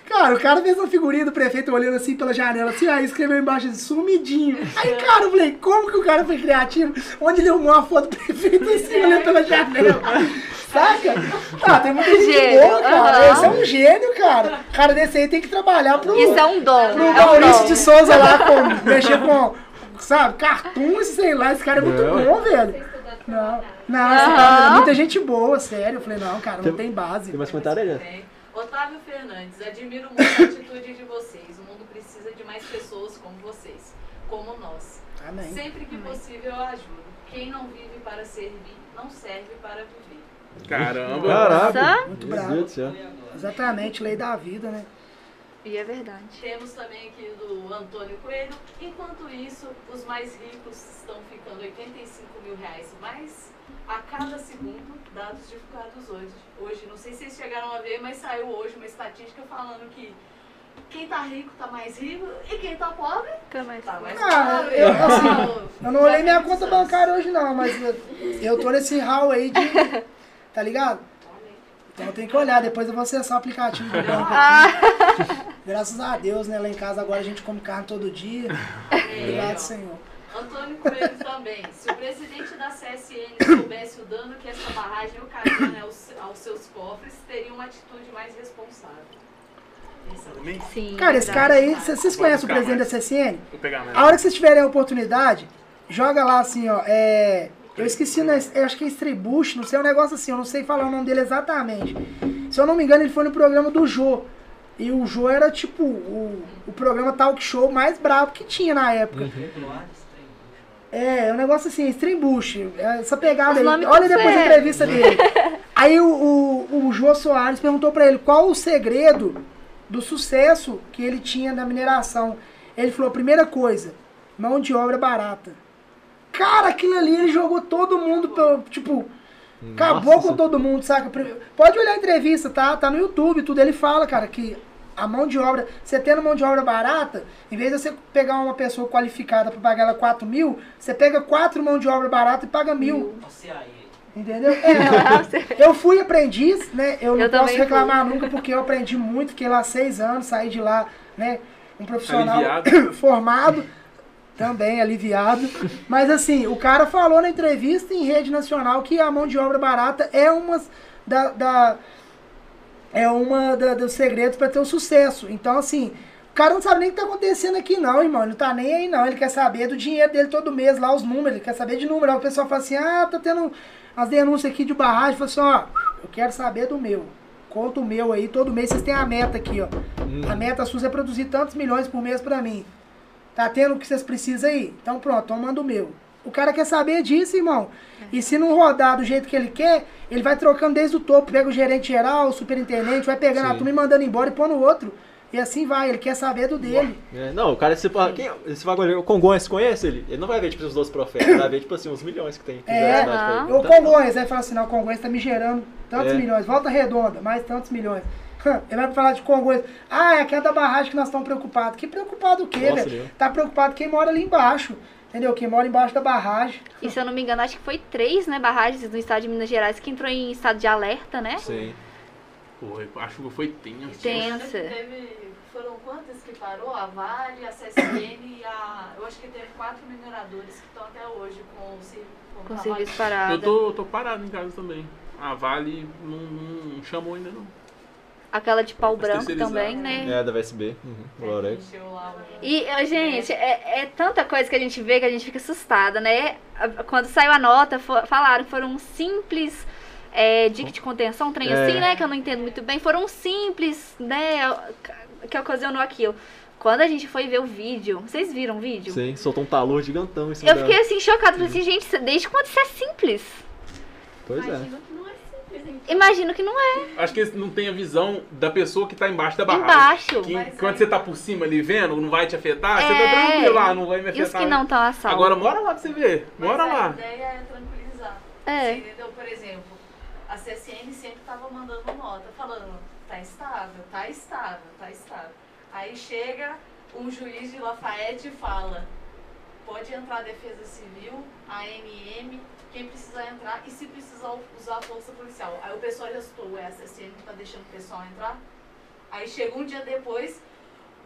Cara, o cara fez uma figurinha do prefeito olhando assim pela janela, assim, aí escreveu embaixo assim, sumidinho. Aí, cara, eu falei, como que o cara foi criativo? Onde ele arrumou uma foto do prefeito assim, olhando pela janela? Saca? Ah, tem muita gente Gênio, boa, cara. aham. Esse é um gênio, cara. O cara desse aí tem que trabalhar pro, Isso é um dom. pro é um Maurício dom. de Souza lá, com, mexer com, sabe, cartoon, sei lá. Esse cara é muito É, bom, velho. Não. Não, Aham. tá vendo? muita gente boa, sério. Eu falei, não, cara, não Tem- tem base. Tem mais comentário aí, né? Otávio Fernandes, admiro muito a atitude de vocês. O mundo precisa de mais pessoas como vocês, como nós. Amém. Sempre que possível eu ajudo. Quem não vive para servir, não serve para viver. Caramba. Caraca. Muito Meu bravo. Exatamente, lei da vida, né? E é verdade. Temos também aqui do Antônio Coelho. Enquanto isso, os mais ricos estão ficando 85 mil reais mais a cada segundo, dados divulgados hoje. Hoje, não sei se vocês chegaram a ver, mas saiu hoje uma estatística falando que quem tá rico tá mais rico e quem tá pobre Fica mais- tá mais Ah, pobre. eu, assim, falo, Eu não olhei minha conta tem bancária hoje não, mas eu, eu tô nesse hall aí de. Tá ligado? Então eu tenho que olhar, depois eu vou acessar o aplicativo do banco. aqui. Graças a Deus, né? Lá em casa agora a gente come carne todo dia. Obrigado, Senhor. Antônio Coelho também. Se o presidente da CSN soubesse o dano que essa barragem ocasiona aos, aos seus cofres, teria uma atitude mais responsável. É Sim. Cara, esse cara aí, vocês conhecem o presidente mais. da CSN? Vou pegar mais. A hora que vocês tiverem a oportunidade, joga lá assim, ó. É, eu esqueci, né, eu acho que é Strebush, não sei, é um negócio assim, eu não sei falar o nome dele exatamente. Se eu não me engano, ele foi no programa do Jô. E o Jô era tipo o, o programa talk show mais brabo que tinha na época. É, é um negócio assim, Streambush, essa pegada aí. Olha depois a entrevista dele. Aí o, o, o Jô Soares perguntou pra ele qual o segredo do sucesso que ele tinha na mineração. Ele falou, primeira coisa, mão de obra barata. Cara, aquilo ali ele jogou todo mundo, pelo, tipo, acabou Nossa. com todo mundo, saca? Pode olhar a entrevista, tá? Tá no YouTube, tudo. Ele fala, cara, que a mão de obra, você tendo mão de obra barata, em vez de você pegar uma pessoa qualificada pra pagar ela 4 mil, você pega quatro mão de obra barata e paga mil. Você aí. Entendeu? É, eu fui aprendiz, né? Eu não Eu posso também reclamar nunca, porque eu aprendi muito, fiquei lá seis anos, saí de lá, né? Um profissional Aliviado. formado, também aliviado. Mas assim, o cara falou na entrevista em rede nacional que a mão de obra barata é uma da, da- é uma da- dos segredos para ter o sucesso. Então, assim, o cara não sabe nem o que tá acontecendo aqui, não, irmão. Ele não tá nem aí, não. Ele quer saber do dinheiro dele todo mês, lá os números. Ele quer saber de número. Aí o pessoal fala assim: ah, tá tendo as denúncias aqui de barragem. Fala assim: ó, eu quero saber do meu. Conta o meu aí, todo mês vocês têm a meta aqui, ó. A meta sua é produzir tantos milhões por mês pra mim. Tá tendo o que vocês precisam aí? Então pronto, então manda o meu. O cara quer saber disso, irmão. E se não rodar do jeito que ele quer, ele vai trocando desde o topo. Pega o gerente geral, o superintendente, vai pegando a Sim. turma e mandando embora e pondo o outro. E assim vai, ele quer saber do dele. É, não, o cara, se, quem, esse bagulho, o Congonhas, conhece ele? Ele não vai ver, tipo, os 12 profetas, ele vai ver, tipo assim, os milhões que tem. que É, a ele. O Congonhas, aí fala assim, não, o Congonhas tá me gerando tantos É. milhões. Volta redonda, mais tantos milhões. Ele vai falar de Congonhas. Ah, é aquela da barragem que nós estamos preocupados. Que preocupado o quê, Nossa, velho? Deus. Tá preocupado quem mora ali embaixo. Entendeu? Quem mora embaixo da barragem. E se eu não me engano, acho que foi três, né, barragens no estado de Minas Gerais que entrou em estado de alerta, né? Sim. Foi, acho que foi tenso. Tenso. Teve, foram quantas que parou? A Vale, a CSN e a. Eu acho que teve quatro mineradores que estão até hoje com o com o serviço parado. Eu tô, tô parado em casa também. A Vale não, não chamou ainda não. Aquela de pau branco também, né? É, da VSB. Uhum, É, Lorex. encheu lá o- E, gente, é, é tanta coisa que a gente vê que a gente fica assustada, né? Quando saiu a nota, fo- falaram que foram um simples é, dique de contenção, um trem É. assim, né? Que eu não entendo muito bem. Foram simples, né? Que ocasionou aquilo. Quando a gente foi ver o vídeo, vocês viram o vídeo? Sim, soltou um talor gigantão em cima Eu dela. fiquei assim, chocada. Falei assim, gente, desde quando isso é simples? Pois é. Não é? Imagino que não é. Acho que eles não tem a visão da pessoa que tá embaixo da barragem. Embaixo. Que Mas quando você tá por cima ali vendo, não vai te afetar, você É. tá tranquilo lá, não vai me E afetar. os que não estão a salvo? Agora mora lá pra você ver. Mora a lá. ideia é tranquilizar. É. Você entendeu? Por exemplo, a CSN sempre estava mandando nota, falando, tá estável, tá estável, tá estável. Aí chega um juiz de Lafayette e fala, pode entrar a defesa civil, a MM, quem precisar entrar, e se precisar usar a força policial. Aí o pessoal já assustou, é a CSN que tá deixando o pessoal entrar? Aí chega um dia depois,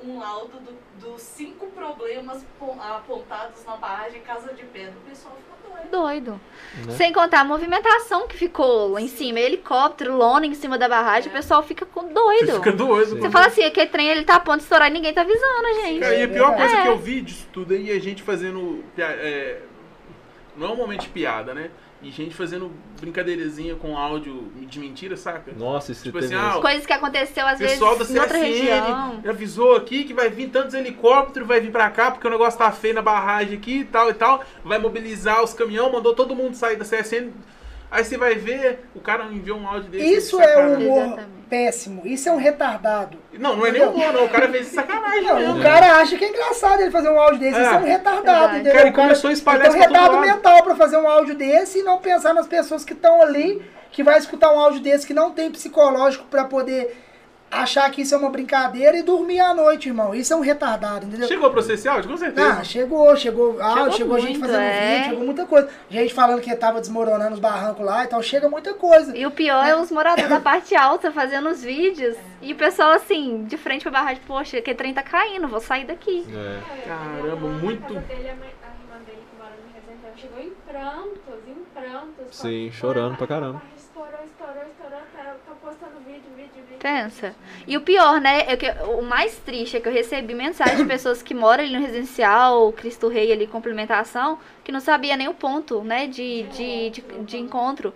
um laudo do- dos cinco problemas pon- apontados na barragem Casa de Pedra. O pessoal fica doido. Doido. Né? Sem contar a movimentação que ficou lá em cima. Helicóptero, lona em cima da barragem. É. O pessoal fica com Você doido. fica doido. Você fala assim, aquele trem ele tá a ponto de estourar e ninguém tá avisando, gente. Cara, e a pior coisa É. que eu vi disso tudo aí é a gente fazendo. É, não é um momento de piada, né? E gente fazendo brincadeirazinha com áudio de mentira, saca? Nossa, esse Tipo teve assim, ah, Coisas que aconteceu às O pessoal da vezes em outra região. CSN avisou aqui que vai vir tantos helicópteros, vai vir pra cá, porque o negócio tá feio na barragem aqui e tal e tal. Vai mobilizar os caminhões, mandou todo mundo sair da CSN. Aí você vai ver, o cara enviou um áudio desse. Isso é um humor Exatamente. Péssimo. Isso é um retardado. Não, não é nem humor, não. O cara fez de sacanagem Não, mesmo. o cara acha que é engraçado ele fazer um áudio desse. É. Isso é um retardado, Verdade. entendeu? Cara, ele O cara começou a espalhar ele tem um lado. mental pra fazer um áudio desse e não pensar nas pessoas que estão ali, que vai escutar um áudio desse que não tem psicológico pra poder achar que isso é uma brincadeira e dormir à noite, irmão. Isso é um retardado, entendeu? Chegou pra você esse áudio? Com certeza. Ah, chegou, chegou, ah, Chegou chegou, gente muito, fazendo é. vídeo, chegou muita coisa. Gente falando que tava desmoronando os barrancos lá e tal, chega muita coisa. E o pior é os moradores da parte alta fazendo os vídeos. E o pessoal assim, de frente pra barragem, poxa, que trem tá caindo, vou sair daqui. É. Caramba, muito- A, a a chegou em prantos, em prantos. Sim, chorando "Pô, pra a caramba." Estourou, estourou, estourou, tá, tô postando vídeo, vídeo, vídeo. Pensa. E o pior, né? É que, o mais triste é que eu recebi mensagem de pessoas que moram ali no residencial, Cristo Rei ali, complementação, que não sabia nem o ponto, né, de, de, de, de encontro.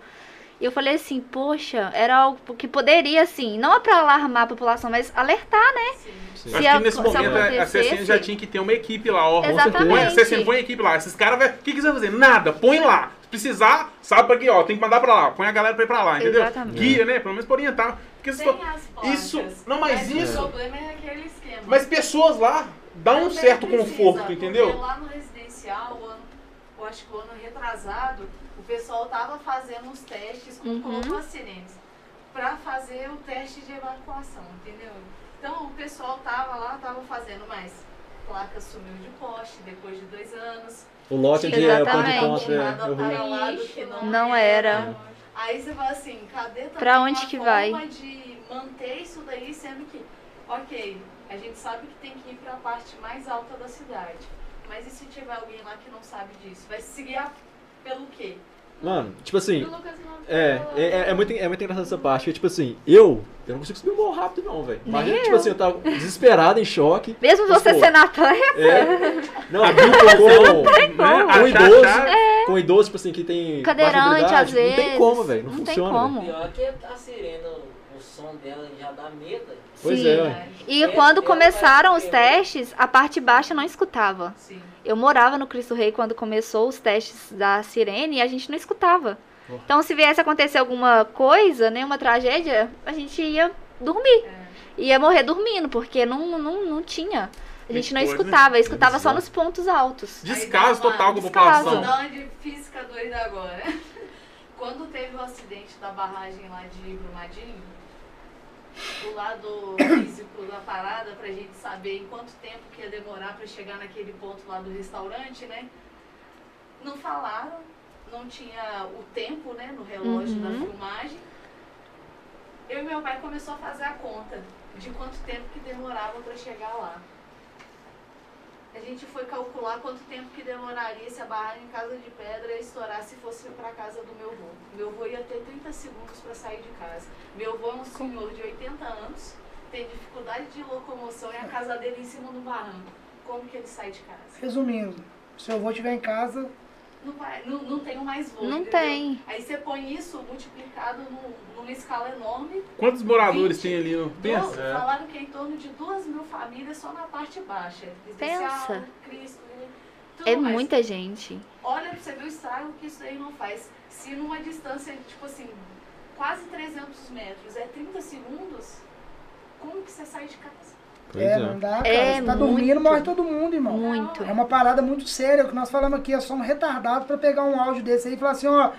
E eu falei assim, poxa, era algo que poderia, assim, não é pra alarmar a população, mas alertar, né? Sim. Acho Se que a- nesse se momento a- a CSN já tinha que ter uma equipe lá, ó. Exatamente. Põe, a CSN põe a equipe lá. Esses caras, vai- o que quiser fazer? Nada, põe lá. Se precisar, sabe pra quê, ó, tem que mandar pra lá. Põe a galera pra ir pra lá, entendeu? Exatamente. Guia, né? Pelo menos pra orientar. Porque Tem for- as placas. Isso, não, mas o isso- problema é aquele esquema. Mas pessoas lá dá um certo precisa, conforto, entendeu? lá no residencial, o ano, eu acho que o ano retrasado, o pessoal tava fazendo uns testes com Uhum. colocou sirenes para fazer o teste de evacuação, entendeu? Então o pessoal tava lá, tava fazendo, mas placa sumiu de poste depois de dois anos. O lote de Exatamente. ponto de encontro é, é não, Não era. Aí você fala assim, cadê também Pra onde uma que forma vai? de manter isso daí, sendo que, ok, a gente sabe que tem que ir pra parte mais alta da cidade. Mas e se tiver alguém lá que não sabe disso? Vai se guiar pelo quê? Mano, tipo assim, O É, é, é, é muito, é muito engraçado essa parte, porque, tipo assim, eu, eu não consigo subir um morro rápido não, velho. Imagina, tipo assim, eu tava desesperado, em choque. Mesmo você Pô, sendo atleta, É, não, Abriu o com, Né? com Achar, idoso, achar. Com idoso, tipo assim, que tem cadeirante às vezes. não tem como, velho, não, Não tem funciona. velho. como. Pior que a sirene, o, som dela já dá medo. Pois Sim. é. E É, quando eu começaram os acho que- testes, a parte baixa não escutava. Sim. Eu morava no Cristo Rei quando começou os testes da sirene e a gente não escutava. Oh. Então, se viesse acontecer alguma coisa, né, uma tragédia, a gente ia dormir. É. Ia morrer dormindo, porque não, não, não tinha. A gente não né? escutava, escutava só nos pontos altos. Descaso total com a população. uma de física doida agora. Quando teve o acidente da barragem lá de Brumadinho, o lado físico da parada, pra gente saber em quanto tempo que ia demorar pra chegar naquele ponto lá do restaurante, né? Não falaram, não tinha o tempo, né, no relógio da Uhum. filmagem. Eu e meu pai começou a fazer a conta de quanto tempo que demorava pra chegar lá. A gente foi calcular quanto tempo que demoraria se a barragem em Casa de Pedra estourar se fosse para casa do meu avô. Meu avô ia ter 30 segundos para sair de casa. Meu avô é um senhor de 80 anos, tem dificuldade de locomoção e a casa dele em cima do barranco. Como que ele sai de casa? Resumindo, se eu vou estiver em casa, Não, vai, não, não tem mais voo. Não entendeu? tem. Aí você põe isso multiplicado num- numa escala enorme. Quantos moradores 20, tem ali? no- Pensa. Doze- Falaram que é em torno de duas mil famílias só na parte baixa. Pensa. Cristo, né? tudo É mais. muita gente. Olha pra você ver o estrago que isso aí não faz. Se numa distância, tipo assim, quase 300 metros é 30 segundos, como que você sai de casa? Pois é, é. não dá, cara. É Você tá dormindo, muito. morre todo mundo, irmão. Muito. É uma parada muito séria. O que nós falamos aqui é só um retardado pra pegar um áudio desse aí e falar assim, ó,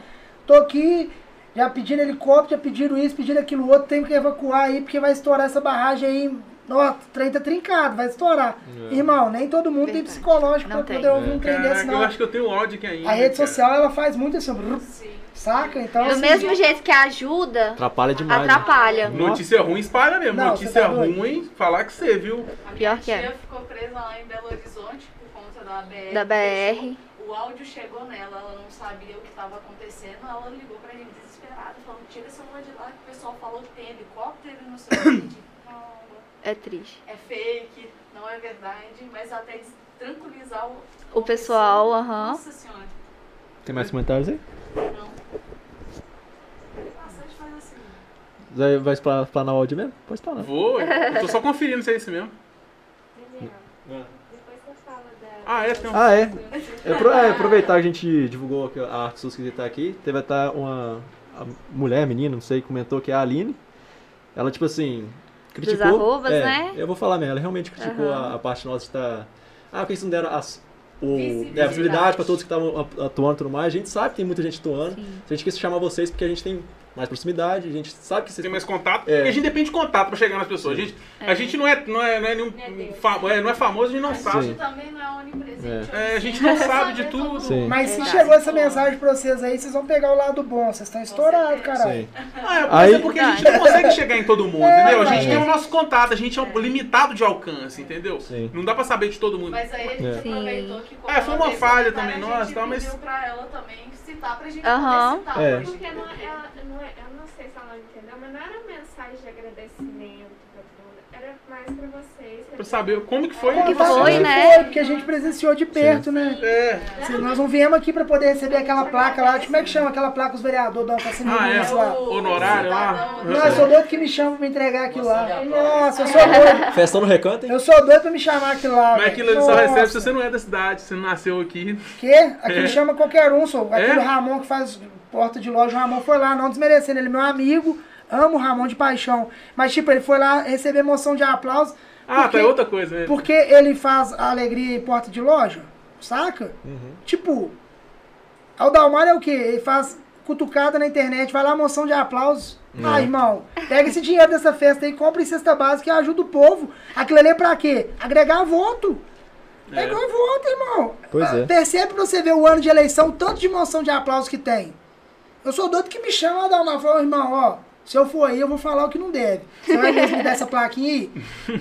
tô aqui, já pediram helicóptero, já pediram isso, pediram aquilo outro, tem que evacuar aí, porque vai estourar essa barragem aí. Ó, o trem tá trincado, vai estourar. É. Irmão, nem todo mundo tem Verdade. psicológico Não pra tem. poder ouvir um trem desse, Caraca, eu não. acho que eu tenho áudio aqui ainda. A rede cara. social, ela faz muito assim, brrr, Sim. saca? Então, Do assim, mesmo jeito que ajuda, Atrapalha demais. né? atrapalha. Notícia ruim espalha mesmo. Não, Notícia tá doido. ruim, falar que você viu. A minha Pior que tia é. ficou presa lá em Belo Horizonte por conta da BR. Da BR. O áudio chegou nela, ela não sabia o que estava acontecendo, ela ligou pra gente desesperada, falando, tira esse celular de lá, que o pessoal falou que tem helicóptero não sei o que. É triste. É fake, não é verdade, mas até tranquilizar o, o, pessoal. Aham. Nossa senhora. Tem mais comentários aí? Não. Ah, assim. Vai, vai explanar o áudio mesmo? Pode explanar. Né? Vou, eu tô só conferindo se é isso mesmo. Daniel, depois você fala da... Ah, é? Tem um... Ah, é. é. Aproveitar que a gente divulgou a arte SUS que tá aqui, teve até uma mulher, menina, não sei, comentou que é a Aline. Ela, tipo assim, criticou. arrobas, é, né? Eu vou falar mesmo, ela realmente criticou Aham. a, a parte nossa de estar. Ah, porque eles não deram as, o, Visibilidade. é, a visibilidade pra todos que estavam atu- atuando e tudo mais. A gente sabe que tem muita gente atuando. A gente quis chamar vocês porque a gente tem mais proximidade, a gente sabe que vocês Tem mais contato. É. Porque a gente depende de contato pra chegar nas pessoas. A gente, a gente não é, não é, não é nenhum Não é é, não é famoso, a gente não A sabe. gente também não é onipresente. É, a gente não sabe de tudo. Sim. Mas se chegou essa mensagem pra vocês aí, vocês vão pegar o lado bom. Vocês estão estourados, caralho. Sim. Ah, é, mas Aí- é porque a gente não consegue chegar em todo mundo, É, entendeu? A gente é. tem o nosso contato, a gente é um limitado de alcance, entendeu? Sim. Não dá pra saber de todo mundo. Mas aí a gente É. aproveitou que como É, foi uma falha também a nossa, gente tal, mas- pediu pra ela também citar pra gente poder citar É. Porque não, é- ela, não é, eu não sei se ela entendeu, mas não era mensagem de agradecimento pra todo mundo. Era mais pra vocês. Pra saber como que foi Como que foi, né? Foi, porque a gente presenciou de perto, né? É. Se nós não viemos aqui pra poder receber aquela placa lá, como é que chama aquela placa os vereadores dão cima Ah, é. lá? Honorário lá. Não, eu sou doido que me chamam pra entregar aquilo lá. De Nossa, eu sou doido. Festão no recanto, hein? Eu sou doido pra me chamar aquilo lá. Mas aquilo ele só recebe se você não é da cidade, você não nasceu aqui. Quê? Aquilo É. chama qualquer um, só. Aquele É? Ramon que faz porta de loja, o Ramon foi lá, não desmerecendo, ele é meu amigo, amo o Ramon de paixão. Mas, tipo, ele foi lá receber moção de aplauso. Ah, porque, tá, é outra coisa, né? Porque ele faz a alegria em porta de loja, saca? Tipo, o Dalmar é o quê? Ele faz cutucada na internet, vai lá, moção de aplausos. Ah, irmão, pega esse dinheiro dessa festa aí, compra em cesta básica e ajuda o povo. Aquilo ali é pra quê? Agregar voto. É, É. igual voto, irmão. Pois é. Percebe pra você ver o ano de eleição, o tanto de moção de aplausos que tem. Eu sou doido que me chama, Dalmar, fala, irmão, ó, se eu for aí, eu vou falar o que não deve. Você vai mesmo me dar essa plaquinha aí?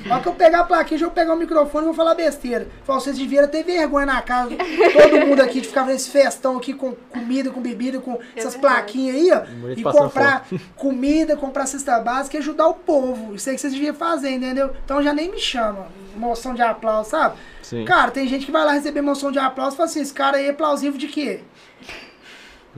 Na hora que eu pegar a plaquinha, eu vou pegar o microfone e vou falar besteira. Fala, vocês deviam ter vergonha na casa. Todo mundo aqui de ficar nesse festão aqui com comida, com bebida, com essas plaquinhas aí, ó. E comprar comida, comprar cesta básica e ajudar o povo. Isso aí que vocês deviam fazer, entendeu? Então já nem me chama. Moção de aplauso, sabe? Sim. Cara, tem gente que vai lá receber moção de aplauso e fala assim, esse cara aí é plausível de quê?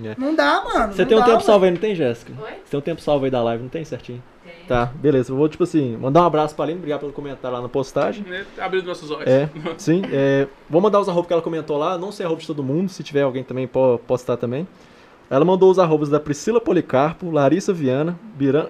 É. Não dá, mano. Você tem um dá, tempo ué. salvo aí, não tem, Jéssica? Oi? Você tem um tempo salvo aí da live, não tem certinho? Tem. Tá, beleza. Eu vou, tipo assim, mandar um abraço pra Aline, obrigado pelo comentário lá na postagem. Né? Abriu nossos olhos. É, sim. É, vou mandar os arrobas que ela comentou lá. Não sei arroba de todo mundo. Se tiver alguém também, pode postar também. Ela mandou os arrobas da Priscila Policarpo, Larissa Viana,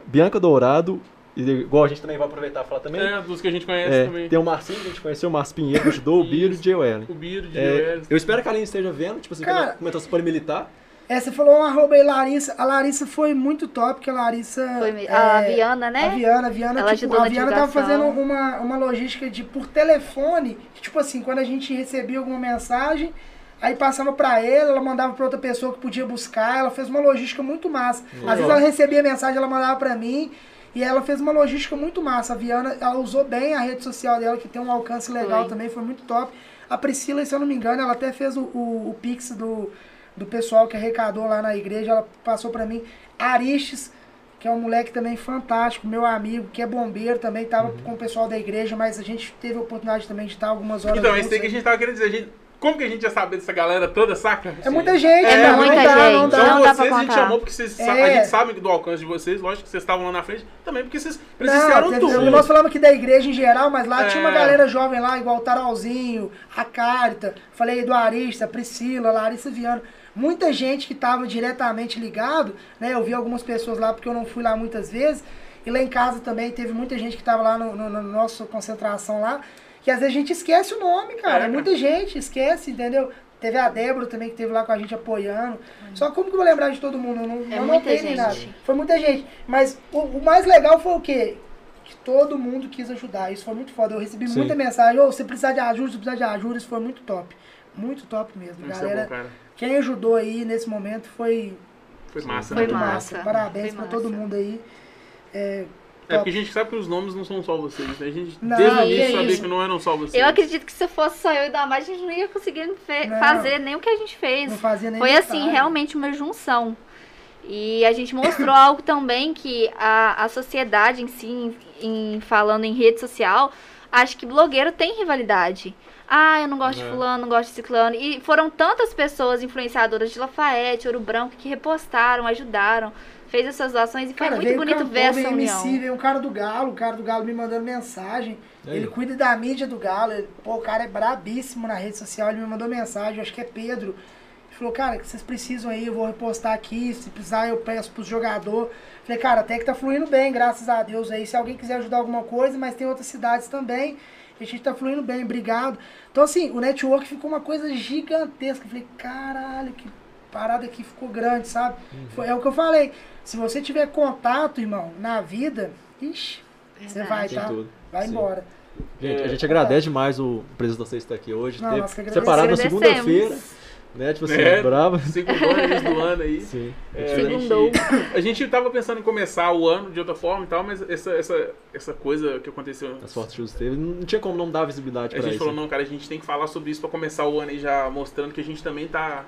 Bianca Dourado. E igual a gente também vai aproveitar e falar também. É, dos que a gente conhece É, também. tem o Marcinho, que a gente conheceu, o Márcio Pinheiro, ajudou, o Biro e o J.O. Ellen. O Biro, de É, Joel. eu espero que a Aline esteja vendo, tipo assim, Cara- comentou sobre militar. É, você falou um arroba aí, Larissa. A Larissa foi muito top, que a Larissa. Foi é, a Viana, né? A Viana, a Viana, Ela tipo, a na Viana tava fazendo uma, uma logística de por telefone, que, tipo assim, quando a gente recebia alguma mensagem, aí passava pra ela, ela mandava pra outra pessoa que podia buscar, ela fez uma logística muito massa. Às vezes ela recebia mensagem, ela mandava pra mim, e ela fez uma logística muito massa. A Viana, ela usou bem a rede social dela, que tem um alcance legal Foi. também, foi muito top. A Priscila, se eu não me engano, ela até fez o, o, o pix do, do pessoal que arrecadou lá na igreja, ela passou pra mim. Aristes, que é um moleque também fantástico, meu amigo, que é bombeiro também, tava Uhum. com o pessoal da igreja, mas a gente teve a oportunidade também de estar algumas horas Então, juntos, isso aí que a né? gente tava querendo dizer. a gente- como que a gente ia saber dessa galera toda, saca? É muita gente, É, cara, muita não dá, não gente. dá. Então Não dá vocês a gente chamou porque vocês É. a gente sabe do alcance de vocês, lógico que vocês estavam lá na frente, também porque vocês Não, presenciaram teve- tudo. nós falamos aqui da igreja em geral, mas lá tinha uma É. galera jovem lá, igual o Taralzinho, a Carita, falei do Arista, Priscila, Larissa Viana. Muita gente que estava diretamente ligado, né? Eu vi algumas pessoas lá porque eu não fui lá muitas vezes. E lá em casa também teve muita gente que estava lá no, no, no nossa concentração lá. Que às vezes a gente esquece o nome, cara. É. Muita gente esquece, entendeu? Teve a Débora também que teve lá com a gente apoiando. Só como que eu vou lembrar de todo mundo? Eu Não, É não muita anotei nem nada. Foi muita gente. Mas o, o mais legal foi o quê? Que todo mundo quis ajudar. Isso foi muito foda. Eu recebi Sim. muita mensagem. Ô, se precisar de ajuda, se precisar de ajuda, isso foi muito top. Muito top mesmo. Isso é Galera, bom, cara. Quem ajudou aí nesse momento foi Foi massa, Foi né? muito massa. massa. Parabéns massa. todo mundo aí. É, É porque a gente sabe que os nomes não são só vocês, né? A gente Não, desde o início sabia isso. que não eram só vocês. Eu acredito que se fosse só eu e Damar, a gente não ia conseguir Não. fazer nem o que a gente fez. não fazia nem Foi assim, realmente uma junção. E a gente mostrou algo também que a, a sociedade em si, em, em- falando em rede social, acha que blogueiro tem rivalidade. Ah, eu não gosto É. de fulano, não gosto de ciclano. E foram tantas pessoas influenciadoras de Lafayette, Ouro Branco, que repostaram, ajudaram, fez as suas doações e foi Cara, muito veio bonito ver essa veio união. MC, veio um cara do Galo, o cara do Galo me mandando mensagem. Ele cuida da mídia do Galo. ele- pô, o cara é brabíssimo na rede social, ele me mandou mensagem, acho que é Pedro. Ele falou, cara, vocês precisam aí, eu vou repostar aqui, se precisar eu peço pros jogador. Falei, cara, até que tá fluindo bem, graças a Deus aí. Se alguém quiser ajudar alguma coisa, mas tem outras cidades também. A gente tá fluindo bem, obrigado. Então, assim, o network ficou uma coisa gigantesca. Eu falei, caralho, que parada aqui ficou grande, sabe? Foi, é o que eu falei. Se você tiver contato, irmão, na vida, ixi, você vai, tá? tudo. Vai Sim. embora. Gente, a É. gente agradece demais o presidente da vocês estar aqui hoje. Não, Teve- separado na segunda-feira, né? Tipo assim, É. brava. Segundo do ano aí. Sim. É. A gente, a gente tava pensando em começar o ano de outra forma e tal, mas essa, essa, essa coisa que aconteceu. As que o teve, não tinha como não dar visibilidade A pra gente isso. falou, né? não, cara, a gente tem que falar sobre isso pra começar o ano aí já mostrando que a gente também tá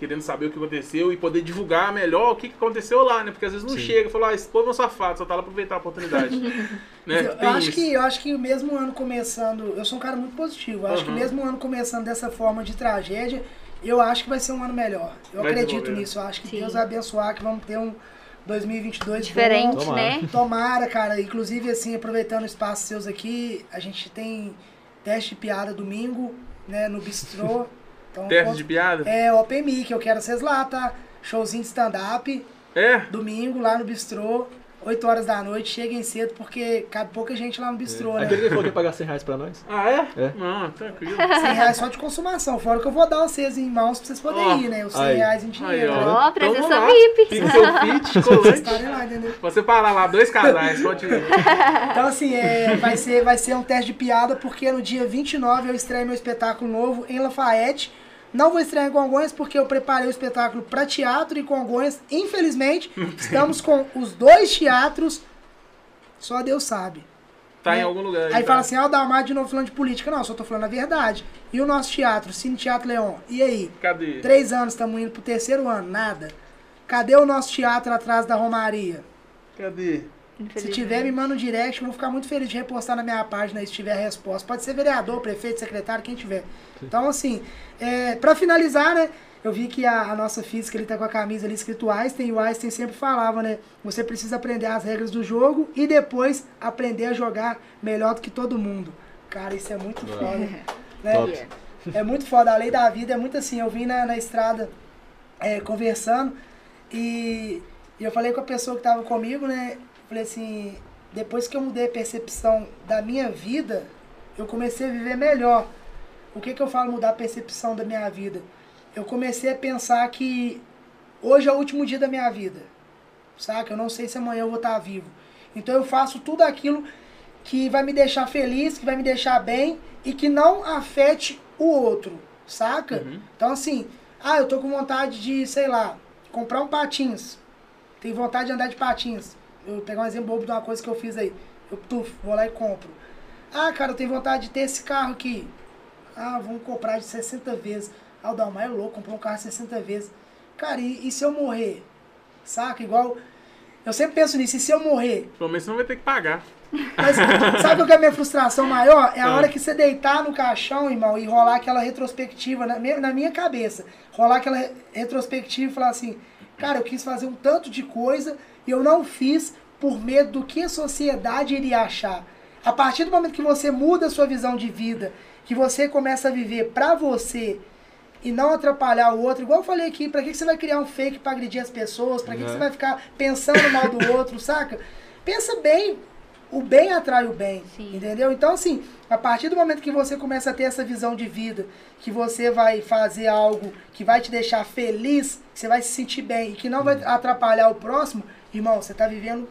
querendo saber o que aconteceu e poder divulgar melhor o que que aconteceu lá, né? Porque às vezes não Sim. chega e fala, ah, esse povo é um safado, só tá lá pra aproveitar a oportunidade. né? Eu, eu acho isso. que, eu acho que mesmo ano começando, eu sou um cara muito positivo. Eu acho que mesmo ano começando dessa forma de tragédia, eu acho que vai ser um ano melhor. Eu Vai acredito nisso. Eu acho que Sim. Deus vai abençoar, que vamos ter um 2022 Diferente, bom. Tomara. né? Tomara, cara. Inclusive, assim, aproveitando o espaço seus aqui, a gente tem teste de piada domingo, né, no bistrô. Então, Teste de piada? É, Open Mic, eu quero vocês lá, tá? Showzinho de stand-up, É? domingo, lá no bistrô, 8 horas da noite, cheguem cedo, porque cabe pouca gente lá no bistrô, né? Aquele que falou que ia pagar 100 reais pra nós. Ah, é? É. Não, tranquilo. 100 reais só de consumação, fora que eu vou dar vocês em mãos pra vocês poderem Ó, ir, né? Os 100 aí. reais em dinheiro. ó. né? Então presença lá. VIP. Pixel Fit, colante. estarem lá, entendeu? Você parar lá, dois casais, pode ir. Então, assim, é, vai, ser, vai ser um teste de piada, porque no dia 29 eu estreio meu espetáculo novo em Lafayette. Não vou estrear em Congonhas, porque eu preparei o espetáculo para teatro e Congonhas. Infelizmente, estamos com os dois teatros, só Deus sabe. Tá É. em algum lugar. Aí tá? fala assim, ah, o Damar de novo falando de política. Não, só tô falando a verdade. E o nosso teatro, Cine Teatro Leon? E aí? Cadê? Três anos, estamos indo pro terceiro ano, nada. Cadê o nosso teatro atrás da Romaria? Cadê? Se tiver, me manda um direct, eu vou ficar muito feliz de repostar na minha página se tiver a resposta. Pode ser vereador, prefeito, secretário, quem tiver. Então, assim, é, para finalizar, né? Eu vi que a, a nossa física ele tá com a camisa ali escrito Einstein, e o Einstein sempre falava, né? Você precisa aprender as regras do jogo e depois aprender a jogar melhor do que todo mundo. Cara, isso é muito foda. Né? Top. É muito foda. A lei da vida é muito assim. Eu vim na, na estrada é, conversando e, e eu falei com a pessoa que tava comigo, né? Falei assim, depois que eu mudei a percepção da minha vida, eu comecei a viver melhor. O que que eu falo mudar a percepção da minha vida? Eu comecei a pensar que hoje é o último dia da minha vida. Saca? Eu não sei se amanhã eu vou estar vivo. Então eu faço tudo aquilo que vai me deixar feliz, que vai me deixar bem e que não afete o outro, saca? Uhum. Então assim, ah, eu tô com vontade de, sei lá, comprar um patins. Tenho vontade de andar de patins. Eu vou pegar um exemplo bobo de uma coisa que eu fiz aí. Eu tuf, vou lá e compro. Ah, cara, eu tenho vontade de ter esse carro aqui. Ah, vamos comprar de 60 vezes. Ah, o Dalmar é louco, comprou um carro de 60 vezes. Cara, e, e se eu morrer? Saca? Igual. Eu sempre penso nisso, e se eu morrer? Pelo menos você não vai ter que pagar. Mas sabe qual que é a minha frustração maior? É a Ah. hora que você deitar no caixão, irmão, e rolar aquela retrospectiva na minha, na minha cabeça. Rolar aquela re- retrospectiva e falar assim, cara, eu quis fazer um tanto de coisa e eu não fiz por medo do que a sociedade iria achar. A partir do momento que você muda a sua visão de vida, que você começa a viver pra você e não atrapalhar o outro, igual eu falei aqui, pra que que você vai criar um fake pra agredir as pessoas? Pra que, que Uhum. você vai ficar pensando mal do outro, saca? Pensa bem, o bem atrai o bem, Sim. entendeu? Então, assim, a partir do momento que você começa a ter essa visão de vida, que você vai fazer algo que vai te deixar feliz, que você vai se sentir bem e que não vai atrapalhar o próximo, irmão, você tá vivendo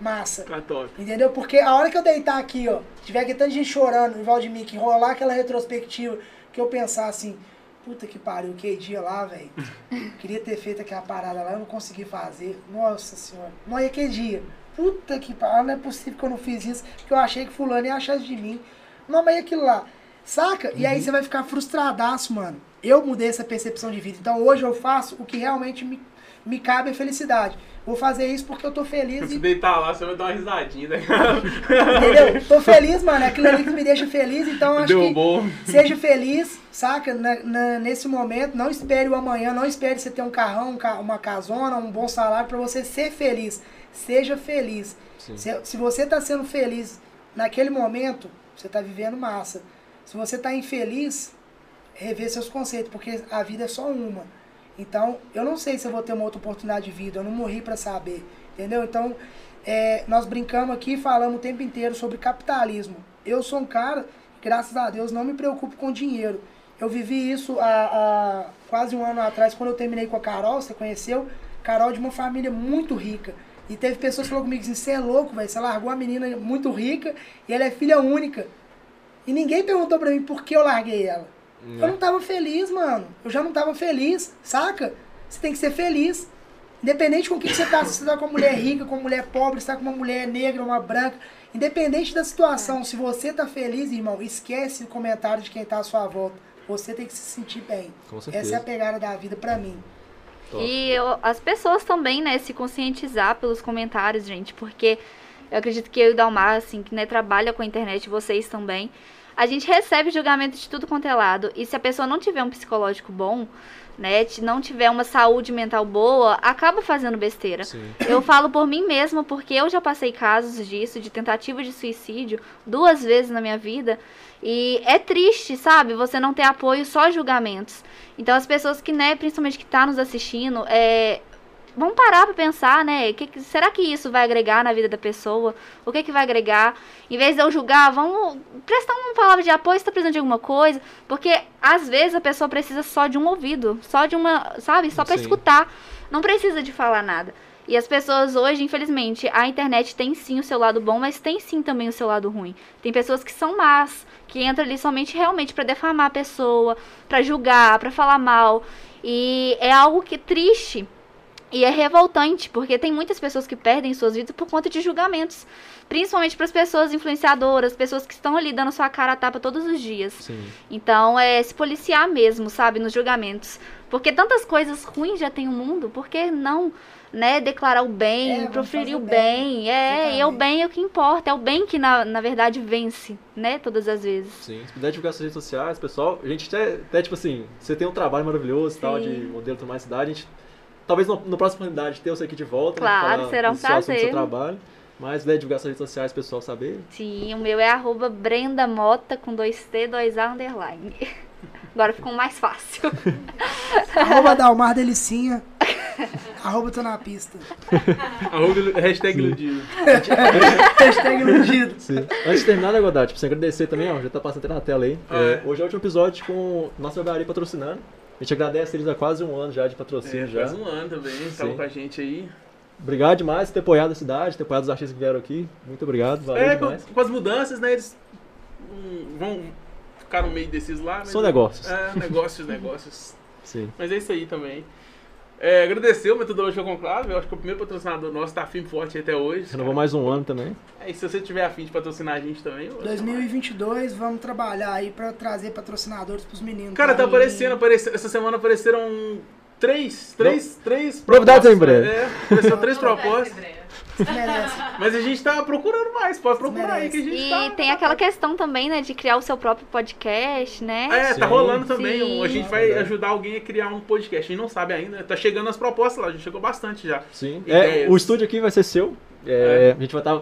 massa. Tá top. Entendeu? Porque a hora que eu deitar aqui, ó, tiver aqui tanta gente chorando em Valdemir, que rolar aquela retrospectiva, que eu pensar assim, puta que pariu, que dia lá, velho. Queria ter feito aquela parada lá, eu não consegui fazer. Nossa senhora. Não ia que dia. Puta que pariu, não é possível que eu não fiz isso, porque eu achei que fulano ia achar de mim. Não, mas e aquilo lá? Saca? E aí você vai ficar frustradaço, mano. Eu mudei essa percepção de vida. Então hoje eu faço o que realmente me, me cabe a felicidade. Vou fazer isso porque eu tô feliz Quando e deitar lá, você vai dar uma risadinha, né? Entendeu? Tô feliz, mano. É aquilo ali que me deixa feliz, então acho Deu que bom. seja feliz, saca? Na- na- nesse momento, não espere o amanhã, não espere você ter um carrão, um ca- uma casona, um bom salário para você ser feliz. Seja feliz. Se, se você está sendo feliz naquele momento, você está vivendo massa. Se você está infeliz, rever seus conceitos, porque a vida é só uma. Então, eu não sei se eu vou ter uma outra oportunidade de vida, eu não morri para saber, entendeu? Então, é, nós brincamos aqui e falamos o tempo inteiro sobre capitalismo. Eu sou um cara, graças a Deus, não me preocupo com dinheiro. Eu vivi isso há, há quase um ano atrás, quando eu terminei com a Carol, você conheceu? Carol de uma família muito rica. E teve pessoas que falaram comigo assim, você é louco, velho, você largou uma menina muito rica e ela é filha única. E ninguém perguntou pra mim por que eu larguei ela. Eu não tava feliz, mano. Eu já não tava feliz, saca? Você tem que ser feliz. Independente com o que você tá, se você tá com uma mulher rica, com uma mulher pobre, se tá com uma mulher negra, uma branca. Independente da situação, se você tá feliz, irmão, esquece o comentário de quem tá à sua volta. Você tem que se sentir bem. Com Essa certeza. é a pegada da vida pra mim. Top. E eu- as pessoas também, né, se conscientizar pelos comentários, gente, porque eu acredito que eu e o Dalmar, assim, que né, trabalha com a internet, vocês também, a gente recebe julgamento de tudo quanto é lado. E se a pessoa não tiver um psicológico bom, né, não tiver uma saúde mental boa, acaba fazendo besteira. Sim. Eu falo por mim mesma, porque eu já passei casos disso, de tentativa de suicídio, duas vezes na minha vida. E é triste, sabe? Você não ter apoio, só julgamentos. Então as pessoas que, né, principalmente que tá nos assistindo, é. Vamos parar pra pensar, né? Que, será que isso vai agregar na vida da pessoa? O que que vai agregar? Em vez de eu julgar, vamos prestar uma palavra de apoio se tá precisando de alguma coisa. Porque às vezes a pessoa precisa só de um ouvido, só de uma, sabe? Só pra Sim. escutar. Não precisa de falar nada. E as pessoas hoje, infelizmente, a internet tem sim o seu lado bom, mas tem sim também o seu lado ruim. Tem pessoas que são más, que entram ali somente realmente pra defamar a pessoa, pra julgar, pra falar mal. E é algo que é triste e é revoltante, porque tem muitas pessoas que perdem suas vidas por conta de julgamentos. Principalmente para as pessoas influenciadoras, pessoas que estão ali dando sua cara a tapa todos os dias. Sim. Então, é se policiar mesmo, sabe, nos julgamentos. Porque tantas coisas ruins já tem o mundo, por que não, né, declarar o bem, É, proferir o bem? bem, É, e é o bem é o que importa, é o bem que na, na verdade vence, né, todas as vezes. Sim, se puder divulgar suas redes sociais, pessoal, a gente até, até tipo assim, você tem um trabalho maravilhoso e tal, de modelo de mais cidade, a gente, talvez no, no próxima oportunidade ter você aqui de volta, né, Claro, falar será um do seu prazer. trabalho, mas puder divulgar suas redes sociais, pessoal saber, Sim, o meu é arroba Brenda Mota com 2T, 2A underline. Agora ficou mais fácil. Arroba Dalmar Delicinha. Arroba tô na pista. Arroba, hashtag iludido. Hashtag iludido. Sim. Antes de terminar, né, Godard, tipo, você agradecer também, ó, já tá passando até na tela aí. Ah, É, é. hoje é o último episódio com nossa barbearia patrocinando. A gente agradece eles há quase um ano já de patrocínio É, já. faz um ano também, tava Sim. com a gente aí. Obrigado demais por ter apoiado a cidade, ter apoiado os artistas que vieram aqui. Muito obrigado, valeu É, com, demais. com as mudanças, né, eles vão ficar no meio desses lá. mas- São negócios. É, negócios, negócios. Sim. Mas é isso aí também. É, agradecer o Metodologia Conclave, eu acho que o primeiro patrocinador nosso tá firme e forte até hoje. Renovou mais um ano também. É, e se você tiver afim de patrocinar a gente também... eu- 2022, vamos trabalhar aí pra trazer patrocinadores pros meninos. Cara, tá Aí- aparecendo, aparece- essa semana apareceram três, três, três Novidades em breve. É, apareceram três propostas. Mas a gente tá procurando mais, pode procurar aí que a gente E tá... tem aquela questão também, né, de criar o seu próprio podcast, né? É, tá Sim. rolando também. Sim. A gente vai ajudar alguém a criar um podcast. A gente não sabe ainda. Tá chegando as propostas lá, a gente chegou bastante já. Sim. É, o estúdio aqui vai ser seu. É, A gente vai estar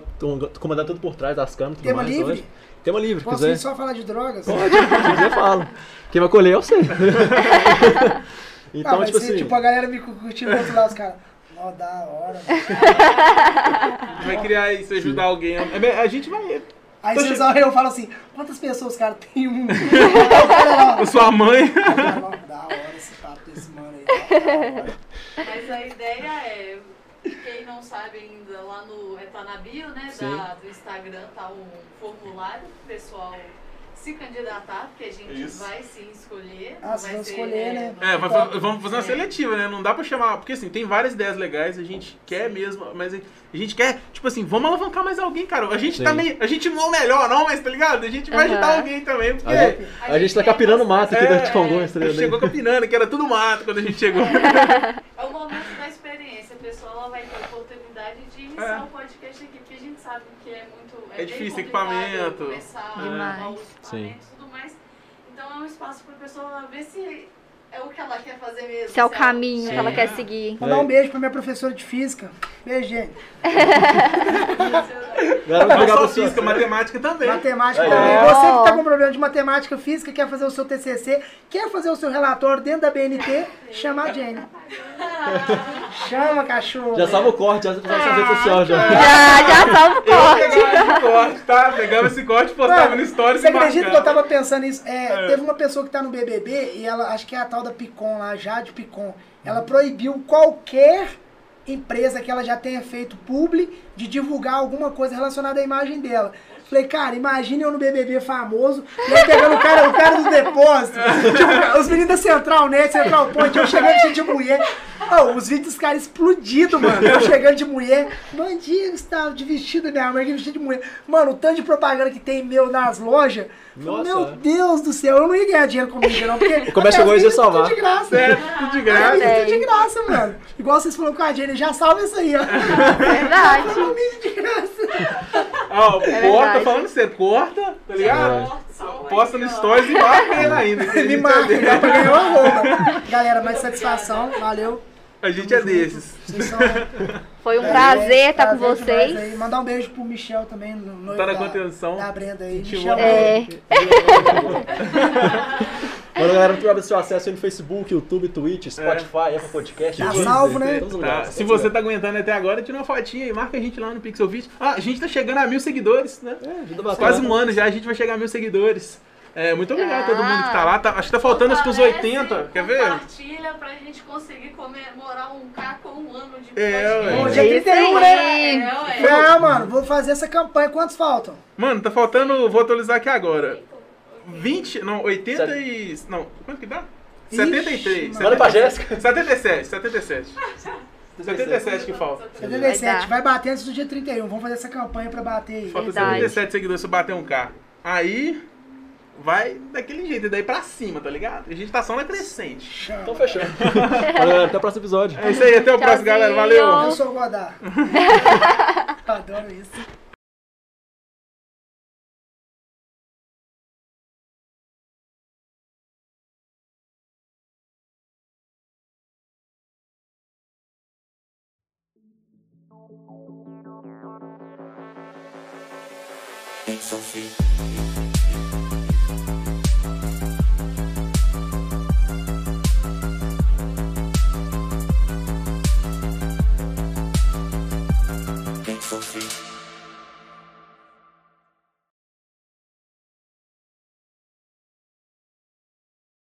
comandando tudo por trás das câmeras e Tema mais livre? hoje. Tema livre, Posso quiser. ir só falar de drogas? Pode, se quiser fala. Quem vai colher é você. Ah, então, vai tipo ser, assim. tipo, a galera me curtindo do outro lado, os caras. Ó, da hora. A gente vai criar isso, ajudar alguém. A, a gente vai. Aí vocês olham e eu falo assim, quantas pessoas, cara, tem um? Cara lá, A sua mãe. da hora esse papo desse mano aí. hora. Mas a ideia é, quem não sabe ainda, lá no. É, tá na bio, né? Da, do Instagram tá um formulário pro pessoal se candidatar, porque a gente Isso. vai sim escolher. Ah, não vão ser, escolher, né? não É, vai- vamos fazer uma É. seletiva, né? Não dá pra chamar. Porque assim, tem várias ideias legais, a gente quer mesmo, mas a gente quer, tipo assim, vamos alavancar mais alguém, cara. A gente Sim. tá meio. A gente não é o melhor, não, mas tá ligado? A gente vai Aham. ajudar alguém também, porque. A gente, a gente tá quer capinando mostrar- mato aqui É, da Congonhas, tá A gente ligado? chegou capinando, que era tudo mato quando a gente chegou. É o momento da experiência. A pessoa ela vai ter a oportunidade de iniciar É. o podcast aqui, porque a gente sabe que é. É difícil equipamento. Começar É. a Demais. arrumar os equipamentos e tudo mais. Então é um espaço pra pessoa ver se é o que ela quer fazer mesmo. Se é o caminho que ela quer seguir. Mandar um beijo pra minha professora de física. Beijo, gente. Não só física, matemática também. Matemática Aí, também. Você que tá com problema de matemática física, quer fazer o seu TCC, quer fazer o seu relatório dentro da BNT, chama a Jenny. Chama, cachorro. Já salva o corte, já salva as redes sociais já. Já, já salva o corte. pegava esse corte, tá? Pegava esse corte e postava Mano, no stories Você acredita que eu tava pensando nisso? É, Teve uma pessoa que tá no BBB e ela, acho que é a tal da Picon lá, Jade Picon. Ela proibiu qualquer empresa que ela já tenha feito publi de divulgar alguma coisa relacionada à imagem dela. Falei, cara, imagine eu no BBB famoso, e eu pegando o cara, o cara do depósito, tipo, os meninos da Central Net, Central Point, eu chegando de, de mulher. Ô, os vídeos dos caras explodidos, mano. Eu chegando de mulher. Bom dia, Gustavo, de vestido, minha mãe, vestido de mulher. Mano, o tanto de propaganda que tem meu nas lojas. Nossa. Meu Deus do céu, eu não ia ganhar dinheiro com mídia, não, porque. até agora mídias salvar. Tudo de graça. É, tudo de graça. Mídias tudo de Tem. graça, mano. Igual vocês falaram com a Jenny, já salva isso aí, ó. Verdade. Mídia de graça. Ó, corta, verdade. Falando sério, corta, tá ligado? Corta, salva Posta no stories e marca ele ainda. Me marca, é já pra ganhar uma roupa. Galera, mais satisfação, valeu. A gente é desses. Vocês são. Foi um É, prazer estar com prazer demais vocês. aí. Mandar um beijo pro Michel também, no noivo Tá na da- contenção. Da Brenda aí. Michel, boa. É, Mano, galera, muito obrigado pelo seu acesso aí no Facebook, YouTube, Twitch, Spotify, Apple Podcast. Tá salvo, né? Todos os Tá, lugares, Se os você tá aguentando até agora, tira uma fotinha e marca a gente lá no Pixel Vídeo. Ah, a gente tá chegando a mil seguidores, né? É, ajuda bastante. Quase um ano já, a gente vai chegar a mil seguidores. É, muito obrigado a todo mundo que tá lá. Tá- acho que tá faltando acho que uns Fortalece, 80. Quer ver? Compartilha pra gente conseguir comemorar um K com um ano de É, podcast. ué. Dia é isso 31, aí. É, ué. Ah, mano, vou fazer essa campanha. Quantos faltam? Mano, tá faltando. Vou atualizar aqui agora. 20. Não, 80 e. Não, quanto que dá? Ixi, 73. mano. Manda pra Jéssica. 77, 77. 77 que falta. 77. dar. Vai bater antes do dia 31. Vamos fazer essa campanha pra bater aí. Falta Verdade. 77 seguidores se bater um K. Aí. Vai daquele jeito, e daí pra cima, tá ligado? A gente tá só na crescente. Chama. Então fechou. Valeu, até o próximo episódio. É isso aí, até o próximo, galera. Valeu! Tchauzinho. Eu sou o Godard. Adoro isso. It's Sophie.